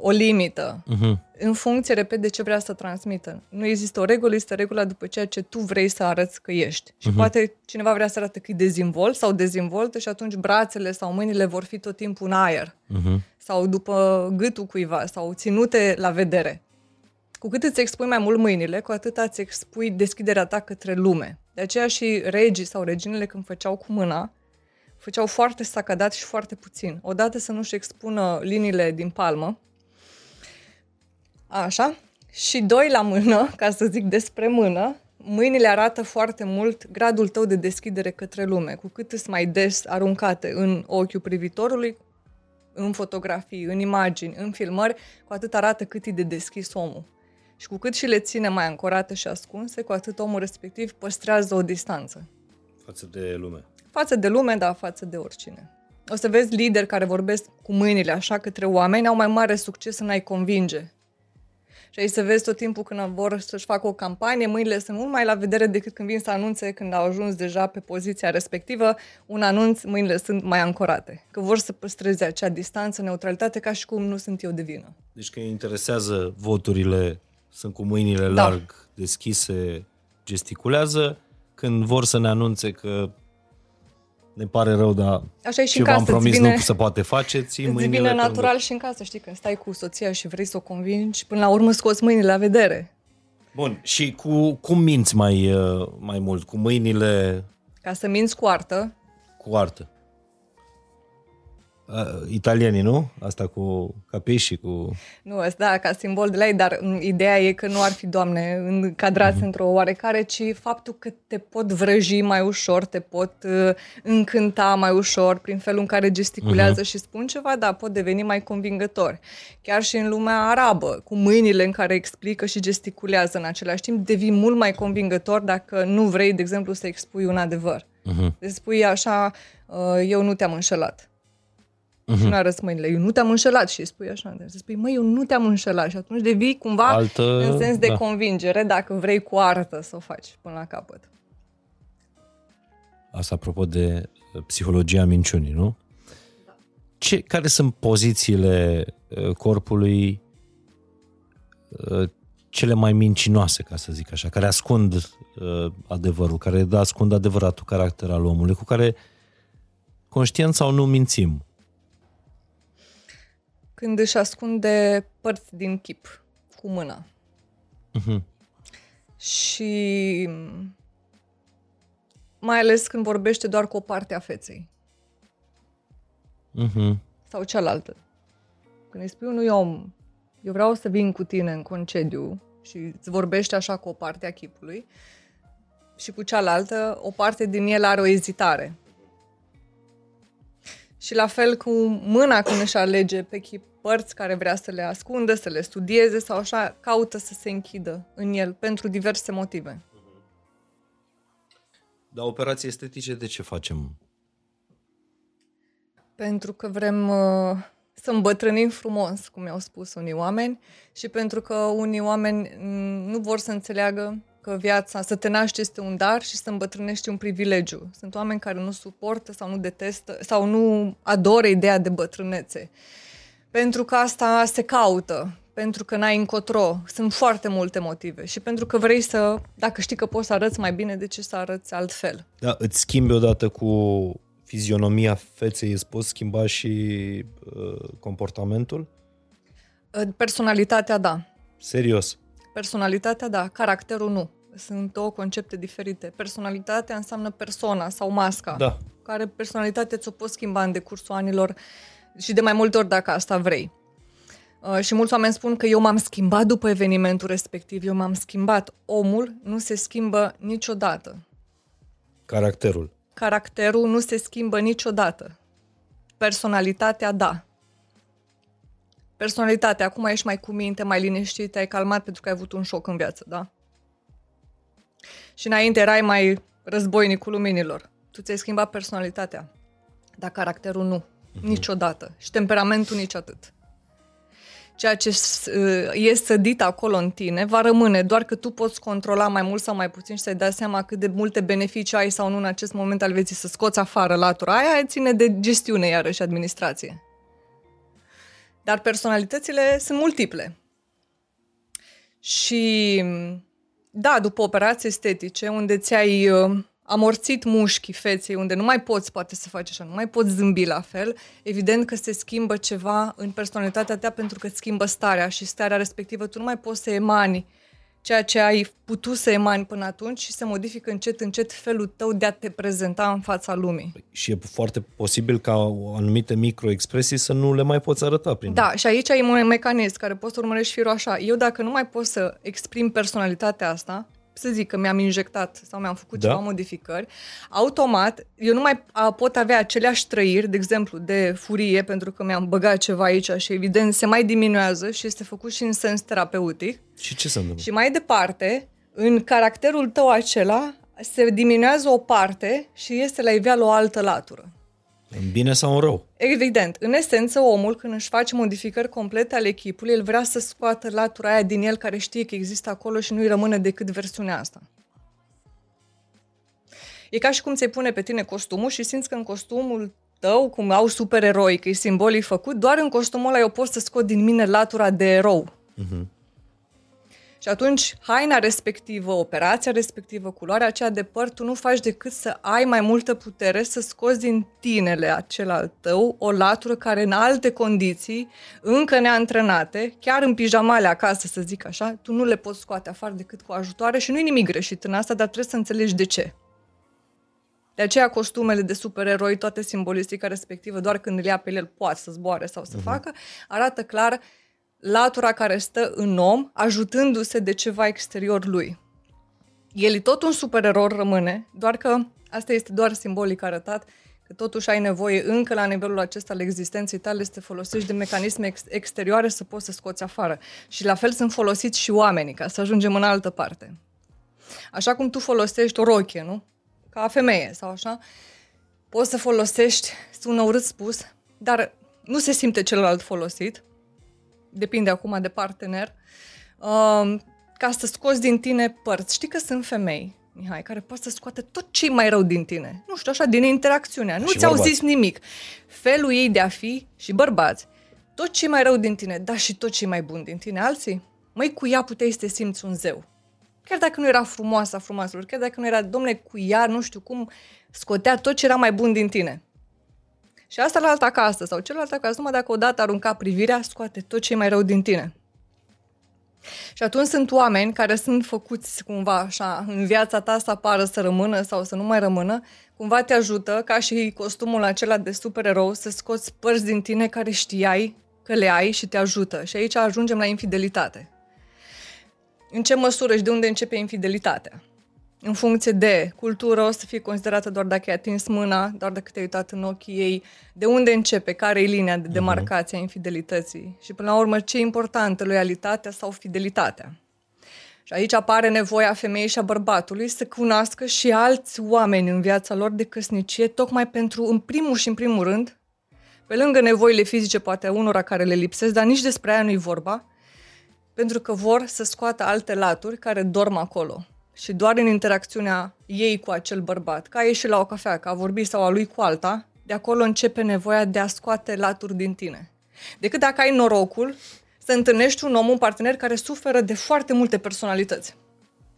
o limită uh-huh. în funcție, repet, de ce vrea să transmită. Nu există o regulă, este regula după ceea ce tu vrei să arăți că ești. Și uh-huh. poate cineva vrea să arate că e dezvolt sau dezvoltă și atunci brațele sau mâinile vor fi tot timpul în aer uh-huh. sau după gâtul cuiva sau ținute la vedere. Cu cât îți expui mai mult mâinile, cu atât îți expui deschiderea ta către lume. De aceea și regii sau reginele când făceau cu mâna, făceau foarte sacadat și foarte puțin. Odată să nu-și expună liniile din palmă, așa, și doi la mână, *laughs* ca să zic despre mână, mâinile arată foarte mult gradul tău de deschidere către lume. Cu cât sunt mai des aruncate în ochiul privitorului, în fotografii, în imagini, în filmări, cu atât arată cât e de deschis omul. Și cu cât și le ține mai ancorate și ascunse, cu atât omul respectiv păstrează o distanță. Față de lume. Față de lume, da, față de oricine. O să vezi lideri care vorbesc cu mâinile așa către oameni, au mai mare succes în a-i convinge. Și aici să vezi tot timpul când vor să-și facă o campanie, mâinile sunt mult mai la vedere decât când vin să anunțe când au ajuns deja pe poziția respectivă, un anunț, mâinile sunt mai ancorate. Că vor să păstreze acea distanță, neutralitate, ca și cum nu sunt eu de vină. Deci când interesează voturile, sunt cu mâinile da. larg deschise, gesticulează, când vor să ne anunțe că ne pare rău, dar Așa și ce v-am promis vine, nu se poate face, ții mâinile vine natural când... și în casă, știi, când stai cu soția și vrei să o convingi, până la urmă scoți mâinile la vedere. Bun, și cu cum minți mai, uh, mai mult? Cu mâinile... Ca să minți cu artă. Cu artă. Uh, italienii, nu? Asta cu capiși, cu... Nu, da, ca simbol de la ei, dar mm, ideea e că nu ar fi, Doamne, încadrați uh-huh. într-o oarecare, ci faptul că te pot vrăji mai ușor, te pot uh, încânta mai ușor prin felul în care gesticulează uh-huh. și spun ceva, da, pot deveni mai convingători. Chiar și în lumea arabă, cu mâinile în care explică și gesticulează în același timp, devii mult mai convingător dacă nu vrei, de exemplu, să expui un adevăr. Uh-huh. Deci spui așa, uh, eu nu te-am înșelat uh-huh. și nu arăți mâinile. Eu nu te-am înșelat și îi spui așa. Deci să spui, măi, eu nu te-am înșelat și atunci devii cumva Altă... în sens de da. convingere dacă vrei cu artă să o faci până la capăt. Asta apropo de uh, psihologia minciunii, nu? Ce, care sunt pozițiile uh, corpului uh, cele mai mincinoase, ca să zic așa, care ascund uh, adevărul, care ascund adevăratul caracter al omului, cu care conștient sau nu mințim? Când își ascunde părți din chip cu mâna. Mhm. Și mai ales când vorbește doar cu o parte a feței Mhm. sau cealaltă. Când îi spui unui om, eu vreau să vin cu tine în concediu și îți vorbește așa cu o parte a chipului și cu cealaltă, o parte din el are o ezitare. Și la fel cu mâna când își alege pe chip părți care vrea să le ascundă, să le studieze sau așa, caută să se închidă în el pentru diverse motive. Dar operații estetice de ce facem? Pentru că vrem uh, să îmbătrânim frumos, cum mi-au spus unii oameni, și pentru că unii oameni mm, nu vor să înțeleagă că viața, să te naști este un dar și să îmbătrânești un privilegiu. Sunt oameni care nu suportă sau nu detestă sau nu adoră ideea de bătrânețe. Pentru că asta se caută, pentru că n-ai încotro. Sunt foarte multe motive și pentru că vrei să, dacă știi că poți să arăți mai bine, de ce să arăți altfel? Da, îți schimbi odată cu fizionomia feței, îți poți schimba și uh, comportamentul? Personalitatea, da. Serios. Personalitatea, da. Caracterul, nu. Sunt două concepte diferite. Personalitatea înseamnă persoana sau masca. Da. Care personalitatea ți-o poți schimba în decursul anilor și de mai multe ori dacă asta vrei. Uh, și mulți oameni spun că eu m-am schimbat după evenimentul respectiv, eu m-am schimbat. Omul nu se schimbă niciodată. Caracterul. Caracterul nu se schimbă niciodată. Personalitatea, da. Personalitatea, acum ești mai cu minte, mai liniștit, te-ai calmat pentru că ai avut un șoc în viață, da? Și înainte erai mai războinicul luminilor. Tu ți-ai schimbat personalitatea, dar caracterul nu. Niciodată. Și temperamentul nici atât. Ceea ce s- e sădit acolo în tine va rămâne, doar că tu poți controla mai mult sau mai puțin și să-i dai seama cât de multe beneficii ai sau nu în acest moment al vieții să scoți afară latura aia, ține de gestiune iarăși administrație. Dar personalitățile sunt multiple. Și da, după operații estetice, unde ți-ai uh, amorțit mușchii feței, unde nu mai poți poate să faci așa, nu mai poți zâmbi la fel, evident că se schimbă ceva în personalitatea ta pentru că îți schimbă starea și starea respectivă tu nu mai poți să emani ceea ce ai putut să emani până atunci și se modifică încet, încet felul tău de a te prezenta în fața lumii. Și e foarte posibil ca anumite microexpresii să nu le mai poți arăta prin Da, și aici ai un mecanism care poți să urmărești firul așa. Eu dacă nu mai pot să exprim personalitatea asta, să zic că mi-am injectat sau mi-am făcut Da. ceva modificări, automat eu nu mai a, pot avea aceleași trăiri, de exemplu, de furie, pentru că mi-am băgat ceva aici și evident se mai diminuează și este făcut și în sens terapeutic. Și ce se întâmplă? Și mai departe, în caracterul tău acela, se diminuează o parte și este la iveală o altă latură. În bine sau în rău? Evident, în esență, omul, când își face modificări complete ale echipului, el vrea să scoată latura aia din el care știe că există acolo și nu-i rămâne decât versiunea asta. E ca și cum ți-ai pune pe tine costumul și simți că în costumul tău, cum au supereroi, că e simbolic făcut, doar în costumul ăla eu pot să scot din mine latura de erou. Și atunci, haina respectivă, operația respectivă, culoarea aceea de păr, tu nu faci decât să ai mai multă putere să scoți din tinele acela al tău o latură care în alte condiții, încă neantrenate, chiar în pijamale acasă, să zic așa, tu nu le poți scoate afară decât cu ajutoare și nu-i nimic greșit în asta, dar trebuie să înțelegi de ce. De aceea costumele de supereroi, toate simbolistica respectivă, doar când îl ia pe el poate să zboare sau să uh-huh. facă, arată clar latura care stă în om, ajutându-se de ceva exterior lui. El e tot un supererou rămâne, doar că asta este doar simbolic arătat, că totuși ai nevoie încă la nivelul acesta al existenței tale să te folosești de mecanisme ex- exterioare să poți să scoți afară. Și la fel sunt folosiți și oamenii, ca să ajungem în altă parte. Așa cum tu folosești o rochie, nu? Ca femeie sau așa, poți să folosești, sună urât spus, dar nu se simte celălalt folosit, depinde acum de partener, uh, ca să scoți din tine părți. Știi că sunt femei, Mihai, care pot să scoată tot ce mai rău din tine. Nu știu, așa, din interacțiunea. Nu Și ți-au bărbați. zis nimic. Felul ei de a fi și bărbați. Tot ce mai rău din tine, dar și tot ce mai bun din tine. Alții, măi, cu ea puteai să te simți un zeu. Chiar dacă nu era frumoasă a frumoaselor, chiar dacă nu era, domne, cu ea, nu știu cum, scotea tot ce era mai bun din tine. Și asta la alta acasă sau celălalt acasă, numai dacă odată arunca privirea, scoate tot ce e mai rău din tine. Și atunci sunt oameni care sunt făcuți cumva așa, în viața ta să apară, să rămână sau să nu mai rămână, cumva te ajută, ca și costumul acela de supererou, să scoți părți din tine care știai că le ai și te ajută. Și aici ajungem la infidelitate. În ce măsură și de unde începe infidelitatea? În funcție de cultură, o să fie considerată doar dacă ai atins mâna, doar dacă te-ai uitat în ochii ei, de unde începe, care e linia de demarcație a infidelității. Și, până la urmă, ce e importantă, loialitatea sau fidelitatea. Și aici apare nevoia femeii și a bărbatului să cunoască și alți oameni în viața lor de căsnicie, tocmai pentru, în primul și în primul rând, pe lângă nevoile fizice, poate unora care le lipsesc, dar nici despre aia nu-i vorba, pentru că vor să scoată alte laturi care dorm acolo și doar în interacțiunea ei cu acel bărbat, ca a ieșit la o cafea, ca a vorbit sau a lui cu alta, de acolo începe nevoia de a scoate laturi din tine. Decât dacă ai norocul să întâlnești un om, un partener care suferă de foarte multe personalități.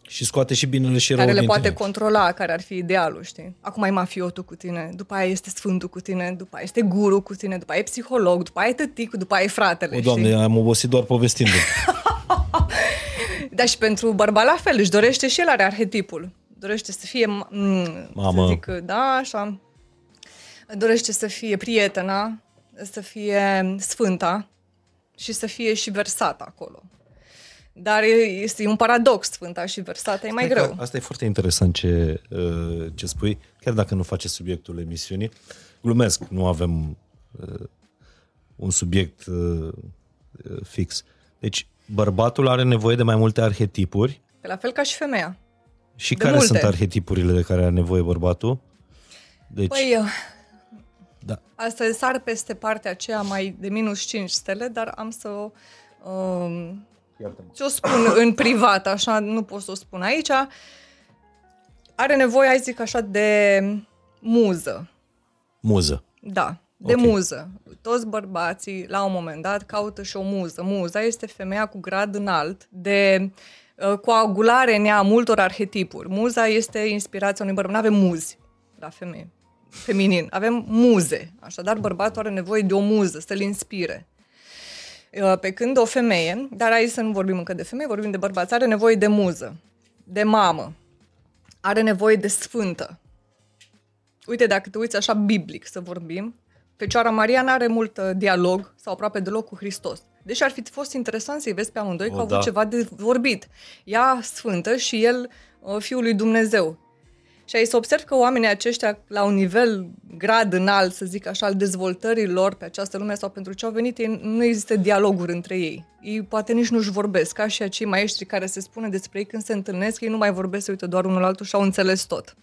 Și scoate și binele și rău Care le din poate tine. controla, care ar fi idealul, știi? Acum ai mafiotul cu tine, după aia este sfântul cu tine, după aia este guru cu tine, după aia e psiholog, după aia e tăticul, după aia e fratele, O, doamne, știi? am obosit doar povestind *laughs* Dar și pentru bărbat la fel, își dorește și el are arhetipul. Dorește să fie, m- Mamă. să zic, da, așa. Dorește să fie prietena, să fie sfânta și să fie și versată acolo. Dar e- este un paradox, sfânta și versată e mai Cred că greu. Asta e foarte interesant ce, uh, ce spui, chiar dacă nu face subiectul emisiunii. Glumesc, nu avem uh, un subiect uh, uh, fix. Deci, bărbatul are nevoie de mai multe arhetipuri La fel ca și femeia. și De care multe. sunt arhetipurile de care are nevoie bărbatul? Deci, Păi, eu- da. asta sar peste partea aceea mai de minus 5 stele, dar am să o... Um, ți-o spun în privat, așa, nu pot să o spun aici. Are nevoie, ai zic așa, de muză. muză. Da, de Ok. muză. Toți bărbații, la un moment dat, caută și o muză. Muza este femeia cu grad înalt de uh, coagulare în ea a multor arhetipuri. Muza este inspirația unui bărbat. Nu avem muzi la femeie, feminin. Avem muze. Așadar, bărbatul are nevoie de o muză, să-l inspire. Uh, Pe când o femeie, dar aici să nu vorbim încă de femeie, vorbim de bărbați, are nevoie de muză, de mamă, are nevoie de sfântă, Uite, dacă te uiți așa biblic să vorbim, Fecioara Maria nu are mult uh, dialog sau aproape deloc cu Hristos. Deci ar fi fost interesant să-i vezi pe amândoi O, că au da. avut ceva de vorbit. Ea sfântă și el uh, fiul lui Dumnezeu. Și ai să observ că oamenii aceștia, la un nivel grad înalt, să zic așa, al dezvoltării lor pe această lume sau pentru ce au venit, ei, nu există dialoguri între ei. Ei poate nici nu-și vorbesc, ca și acei maestri care se spune despre ei când se întâlnesc, ei nu mai vorbesc, se uită doar unul la altul și au înțeles tot.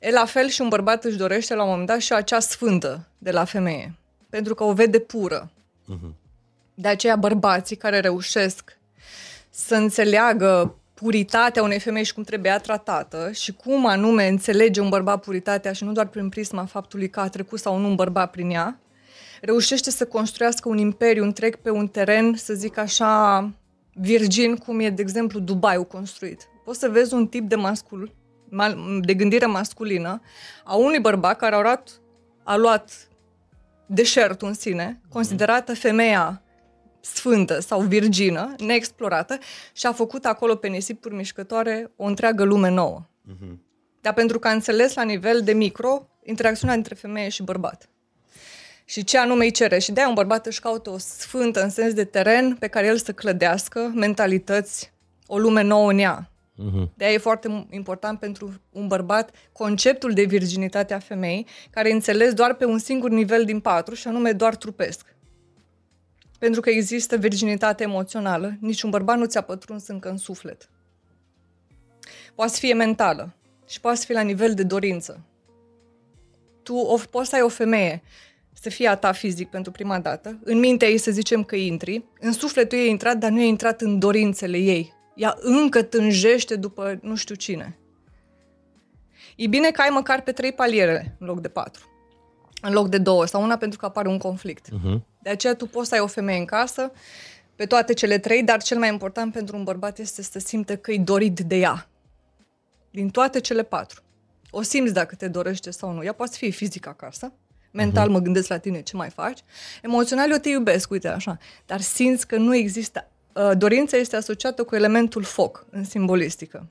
E la fel și un bărbat își dorește la un moment dat și acea sfântă de la femeie, pentru că o vede pură. De aceea bărbații care reușesc să înțeleagă puritatea unei femei și cum trebuie ea tratată și cum anume înțelege un bărbat puritatea și nu doar prin prisma faptului că a trecut sau nu un bărbat prin ea, reușește să construiască un imperiu întreg pe un teren, să zic așa, virgin, cum e, de exemplu, Dubai construit. Poți să vezi un tip de mascul, mal- de gândire masculină a unui bărbat care a luat, a luat deșertul în sine, considerată femeia sfântă sau virgină, neexplorată, și a făcut acolo pe nisipuri mișcătoare o întreagă lume nouă. Dar pentru că a înțeles la nivel de micro interacțiunea între femeie și bărbat. Și ce anume îi cere. Și de-aia un bărbat își caută o sfântă în sens de teren pe care el să clădească mentalități, o lume nouă în ea. De-aia e foarte m- important pentru un bărbat conceptul de virginitate a femeii, care e înțeles doar pe un singur nivel din patru, și anume doar trupesc. Pentru că există virginitate emoțională, niciun bărbat nu ți-a pătruns încă în suflet. Poate să fie mentală și poate să fie la nivel de dorință. Tu o, poți să ai o femeie să fie a ta fizic pentru prima dată, în mintea ei să zicem că intri, în sufletul ei e intrat, dar nu e intrat în dorințele ei. Ea încă tânjește după nu știu cine. E bine că ai măcar pe trei paliere în loc de patru. În loc de două sau una pentru că apare un conflict. Uh-huh. De aceea tu poți să ai o femeie în casă pe toate cele trei, dar cel mai important pentru un bărbat este să simte că e dorit de ea. Din toate cele patru. O simți dacă te dorește sau nu. Ea poate să fie fizic acasă, Mental uh-huh. mă gândesc la tine, ce mai faci? Emoțional eu te iubesc, uite așa. Dar simți că nu există... Uh, dorința este asociată cu elementul foc în simbolistică.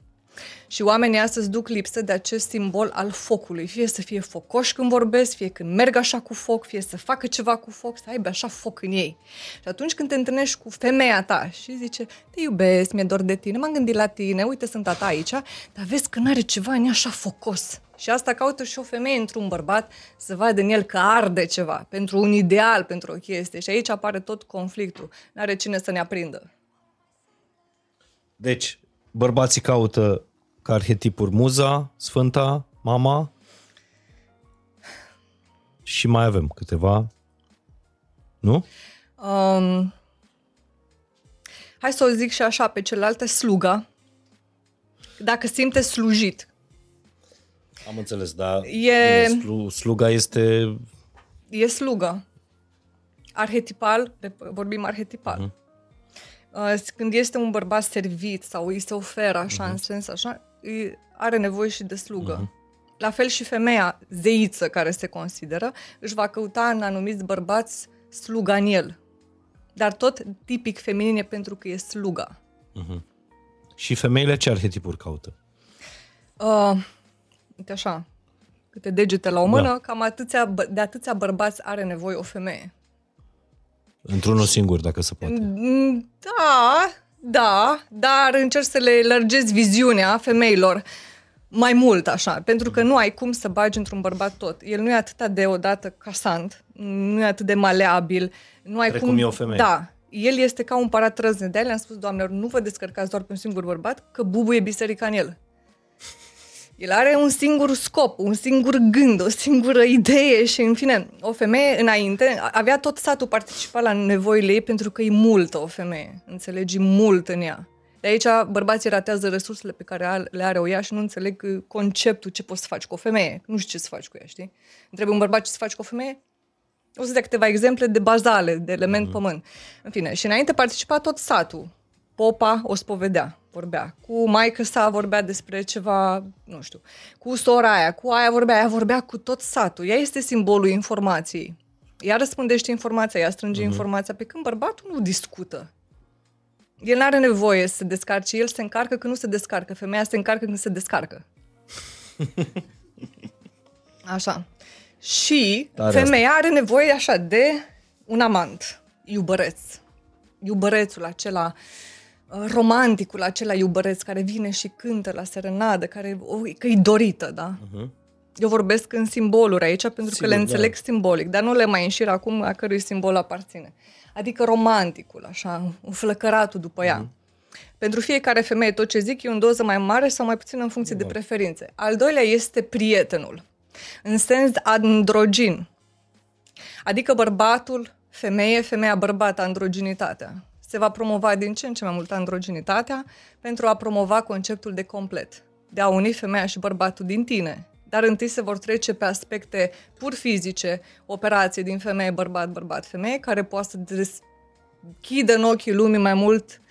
Și oamenii astăzi duc lipsă de acest simbol al focului. Fie să fie focoși când vorbesc, fie când merg așa cu foc, fie să facă ceva cu foc, să aibă așa foc în ei. Și atunci când te întâlnești cu femeia ta și zice, te iubesc, mi-e dor de tine, m-am gândit la tine, uite, sunt tata aici, dar vezi că nu are ceva în ea așa focos. Și asta caută și o femeie într-un bărbat să vadă în el că arde ceva, pentru un ideal, pentru o chestie. Și aici apare tot conflictul. N-are cine să ne aprindă. Deci, bărbații caută ca arhetipuri muza, sfânta, mama și mai avem câteva, nu? Um, hai să o zic și așa pe celelalte, sluga. Dacă simte slujit. Am înțeles, dar e... Slu, sluga este... E sluga. Arhetipal, vorbim arhetipal. Uh-huh. Uh, când este un bărbat servit sau îi se oferă așa, uh-huh. în sens așa, are nevoie și de slugă. Uh-huh. La fel și femeia zeiță care se consideră, își va căuta în anumiți bărbați sluga în el. Dar tot tipic feminin e pentru că e sluga. Uh-huh. Și femeile ce arhetipuri caută? Uh, uite așa, câte degete la o mână, da. cam atâția, de atâția bărbați are nevoie o femeie. Într-unul singur, dacă se poate. Mm, da, da, dar încerc să le lărgesc viziunea femeilor mai mult așa, pentru că nu ai cum să bagi într-un bărbat tot. El nu e atât de odată casant, nu e atât de maleabil, nu ai Precum cum... e o femeie. Da, el este ca un parat răzne. De le-am spus, doamnelor, nu vă descărcați doar pe un singur bărbat, că bubuie biserica în el. El are un singur scop, un singur gând, o singură idee și, în fine, o femeie înainte, avea tot satul participa la nevoile ei pentru că e multă o femeie, înțelegi, mult în ea. De aici bărbații ratează resursele pe care le are o ea și nu înțeleg conceptul ce poți să faci cu o femeie. Nu știu ce să faci cu ea, știi? Întreb un bărbat ce să faci cu o femeie? O să dea câteva exemple de bazale, de element mm-hmm. pământ. În fine, și înainte participa tot satul. Popa o spovedea vorbea. Cu maică sa vorbea despre ceva, nu știu, cu sora aia, cu aia vorbea, aia vorbea cu tot satul. Ea este simbolul informației. Ea răspundește informația, ea strânge uh-huh. informația, pe când bărbatul nu discută. El nu are nevoie să se descarce, el se încarcă când nu se descarcă, femeia se încarcă când se descarcă. *laughs* Așa. Și Tare femeia asta. are nevoie așa de un amant, iubăreț. Iubărețul acela uh, Uh, romanticul acela iubăreț care vine și cântă la serenadă, care că e dorită, da? Uh-huh. Eu vorbesc în simboluri aici pentru Sigur, că le înțeleg da. simbolic, dar nu le mai înșir acum a cărui simbol aparține. Adică romanticul, așa, flăcăratul după ea. Uh-huh. Pentru fiecare femeie, tot ce zic e în doză mai mare sau mai puțin în funcție uh-huh. de preferințe. Al doilea este prietenul, în sens androgin. Adică bărbatul, femeie, femeia, bărbat, androginitatea se va promova din ce în ce mai mult androgenitatea pentru a promova conceptul de complet, de a uni femeia și bărbatul din tine. Dar întâi se vor trece pe aspecte pur fizice, operație din femeie, bărbat, bărbat, femeie, care poate să deschidă în ochii lumii mai mult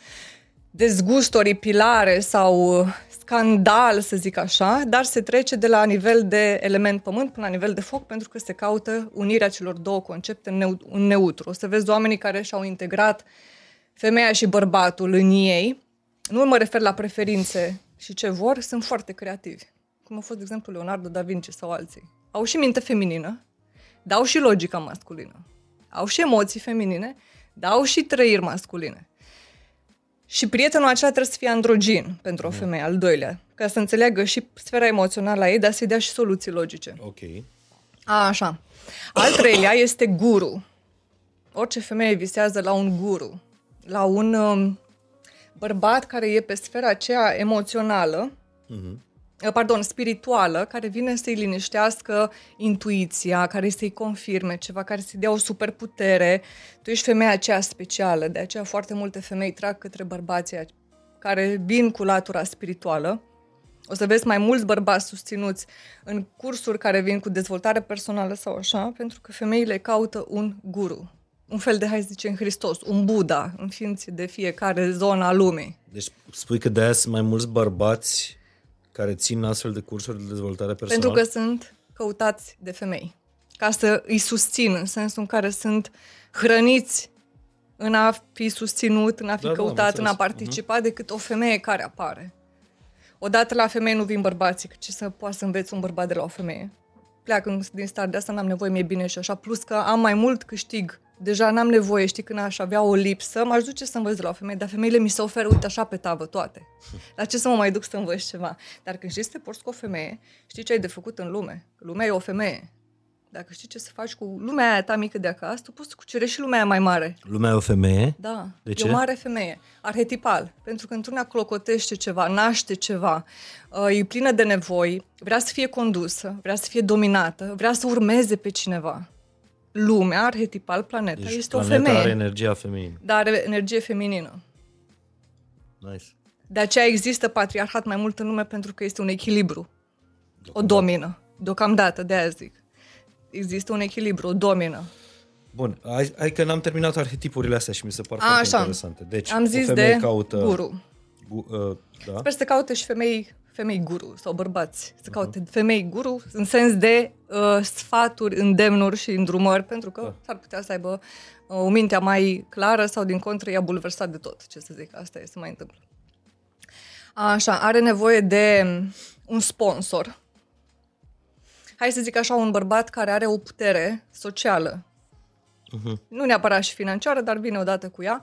dezgusturi, pilare sau scandal, să zic așa, dar se trece de la nivel de element pământ până la nivel de foc, pentru că se caută unirea celor două concepte în neutru. O să vezi oamenii care și-au integrat uh, femeia și bărbatul în ei, nu mă refer la preferințe și ce vor, sunt foarte creativi. Cum a fost, de exemplu, Leonardo da Vinci sau alții. Au și minte feminină, dau și logica masculină. Au și emoții feminine, dau și trăiri masculine. Și prietenul acela trebuie să fie androgin pentru o mm. femeie, al doilea, ca să înțeleagă și sfera emoțională a ei, dar să-i dea și soluții logice. Ok. A, așa. Al treilea este guru. Orice femeie visează la un guru la un um, bărbat care e pe sfera aceea emoțională, uh-huh. pardon, spirituală, care vine să-i liniștească intuiția, care să-i confirme ceva, care să-i dea o superputere. Tu ești femeia aceea specială, de aceea foarte multe femei trag către bărbații care vin cu latura spirituală. O să vezi mai mulți bărbați susținuți în cursuri care vin cu dezvoltare personală sau așa, pentru că femeile caută un guru, un fel de, hai să zicem, Hristos, un Buddha, în funcție de fiecare zonă a lumii. Deci spui că de aia sunt mai mulți bărbați care țin astfel de cursuri de dezvoltare personală? Pentru că sunt căutați de femei. ca să îi susțin, în sensul în care sunt hrăniți în a fi susținut, în a fi Da, da, am căutat, în a înțeles. participa, decât o femeie care apare. Odată la femeie nu vin bărbații, că ce să poată să înveți un bărbat de la o femeie. Pleacă din start, de asta n-am nevoie, mi-e bine și așa, plus că am mai mult câștig. Deja n-am nevoie, știi, când aș avea o lipsă, m-aș duce să învăț de la o femeie, dar femeile mi se oferă, uite, așa pe tavă toate. *laughs* La ce să mă mai duc să învăț ceva? Dar când știi să te porți cu o femeie, știi ce ai de făcut în lume. Lumea e o femeie. Dacă știi ce să faci cu lumea aia ta mică de acasă, tu poți să cucerești și lumea aia mai mare. Lumea e o femeie? Da, De e ce? o mare femeie, arhetipal, pentru că într-una clocotește ceva, naște ceva, uh, e plină de nevoi, vrea să fie condusă, vrea să fie dominată, vrea să urmeze pe cineva. Lumea, arhetipal, planeta, Deci este o planeta femeie, are energia feminină. dar are energie feminină. Nice. De aceea există patriarhat mai mult în lume pentru că este un echilibru. O domină. Deocamdată, de aia zic. Există un echilibru, o domină. Bun, hai, hai că n-am terminat arhetipurile astea și mi se par A, foarte așa. interesante. Deci, Am o zis femeie de caută, guru. Gu, uh, da? Sper să caute și femei, femei guru sau bărbați. Să caute femei guru în sens de uh, sfaturi, îndemnuri și îndrumări, pentru că Da. s-ar putea să aibă uh, o mintea mai clară sau din contră i-a bulversat de tot. Ce să zic, asta este mai întâmplă. Așa, are nevoie de um, un sponsor. Hai să zic așa, un bărbat care are o putere socială. Nu neapărat și financiară, dar vine odată cu ea.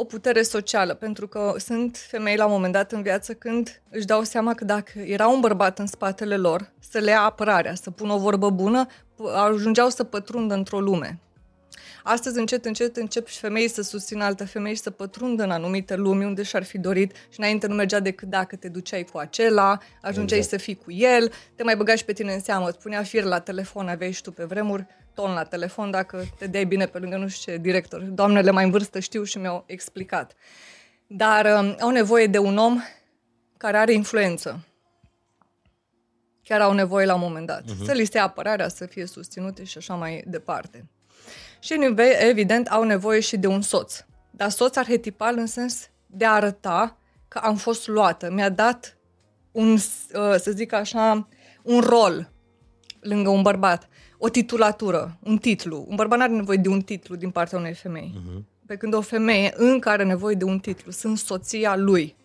O putere socială, pentru că sunt femei la un moment dat în viață când își dau seama că dacă era un bărbat în spatele lor să le ia apărarea, să pună o vorbă bună, p- ajungeau să pătrundă într-o lume. Astăzi, încet, încet, încep și femei să susțină alte femei și să pătrundă în anumite lumi unde și-ar fi dorit și înainte nu mergea decât dacă te duceai cu acela, ajungeai Exact. să fii cu el, te mai băgai și pe tine în seamă, îți punea fir la telefon, aveai și tu pe vremuri ton la telefon dacă te deai bine pe lângă nu știu ce director. Doamnele mai în vârstă știu și mi-au explicat. Dar um, au nevoie de un om care are influență. Chiar au nevoie la un moment dat. Uh-huh. Să li se ia apărarea, să fie susținute și așa mai departe. Și evident au nevoie și de un soț. Dar soț arhetipal în sens de a arăta că am fost luată. Mi-a dat un, uh, să zic așa, un rol lângă un bărbat. O titulatură, un titlu. Un bărbat nu are nevoie de un titlu din partea unei femei. Uh-huh. Pe când o femeie încă are nevoie de un titlu. Sunt soția lui.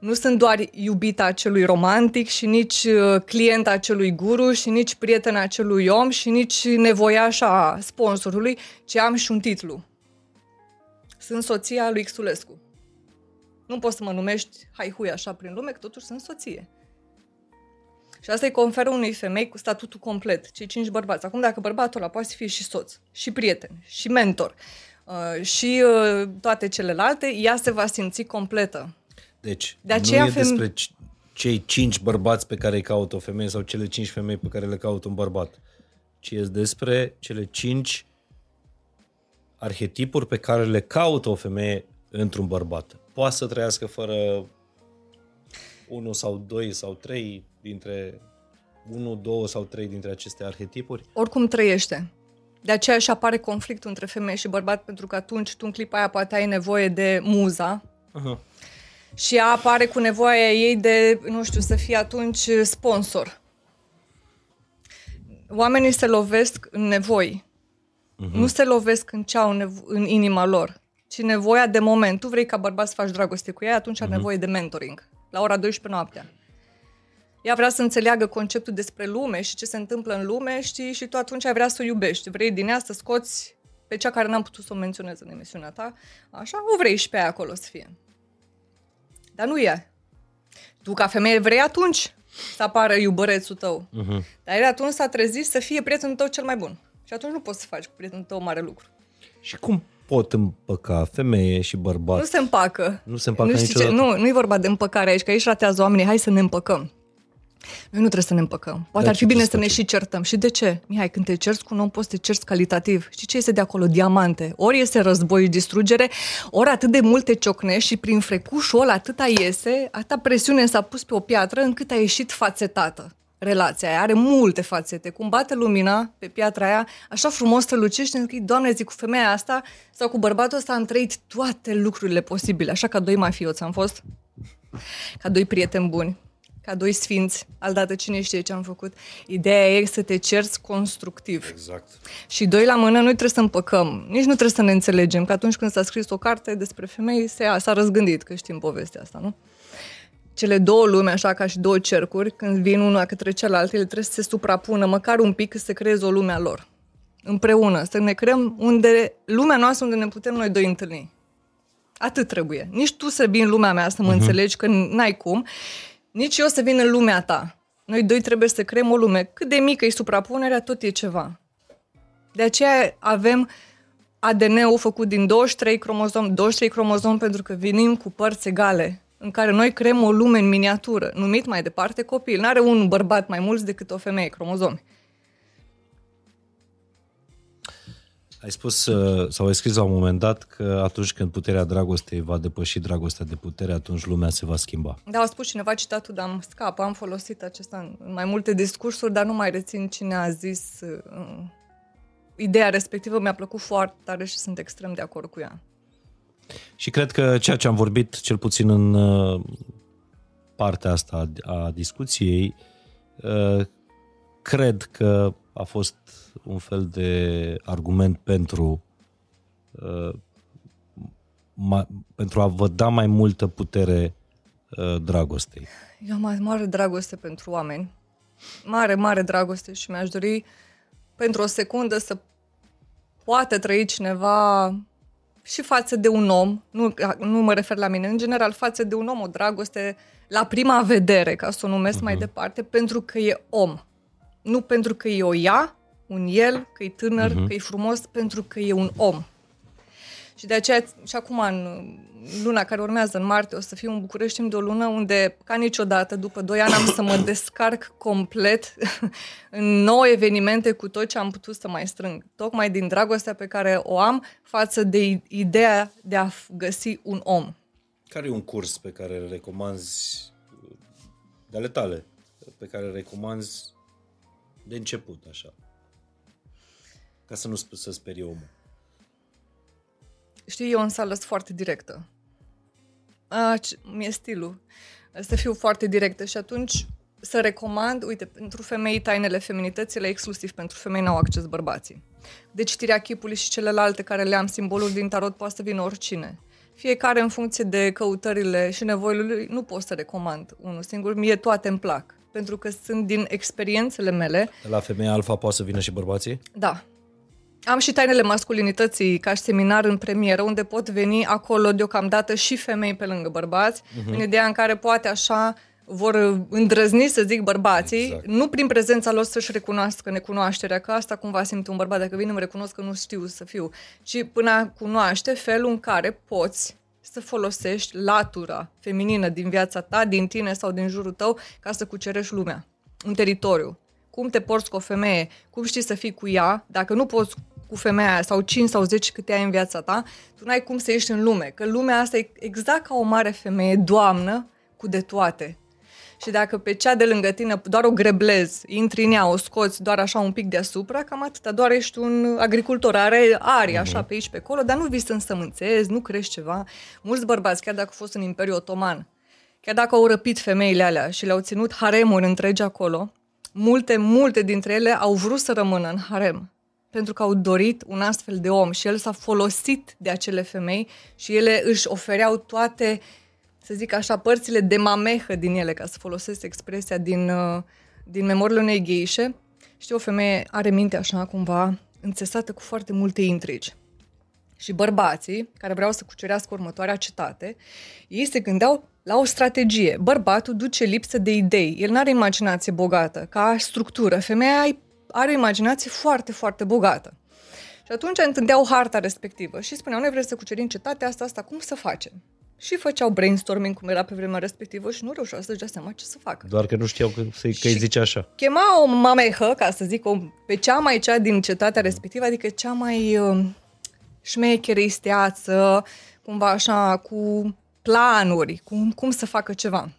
Nu sunt doar iubita acelui romantic și nici uh, clienta acelui guru și nici prietena acelui om și nici nevoiașa sponsorului, ci am și un titlu. Sunt soția lui Xulescu. Nu poți să mă numești haihui așa prin lume, că totuși sunt soție. Și asta îi conferă unei femei cu statutul complet, cei cinci bărbați. Acum, dacă bărbatul ăla poate să fie și soț, și prieten, și mentor, uh, și uh, toate celelalte, ea se va simți completă. Deci, De aceea nu e fem- despre c- cei cinci bărbați pe care îi caută o femeie sau cele cinci femei pe care le caută un bărbat, ci e despre cele cinci arhetipuri pe care le caută o femeie într-un bărbat. Poate să trăiască fără unul sau doi sau trei dintre unul, două sau trei dintre aceste arhetipuri. oricum trăiește. De aceea și apare conflictul între femeie și bărbat, pentru că atunci tu în clipa aia poate ai nevoie de muza Aha. și ea apare cu nevoia ei de, nu știu, să fie atunci sponsor. Oamenii se lovesc în nevoi. Uh-huh. Nu se lovesc în ce au nevo- în inima lor, ci nevoia de moment. Tu vrei ca bărbat să faci dragoste cu ea, atunci uh-huh. are nevoie de mentoring. La ora 12 noaptea. Ea vrea să înțeleagă conceptul despre lume și ce se întâmplă în lume, știi, și tu atunci ai vrea să o iubești. Vrei din ea să scoți pe cea care n-am putut să o menționez în emisiunea ta, așa, o vrei și pe ea acolo să fie. Dar nu e. Tu, ca femeie, vrei atunci să apară iubărețul tău. Uh-huh. Dar el atunci s-a trezit să fie prietenul tău cel mai bun. Și atunci nu poți să faci cu prietenul tău mare lucru. Și cum pot împăca femeie și bărbat? Nu se împacă. Nu se împacă nu știi niciodată. Ce, nu, nu e vorba de împăcare aici, că aici ratează oamenii. Hai să ne împăcăm. Noi nu trebuie să ne împăcăm. Poate Dar ar ce fi bine trebuie să să ne și certăm. Și de ce? Mihai, când te cerți cu un om, poți să te cerți calitativ. Știi ce este de acolo? Diamante. Ori este război și distrugere, ori atât de multe ciocnești și prin frecușul ăla atâta iese, atâta presiune s-a pus pe o piatră încât a ieșit fațetată. Relația aia are multe fațete. Cum bate lumina pe piatra aia, așa frumos strălucește, încât, Doamne, zic, cu femeia asta sau cu bărbatul ăsta am trăit toate lucrurile posibile. Așa ca doi mafioți am fost, ca doi prieteni buni. ca doi sfinți, aldată cine știe ce am făcut. Ideea e să te cerți constructiv. Exact. Și doi la mână, noi trebuie să împăcăm. Nici nu trebuie să ne înțelegem, că atunci când s-a scris o carte despre femei, se, s-a răzgândit, că știm povestea asta, nu? Cele două lume, așa ca și două cercuri, când vin una către cealaltă, ele trebuie să se suprapună măcar un pic să creeze o lume a lor. Împreună, să ne creăm unde, lumea noastră unde ne putem noi doi întâlni. Atât trebuie. Nici tu să vii în lumea mea să mă uh-huh. înțelegi, că n-ai cum, nici eu să vin în lumea ta. Noi doi trebuie să creăm o lume. Cât de mică e suprapunerea, tot e ceva. De aceea avem ADN-ul făcut din 23 cromozom, 23 cromozom pentru că venim cu părți egale, în care noi creăm o lume în miniatură, numit mai departe copil. N-are un bărbat mai mulți decât o femeie cromozomi. Ai spus uh, sau ai scris la un moment dat că atunci când puterea dragostei va depăși dragostea de putere, atunci lumea se va schimba. Da, a spus cineva citatul, dar am scap, am folosit acesta în mai multe discursuri, dar nu mai rețin cine a zis uh, ideea respectivă. Mi-a plăcut foarte tare și sunt extrem de acord cu ea. Și cred că ceea ce am vorbit, cel puțin în uh, partea asta a discuției, uh, cred că a fost un fel de argument pentru uh, ma, pentru a vă da mai multă putere uh, dragostei. Eu am mare dragoste pentru oameni. Mare, mare dragoste și mi-aș dori pentru o secundă să poate trăi cineva și față de un om, nu, nu mă refer la mine, în general față de un om, o dragoste la prima vedere, ca să o numesc uh-huh. mai mhm. departe, pentru că e om. Nu pentru că e o ea, un el, că e tânăr, uh-huh. că e frumos, pentru că e un om. Și de aceea, și acum, în luna care urmează, în martie, o să fiu în București de o lună unde, ca niciodată, după doi ani, am să mă descarc complet *laughs* în nouă evenimente cu tot ce am putut să mai strâng. Tocmai din dragostea pe care o am față de ideea de a găsi un om. Care e un curs pe care îl recomanzi de ale tale, pe care îl recomanzi de început, așa? Ca să nu să sperie omul. Știi, eu în sală sunt foarte directă. A, mi-e stilul. Să fiu foarte directă și atunci să recomand, uite, pentru femei tainele feminitățile, exclusiv pentru femei n-au acces bărbații. De citirea chipului și celelalte care le am simboluri din tarot poate să vină oricine. Fiecare în funcție de căutările și nevoile lui, nu pot să recomand unul singur, mie toate îmi plac, pentru că sunt din experiențele mele. La femeia alfa poate să vină și bărbații? Da, am și tainele masculinității ca și seminar în premieră, unde pot veni acolo deocamdată și femei pe lângă bărbați, uh-huh. în ideea în care poate așa vor îndrăzni, să zic, bărbații, exact. nu prin prezența lor să-și recunoască necunoașterea, că asta cumva simte un bărbat, dacă vine îmi recunosc că nu știu să fiu, ci până a cunoaște felul în care poți să folosești latura feminină din viața ta, din tine sau din jurul tău, ca să cucerești lumea, un teritoriu. Cum te porți cu o femeie, cum știi să fii cu ea, dacă nu poți cu femeia sau 5 sau 10 câte ai în viața ta, tu n-ai cum să ieși în lume. Că lumea asta e exact ca o mare femeie, doamnă, cu de toate. Și dacă pe cea de lângă tine doar o greblezi, intri în ea, o scoți doar așa un pic deasupra, cam atâta, doar ești un agricultor, are arii așa pe aici, pe acolo, dar nu vii să însămânțezi, nu crești ceva. Mulți bărbați, chiar dacă au fost în Imperiul Otoman, chiar dacă au răpit femeile alea și le-au ținut haremuri întregi acolo, multe, multe dintre ele au vrut să rămână în harem pentru că au dorit un astfel de om și el s-a folosit de acele femei și ele își ofereau toate, să zic așa, părțile de mamehă din ele, ca să folosesc expresia din, uh, din memoriile unei gheișe. Știi, o femeie are minte așa cumva înțesată cu foarte multe intrigi. Și bărbații, care vreau să cucerească următoarea cetate, ei se gândeau la o strategie. Bărbatul duce lipsă de idei, el nu are imaginație bogată, ca structură. Femeia are o imaginație foarte, foarte bogată. Și atunci întândeau harta respectivă și spuneau, noi vrem să cucerim cetatea asta, asta, cum să facem? Și făceau brainstorming cum era pe vremea respectivă și nu reușeau să-și dea seama ce să facă. Doar că nu știau că, că îi zice așa. Chema o mamehă, ca să zic, o, pe cea mai cea din cetatea respectivă, adică cea mai uh, șmecheristeață, cumva așa, cu planuri, cum, cum să facă ceva.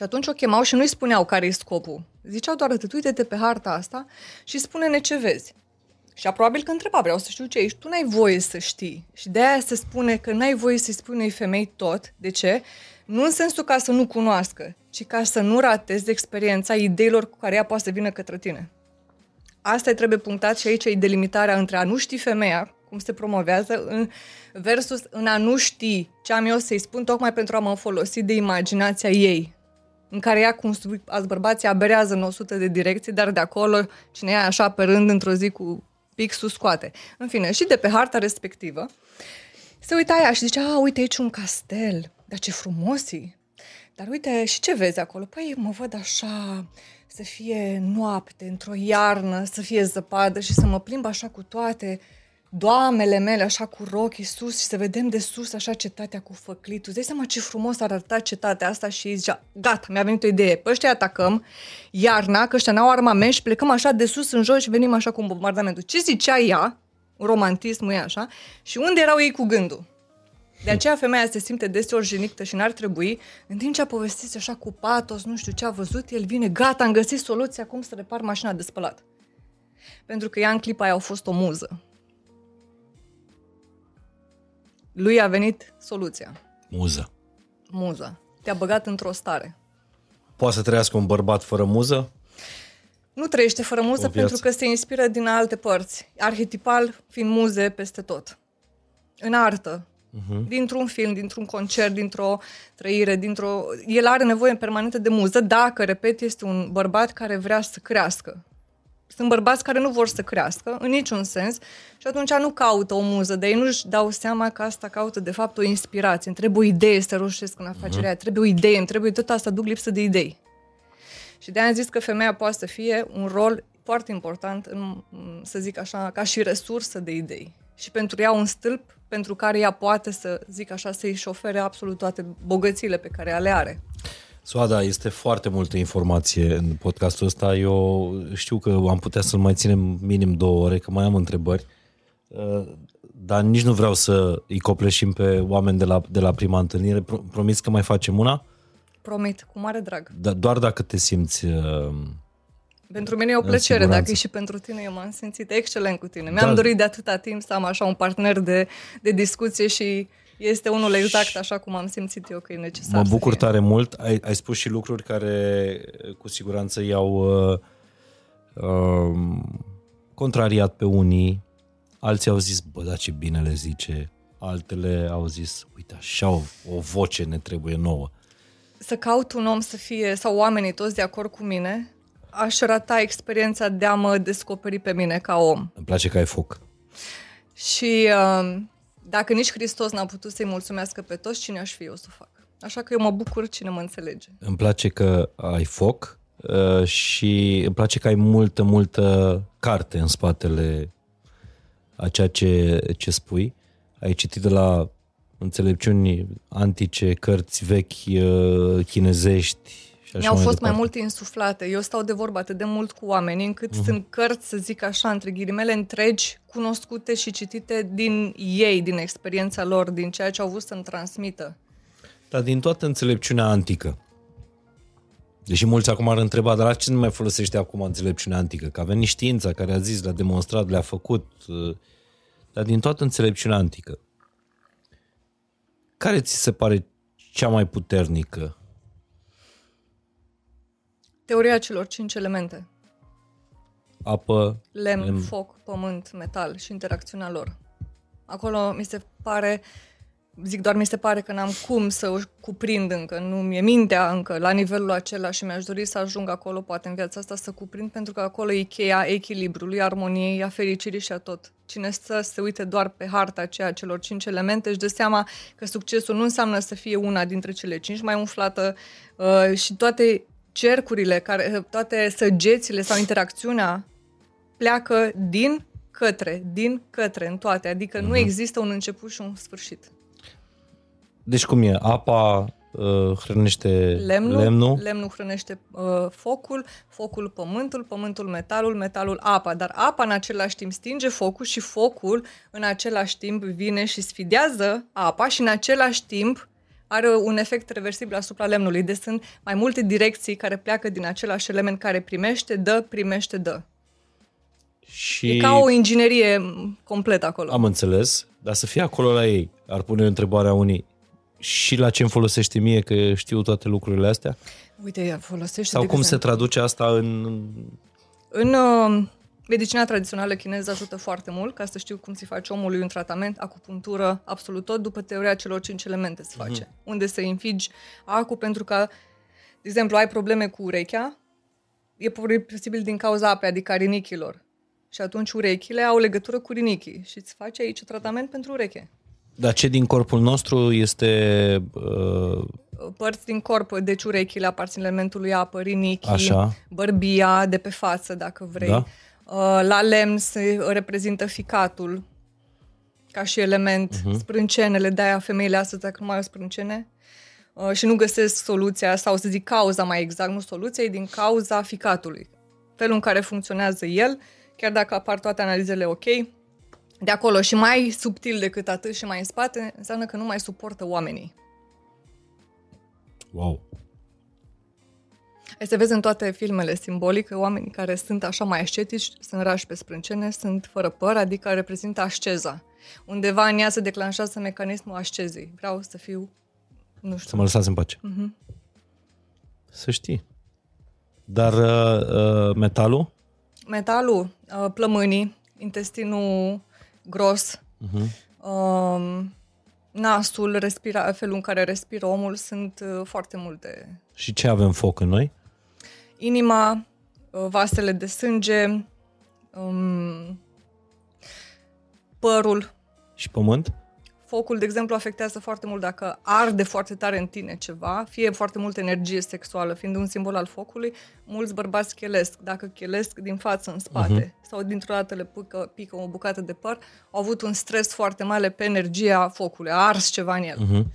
Și atunci o chemau și nu-i spuneau care e scopul. Ziceau doar atât, uite-te pe harta asta și spune-ne ce vezi. Și probabil că întreba, vreau să știu ce ești. Tu n-ai voie să știi. Și de aia se spune că n-ai voie să-i spui unei femei tot. De ce? Nu în sensul ca să nu cunoască, ci ca să nu ratezi experiența ideilor cu care ea poate să vină către tine. Asta trebuie punctat și aici e delimitarea între a nu ști femeia, cum se promovează, în, versus în a nu ști ce am eu să-i spun, tocmai pentru a mă folosi de imaginația ei, în care ea, cum spui, azi bărbații, aberează în 100 de direcții, dar de acolo, cine e așa pe rând, într-o zi cu pixul, scoate. În fine, și de pe harta respectivă, se uita ea și zicea, a, uite aici un castel, dar ce frumos e. Dar uite, și ce vezi acolo? Păi mă văd așa, să fie noapte, într-o iarnă, să fie zăpadă și să mă plimb așa cu toate doamele mele, așa cu rochii sus și să vedem de sus așa cetatea cu făclitul. Îți dai seama ce frumos ar arăta cetatea asta și zicea, gata, mi-a venit o idee, pe ăștia atacăm, iarna, că ăștia n-au armament și plecăm așa de sus în jos și venim așa cu un bombardamentul. Ce zicea ea? Romantismul e așa. Și unde erau ei cu gândul? De aceea femeia se simte deseori jenictă și n-ar trebui, în timp ce a povestit așa cu patos, nu știu ce a văzut, el vine, gata, am găsit soluția cum să repar mașina de spălat. Pentru că ea în clipa aia a fost o muză. Lui a venit soluția. Muză. Muza. Te-a băgat într-o stare. Poate să trăiască un bărbat fără muză? Nu trăiește fără muză O viață. pentru că se inspiră din alte părți. Arhetipal fiind muze peste tot. În artă, uh-huh. dintr-un film, dintr-un concert, dintr-o trăire, dintr-o... El are nevoie permanentă de muză dacă, repet, este un bărbat care vrea să crească. Sunt bărbați care nu vor să crească, în niciun sens, și atunci nu caută o muză, dar ei nu-și dau seama că asta caută, de fapt, o inspirație. Îmi trebuie o idee să reușesc în afacerea aia, trebuie o idee, îmi trebuie tot asta, duc lipsă de idei. Și de-aia am zis că femeia poate să fie un rol foarte important, în, să zic așa, ca și resursă de idei. Și pentru ea un stâlp pentru care ea poate să, zic așa, să-i șofere absolut toate bogățiile pe care ea le are. Soada, este foarte multă informație în podcastul ăsta. Eu știu că am putea să-l mai ținem minim două ore, că mai am întrebări. Uh, Dar nici nu vreau să îi copleșim pe oameni de la, de la prima întâlnire. Pro- Promiți că mai facem una? Promit, cu mare drag. Dar doar dacă te simți... uh, Pentru mine e o În plăcere, siguranță. dacă e și pentru tine, eu m-am simțit excelent cu tine. Da. Mi-am dorit de atâta timp să am așa un partener de, de discuție și este unul exact așa cum am simțit eu că e necesar Mă să bucur fie. tare mult. Ai, ai spus și lucruri care cu siguranță i-au uh, uh, contrariat pe unii. Alții au zis, bă, da ce bine le zice. Altele au zis, uite, așa o, o voce ne trebuie nouă. Să caut un om să fie, sau oamenii toți de acord cu mine, aș rata experiența de a mă descoperi pe mine ca om. Îmi place că ai foc. Și uh, dacă nici Hristos n-a putut să-i mulțumească pe toți, cine aș fi eu să o fac? Așa că eu mă bucur cine mă înțelege. Îmi place că ai foc uh, și îmi place că ai multă, multă carte în spatele a ceea ce, ce spui. Ai citit de la înțelepciuni antice, cărți vechi, uh, chinezești și așa Mi-au fost mai departe. multe insuflate. Eu stau de vorbă atât de mult cu oamenii, încât Mhm. uh-huh. sunt cărți, să zic așa, între ghilimele, întregi, cunoscute și citite din ei, din experiența lor, din ceea ce au vrut să-mi transmită. Dar din toată înțelepciunea antică, deși mulți acum ar întreba, dar la ce nu mai folosește acum înțelepciunea antică? Că a venit știința care a zis, le-a demonstrat, le-a făcut, uh, dar din toată înțelepciunea antică, care ți se pare cea mai puternică? Teoria celor cinci elemente. Apă, Lemn, Lemn. foc, pământ, metal și interacțiunea lor. Acolo mi se pare, zic doar mi se pare că n-am cum să o cuprind încă, nu mi-e mintea încă la nivelul acela și mi-aș dori să ajung acolo, poate în viața asta, să cuprind, pentru că acolo e cheia echilibrului, armoniei, a fericirii și a tot. Cine stă să se uite doar pe harta aceea celor cinci elemente își dă seama că succesul nu înseamnă să fie una dintre cele cinci, mai umflată uh, și toate cercurile, care, toate săgețile sau interacțiunea pleacă din către, din către în toate, adică Mhm. nu există un început și un sfârșit. deci cum e? Apa uh, hrănește Lemnul, lemnul? lemnul hrănește uh, focul, focul pământul, pământul metalul, metalul apa, dar apa în același timp stinge focul și focul în același timp vine și sfidează apa și în același timp are un efect reversibil asupra lemnului. Deci sunt mai multe direcții care pleacă din același element care primește, dă, primește, dă. Și... E ca o inginerie m, completă acolo. Am înțeles, dar să fie acolo la ei. Ar pune o întrebare a unii. și la ce îmi folosește mie că știu toate lucrurile astea? Uite, folosește Sau de cum se exemplu. traduce asta în... În uh, medicina tradițională chineză ajută foarte mult ca să știu cum se face omului un tratament, acupunctură, absolut tot, după teoria celor cinci elemente se face. Uh-huh. Unde să infigi acu pentru că, de exemplu, ai probleme cu urechea, e posibil din cauza apei, adică a rinichilor. Și atunci urechile au legătură cu rinichii și îți faci aici tratament pentru ureche. Dar ce din corpul nostru este... Uh, Părți din corp, deci urechile aparțin elementului apă, rinichii, Așa. bărbia de pe față, dacă vrei. Da. Uh, La lemn se reprezintă ficatul ca și element, uh-huh. sprâncenele, de-aia femeile astăzi, dacă nu mai au sprâncene, uh, și nu găsesc soluția, sau să zic cauza mai exact, nu soluția, e din cauza ficatului. Felul în care funcționează el, chiar dacă apar toate analizele ok, de acolo și mai subtil decât atât și mai în spate, înseamnă că nu mai suportă oamenii. wow. Ai să vezi în toate filmele simbolic că oamenii care sunt așa mai ascetici, sunt rași pe sprâncene, sunt fără păr, adică reprezintă asceza. Undeva în ea se declanșează mecanismul ascezei. Vreau să fiu, nu Să știu, mă lăsați în pace. Uh-huh. Să știi. Dar uh, uh, metalul? metalul, uh, plămânii, intestinul gros, uh-huh. um, nasul, respira, felul în care respiră omul, sunt uh, foarte multe. Și ce avem foc în noi? Inima, uh, vasele de sânge, um, părul, Și pământ? Focul, de exemplu, afectează foarte mult dacă arde foarte tare în tine ceva, fie foarte multă energie sexuală, fiind un simbol al focului, mulți bărbați chelesc. Dacă chelesc din față în spate uh-huh. sau dintr-o dată le pică, pică o bucată de păr, au avut un stres foarte mare pe energia focului, a ars ceva în el. Uh-huh.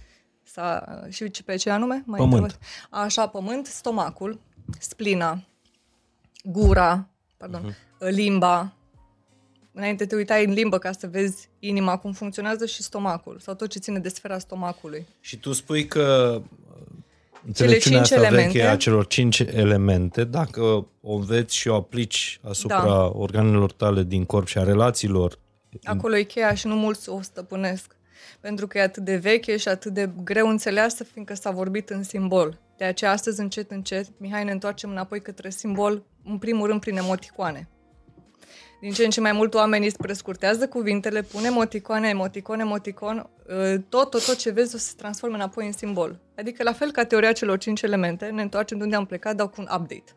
S-a, și ce- pe ce anume? Mai Pământ. întrebat? Așa, pământ, stomacul, splina, gura, pardon, uh-huh. limba, Înainte te uitai în limbă ca să vezi inima cum funcționează și stomacul sau tot ce ține de sfera stomacului. Și tu spui că înțelepciunea cinci asta elemente. veche a celor cinci elemente, dacă o înveți și o aplici asupra Da. organelor tale din corp și a relațiilor, Acolo e cheia și nu mulți o stăpânesc. Pentru că e atât de veche și atât de greu înțeleasă, fiindcă s-a vorbit în simbol. De aceea astăzi, încet, încet, Mihai, ne întoarcem înapoi către simbol, în primul rând prin emoticoane. Din ce în ce mai mult oamenii îți prescurtează cuvintele, pune emoticoane, emoticon, emoticon, ă, tot, tot, tot ce vezi o să se transforme înapoi în simbol. Adică la fel ca teoria celor cinci elemente, ne întoarcem de unde am plecat, dau cu un update.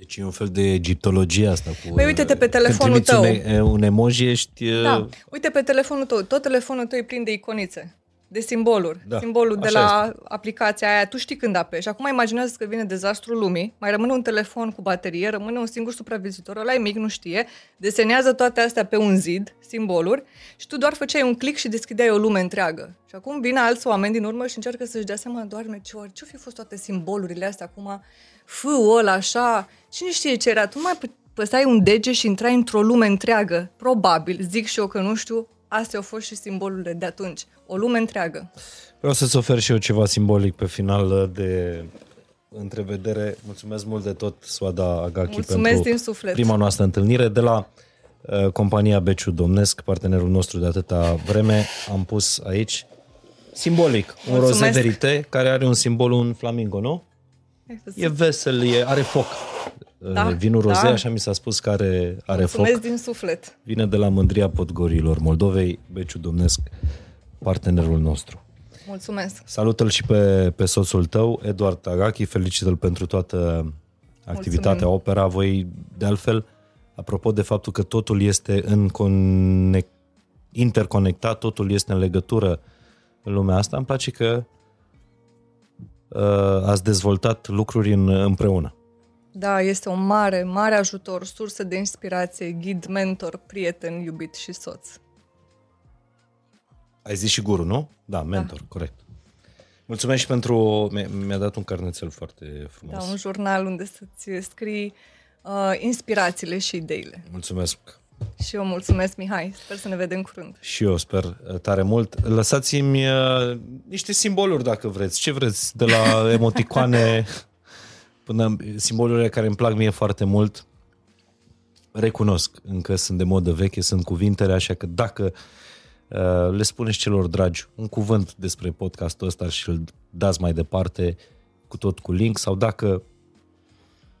deci e un fel de egiptologie asta. Cu, Păi uite-te pe când telefonul trimiți tău. Un, e- un emoji, ești... Da. uh, Uite pe telefonul tău. Tot telefonul tău e plin de iconițe, de simboluri. Da, Simbolul de așa la aplicația aia. Tu știi când apeși. Acum imaginează că vine dezastrul lumii, mai rămâne un telefon cu baterie, rămâne un singur supraviețuitor, ăla e mic, nu știe, desenează toate astea pe un zid, simboluri, și tu doar făceai un click și deschideai o lume întreagă. Și acum vine alți oameni din urmă și încearcă să-și dea seama, doarme, ce ori, ce-o fi fost toate simbolurile astea acum, fâul ăla, așa, cine știe ce era, tu mai pă- păsai un dege și intrai într-o lume întreagă, probabil, zic și eu că nu știu, astea au fost și simbolurile de atunci, o lume întreagă. Vreau să-ți ofer și eu ceva simbolic pe final uh, de întrevedere. Mulțumesc mult de tot, Soada Agaki, Mulțumesc pentru din suflet. prima noastră întâlnire. De la uh, compania Beciu Domnesc, partenerul nostru de atâta vreme, am pus aici simbolic un Mulțumesc. roze verite care are un simbol, un flamingo, nu? E vesel, e, are foc. Da, Uh, Vinul roze, da. așa mi s-a spus că are, are foc. Mulțumesc din suflet. Vine de la Mândria Podgorilor Moldovei, Beciu Domnesc, partenerul nostru. Mulțumesc. Salută-l și pe, pe soțul tău, Eduard Tagachi, felicită-l pentru toată activitatea Mulțumim. opera. Voi, de altfel, apropo de faptul că totul este în conec- interconectat, totul este în legătură în lumea asta, îmi place că uh, ați dezvoltat lucruri în, împreună. Da, este un mare, mare ajutor, sursă de inspirație, ghid, mentor, prieten, iubit și soț. Ai zis și guru, nu? Da, mentor, da. corect. Mulțumesc și pentru... mi- Mi-a dat un carnețel foarte frumos. Da, un jurnal unde să-ți scrii uh, inspirațiile și ideile. Mulțumesc Și eu mulțumesc, Mihai. Sper să ne vedem curând. Și eu sper uh, tare mult. Lăsați-mi uh, niște simboluri dacă vreți. Ce vreți? De la *laughs* emoticoane până simbolurile care îmi plac mie foarte mult. Recunosc, încă sunt de modă veche, sunt cuvintele, așa că dacă uh, le spuneți celor dragi un cuvânt despre podcastul ăsta și îl dați mai departe cu tot cu link sau dacă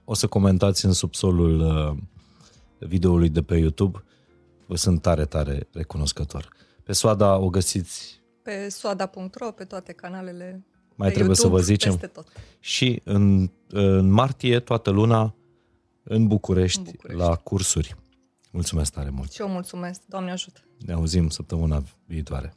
o să comentați în subsolul uh, videoului de pe YouTube, vă sunt tare, tare recunoscător. Pe Soada o găsiți Pe soada.ro, pe toate canalele mai pe trebuie YouTube, să vă zicem. Peste tot. Și în, în martie, toată luna, în București, În București. la cursuri. Mulțumesc tare mult! Și eu mulțumesc. Doamne ajută! Ne auzim săptămâna viitoare.